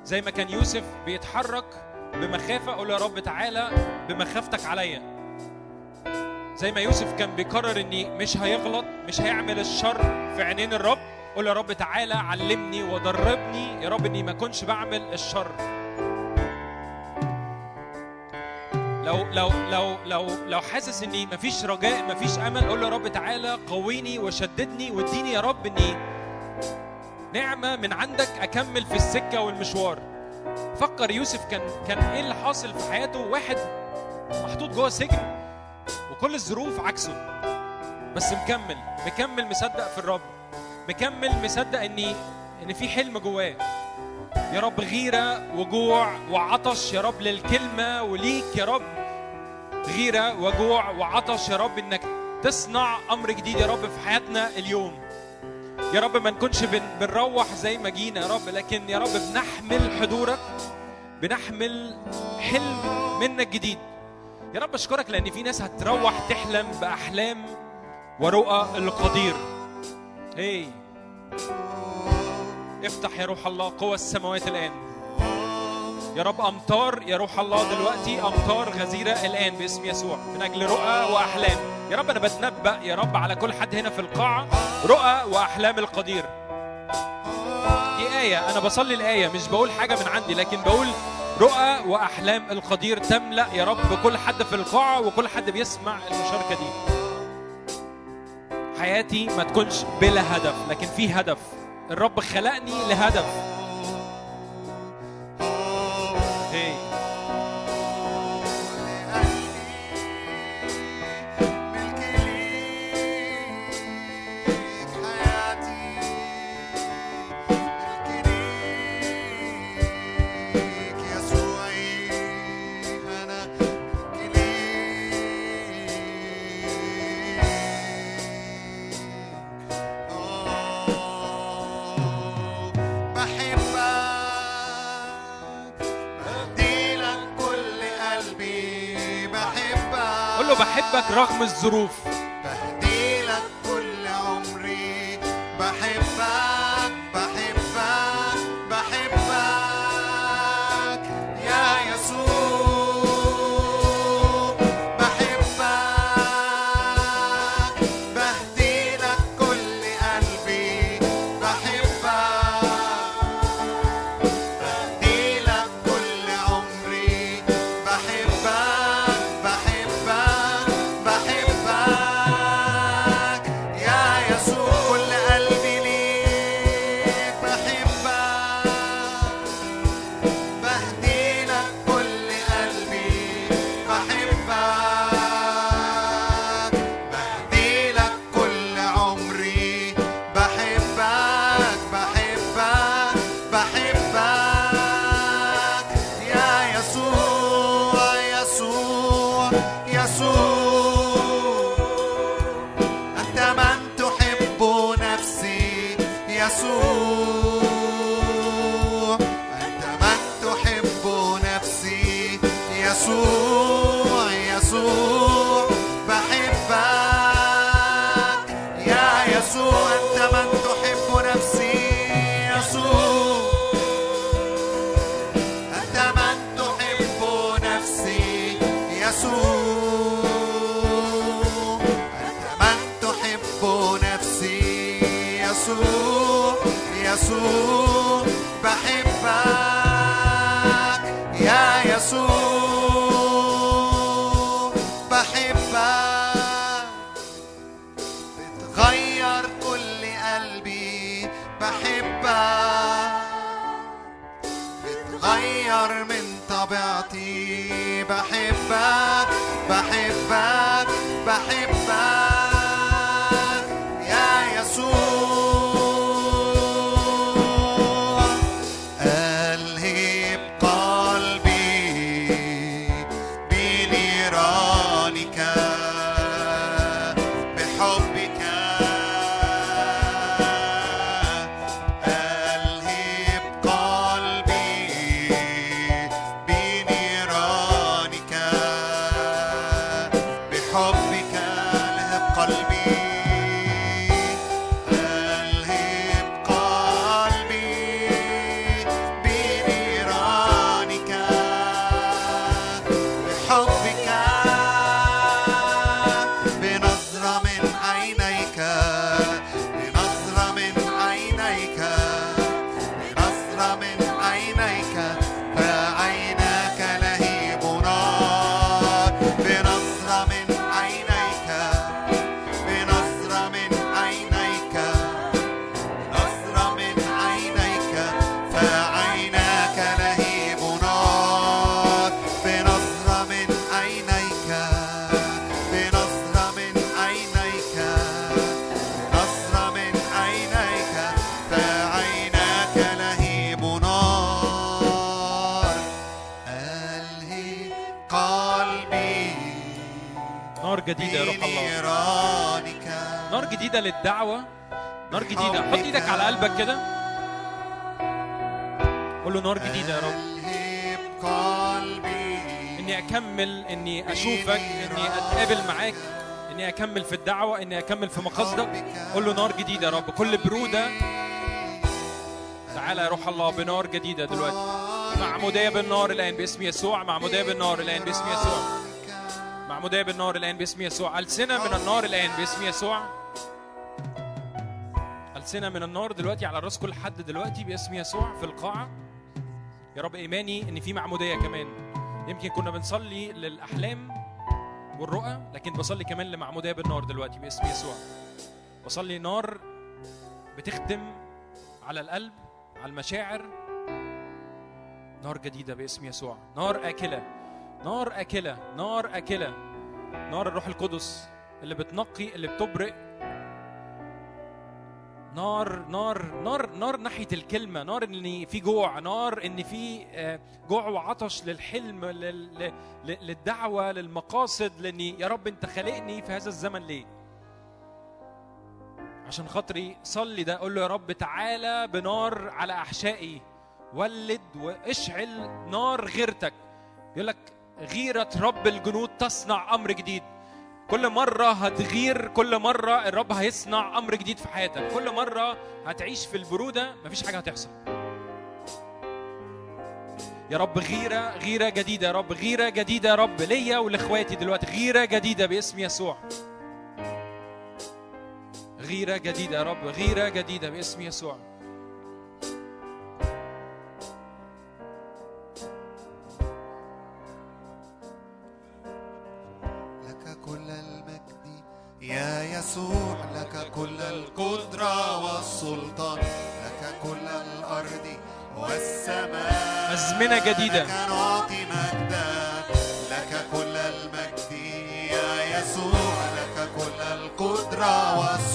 زي ما كان يوسف بيتحرك بمخافة قول له يا رب تعالى بمخافتك عليا. زي ما يوسف كان بيقرر إني مش هيغلط مش هيعمل الشر في عينين الرب قول يا رب تعالى علمني ودربني يا رب إني ما اكونش بعمل الشر. لو لو لو لو لو حاسس إني مفيش رجاء مفيش أمل قول له يا رب تعالى قويني وشددني واديني يا رب إني نعمة من عندك أكمل في السكة والمشوار. فكر يوسف كان كان إيه اللي حاصل في حياته؟ واحد محطوط جوه سجن وكل الظروف عكسه بس مكمل مكمل مصدق في الرب مكمل مصدق إني إن في حلم جواه. يا رب غيرة وجوع وعطش يا رب للكلمة وليك يا رب. غيرة وجوع وعطش يا رب إنك تصنع أمر جديد يا رب في حياتنا اليوم. يا رب ما نكونش بن بنروح زي ما جينا يا رب لكن يا رب بنحمل حضورك بنحمل حلم منك جديد. يا رب أشكرك لأن في ناس هتروح تحلم بأحلام ورؤى القدير. هي افتح يا روح الله قوى السماوات الآن. يا رب أمطار يا روح الله دلوقتي أمطار غزيرة الآن باسم يسوع من أجل رؤى وأحلام. يا رب أنا بتنبأ يا رب على كل حد هنا في القاعة رؤى وأحلام القدير. دي آية أنا بصلي الآية مش بقول حاجة من عندي لكن بقول رؤى وأحلام القدير تملأ يا رب كل حد في القاعة وكل حد بيسمع المشاركة دي. حياتي ما تكونش بلا هدف لكن في هدف. الرب خلقني لهدف. بحبك رغم الظروف. بهديلك كل عمري. بحبك. بحبك جديدة يا روح الله. نار جديدة للدعوة. نار جديدة. حط إيدك على قلبك كده. قول له نار جديدة يا رب. إني أكمل إني أشوفك إني أتقابل معاك. إني أكمل في الدعوة إني أكمل في مقاصدك قول له نار جديدة يا رب. كل برودة. تعالى يا روح الله بنار جديدة دلوقتي. معمودية بالنار الآن باسم يسوع معمودية بالنار الآن باسم يسوع. معمودية بالنار الآن باسم يسوع. ألسنة من النار الآن باسم يسوع. ألسنة من النار دلوقتي على راس كل حد دلوقتي باسم يسوع في القاعة. يا رب إيماني إن في معمودية كمان. يمكن كنا بنصلي للأحلام والرؤى لكن بصلي كمان لمعمودية بالنار دلوقتي باسم يسوع. بصلي نار بتخدم على القلب على المشاعر. نار جديدة باسم يسوع. نار آكلة. نار آكلة. نار آكلة. نار الروح القدس اللي بتنقي اللي بتبرئ. نار نار نار نار ناحية الكلمة نار إن في جوع نار إن في آه، جوع وعطش للحلم للدعوة للمقاصد لإني يا رب أنت خلقني في هذا الزمن ليه؟ عشان خاطري صلي ده قول له يا رب تعالى بنار على أحشائي. ولد واشعل نار غيرتك. يقول لك غيرة رب الجنود تصنع أمر جديد. كل مرة هتغير كل مرة الرب هيصنع أمر جديد في حياتك. كل مرة هتعيش في البرودة مفيش حاجة هتحصل. يا رب غيرة غيرة جديدة يا رب غيرة جديدة يا رب. ليا ولإخواتي دلوقتي غيرة جديدة باسم يسوع. غيرة جديدة يا رب غيرة جديدة باسم يسوع. يا يسوع لك كل القدرة والسلطان لك كل الأرض والسماء أزمنة جديدة. لك نعطي مجدا لك كل المجد يا يسوع لك كل القدرة والسلطان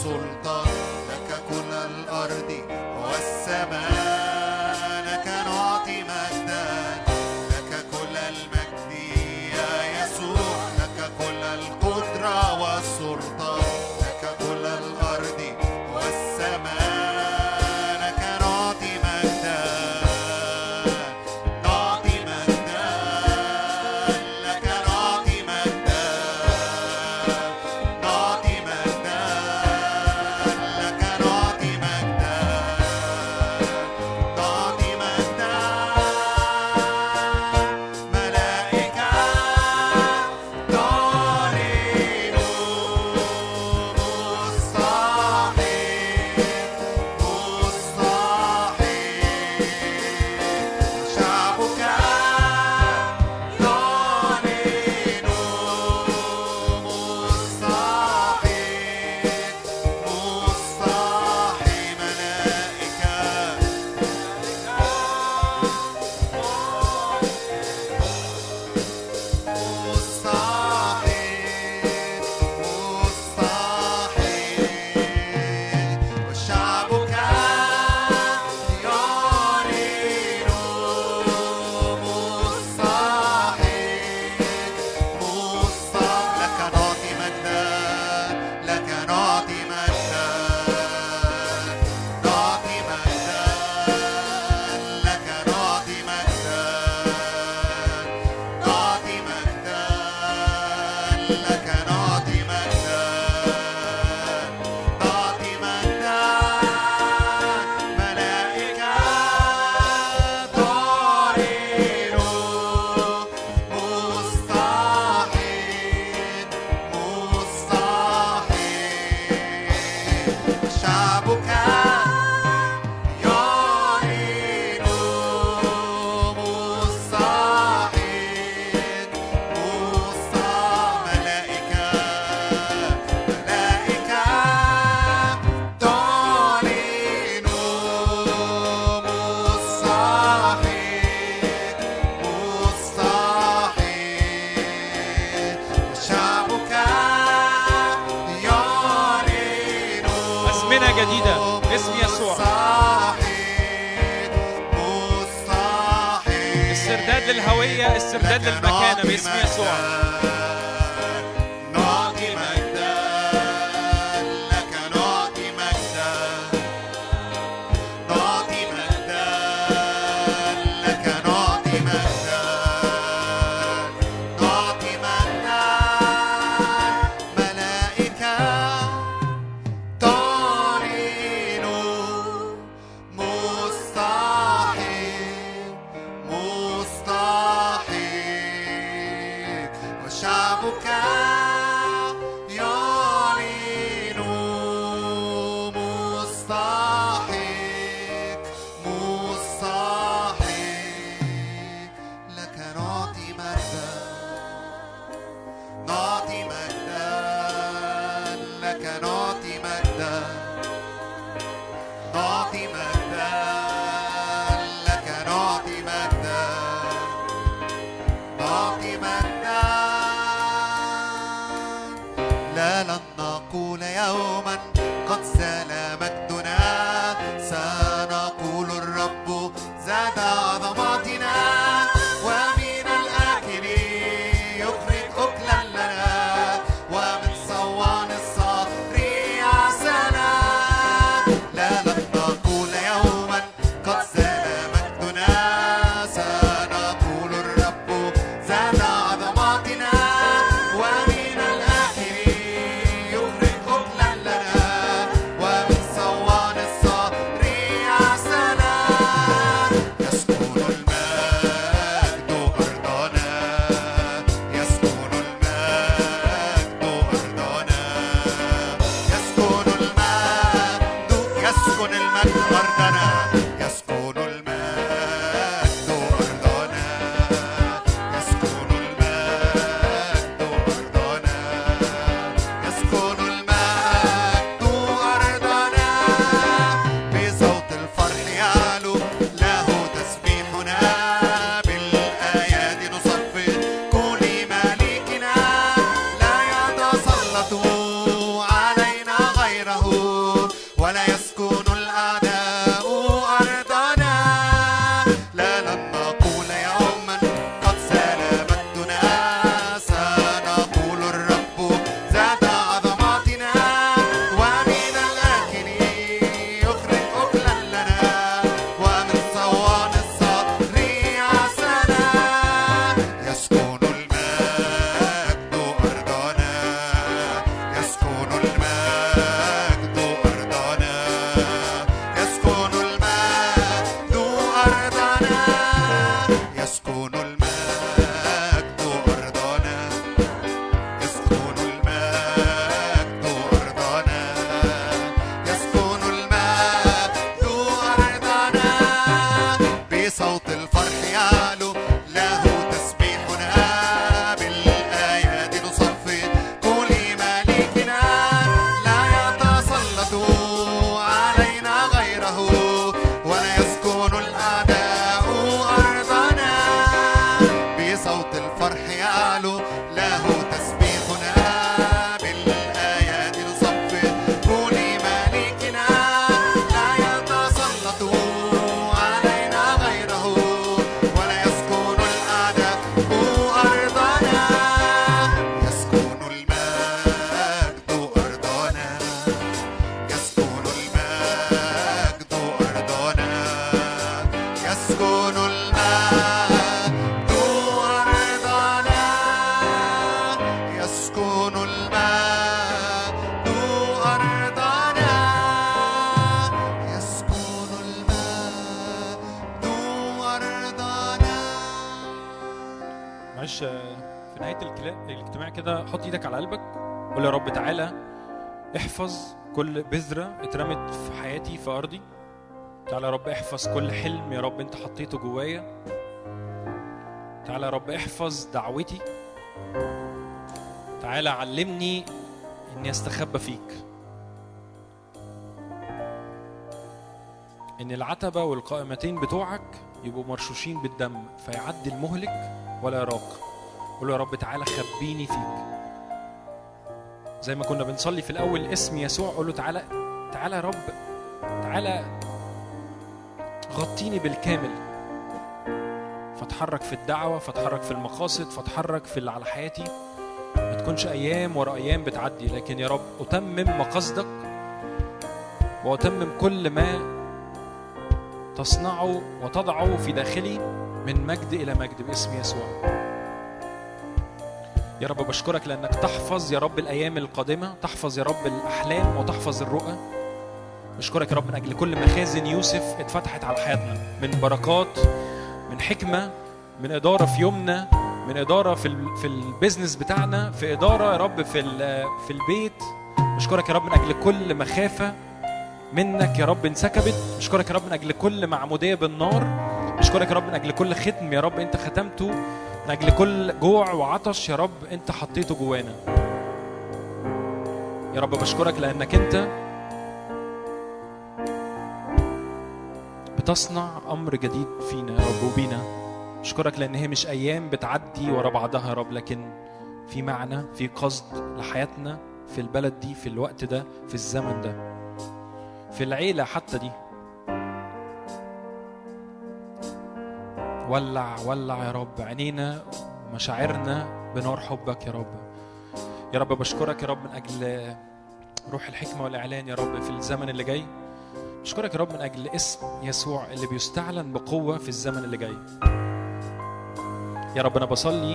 أرضي. تعالى يا رب احفظ كل حلم يا رب أنت حطيته جوايا. تعالى يا رب احفظ دعوتي. تعالى علمني إني أستخبى فيك. إن العتبة والقائمتين بتوعك يبقوا مرشوشين بالدم فيعدي المهلك ولا يراك. قول يا رب تعالى خبيني فيك. زي ما كنا بنصلي في الأول اسم يسوع قول له تعالى تعالى يا رب تعالى غطيني بالكامل. فاتحرك في الدعوة فاتحرك في المقاصد فاتحرك في اللي على حياتي. ما تكونش أيام ورا أيام بتعدي لكن يا رب أتمم مقاصدك وأتمم كل ما تصنعه وتضعه في داخلي من مجد إلى مجد باسم يسوع. يا رب بشكرك لأنك تحفظ يا رب الأيام القادمة تحفظ يا رب الأحلام وتحفظ الرؤى. أشكرك يا رب من أجل كل مخازن يوسف اتفتحت على حياتنا. من بركات من حكمة من إدارة في يومنا من إدارة في في البيزنس بتاعنا في إدارة يا رب في في البيت. أشكرك يا رب من أجل كل مخافة منك يا رب انسكبت. أشكرك يا رب من أجل كل معمودية بالنار. أشكرك يا رب من أجل كل ختم يا رب أنت ختمته. من أجل كل جوع وعطش يا رب أنت حطيته جوانا. يا رب بشكرك لأنك أنت بتصنع أمر جديد فينا يا رب وبينا أشكرك لأن هي مش أيام بتعدي ورا بعضها يا رب لكن في معنى في قصد لحياتنا في البلد دي في الوقت ده في الزمن ده في العيلة حتى دي. ولع ولع يا رب عينينا ومشاعرنا بنار حبك يا رب. يا رب بشكرك يا رب من أجل روح الحكمة والإعلان يا رب في الزمن اللي جاي. بشكرك يا رب من أجل اسم يسوع اللي بيستعلن بقوة في الزمن اللي جاي. يا رب أنا بصلي.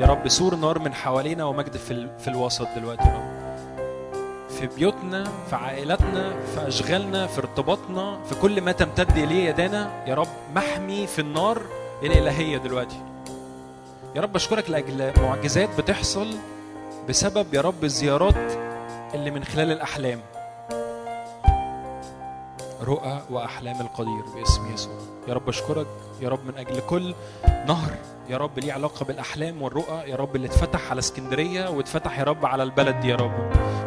يا رب سور نار من حوالينا ومجد في ال- في الوسط دلوقتي يا رب. في بيوتنا في عائلاتنا في أشغالنا في ارتباطنا في كل ما تمتد إليه يدانا يا رب محمي في النار الالهيه دلوقتي. يا رب أشكرك لأجل معجزات بتحصل بسبب يا رب الزيارات اللي من خلال الأحلام. رؤى وأحلام القدير باسم يسوع. يا رب أشكرك. يا رب من أجل كل نهر يا رب ليه علاقة بالأحلام والرؤى يا رب اللي اتفتح على اسكندرية واتفتح يا رب على البلد دي يا رب.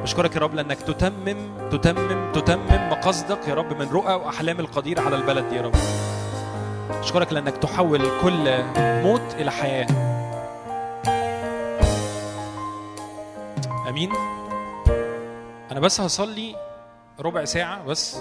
أشكرك يا رب لأنك تتمم تتمم تتمم مقاصدك يا رب من رؤى وأحلام القدير على البلد دي يا رب. أشكرك لأنك تحول كل موت إلى حياة. آمين. أنا بس هصلي ربع ساعة بس.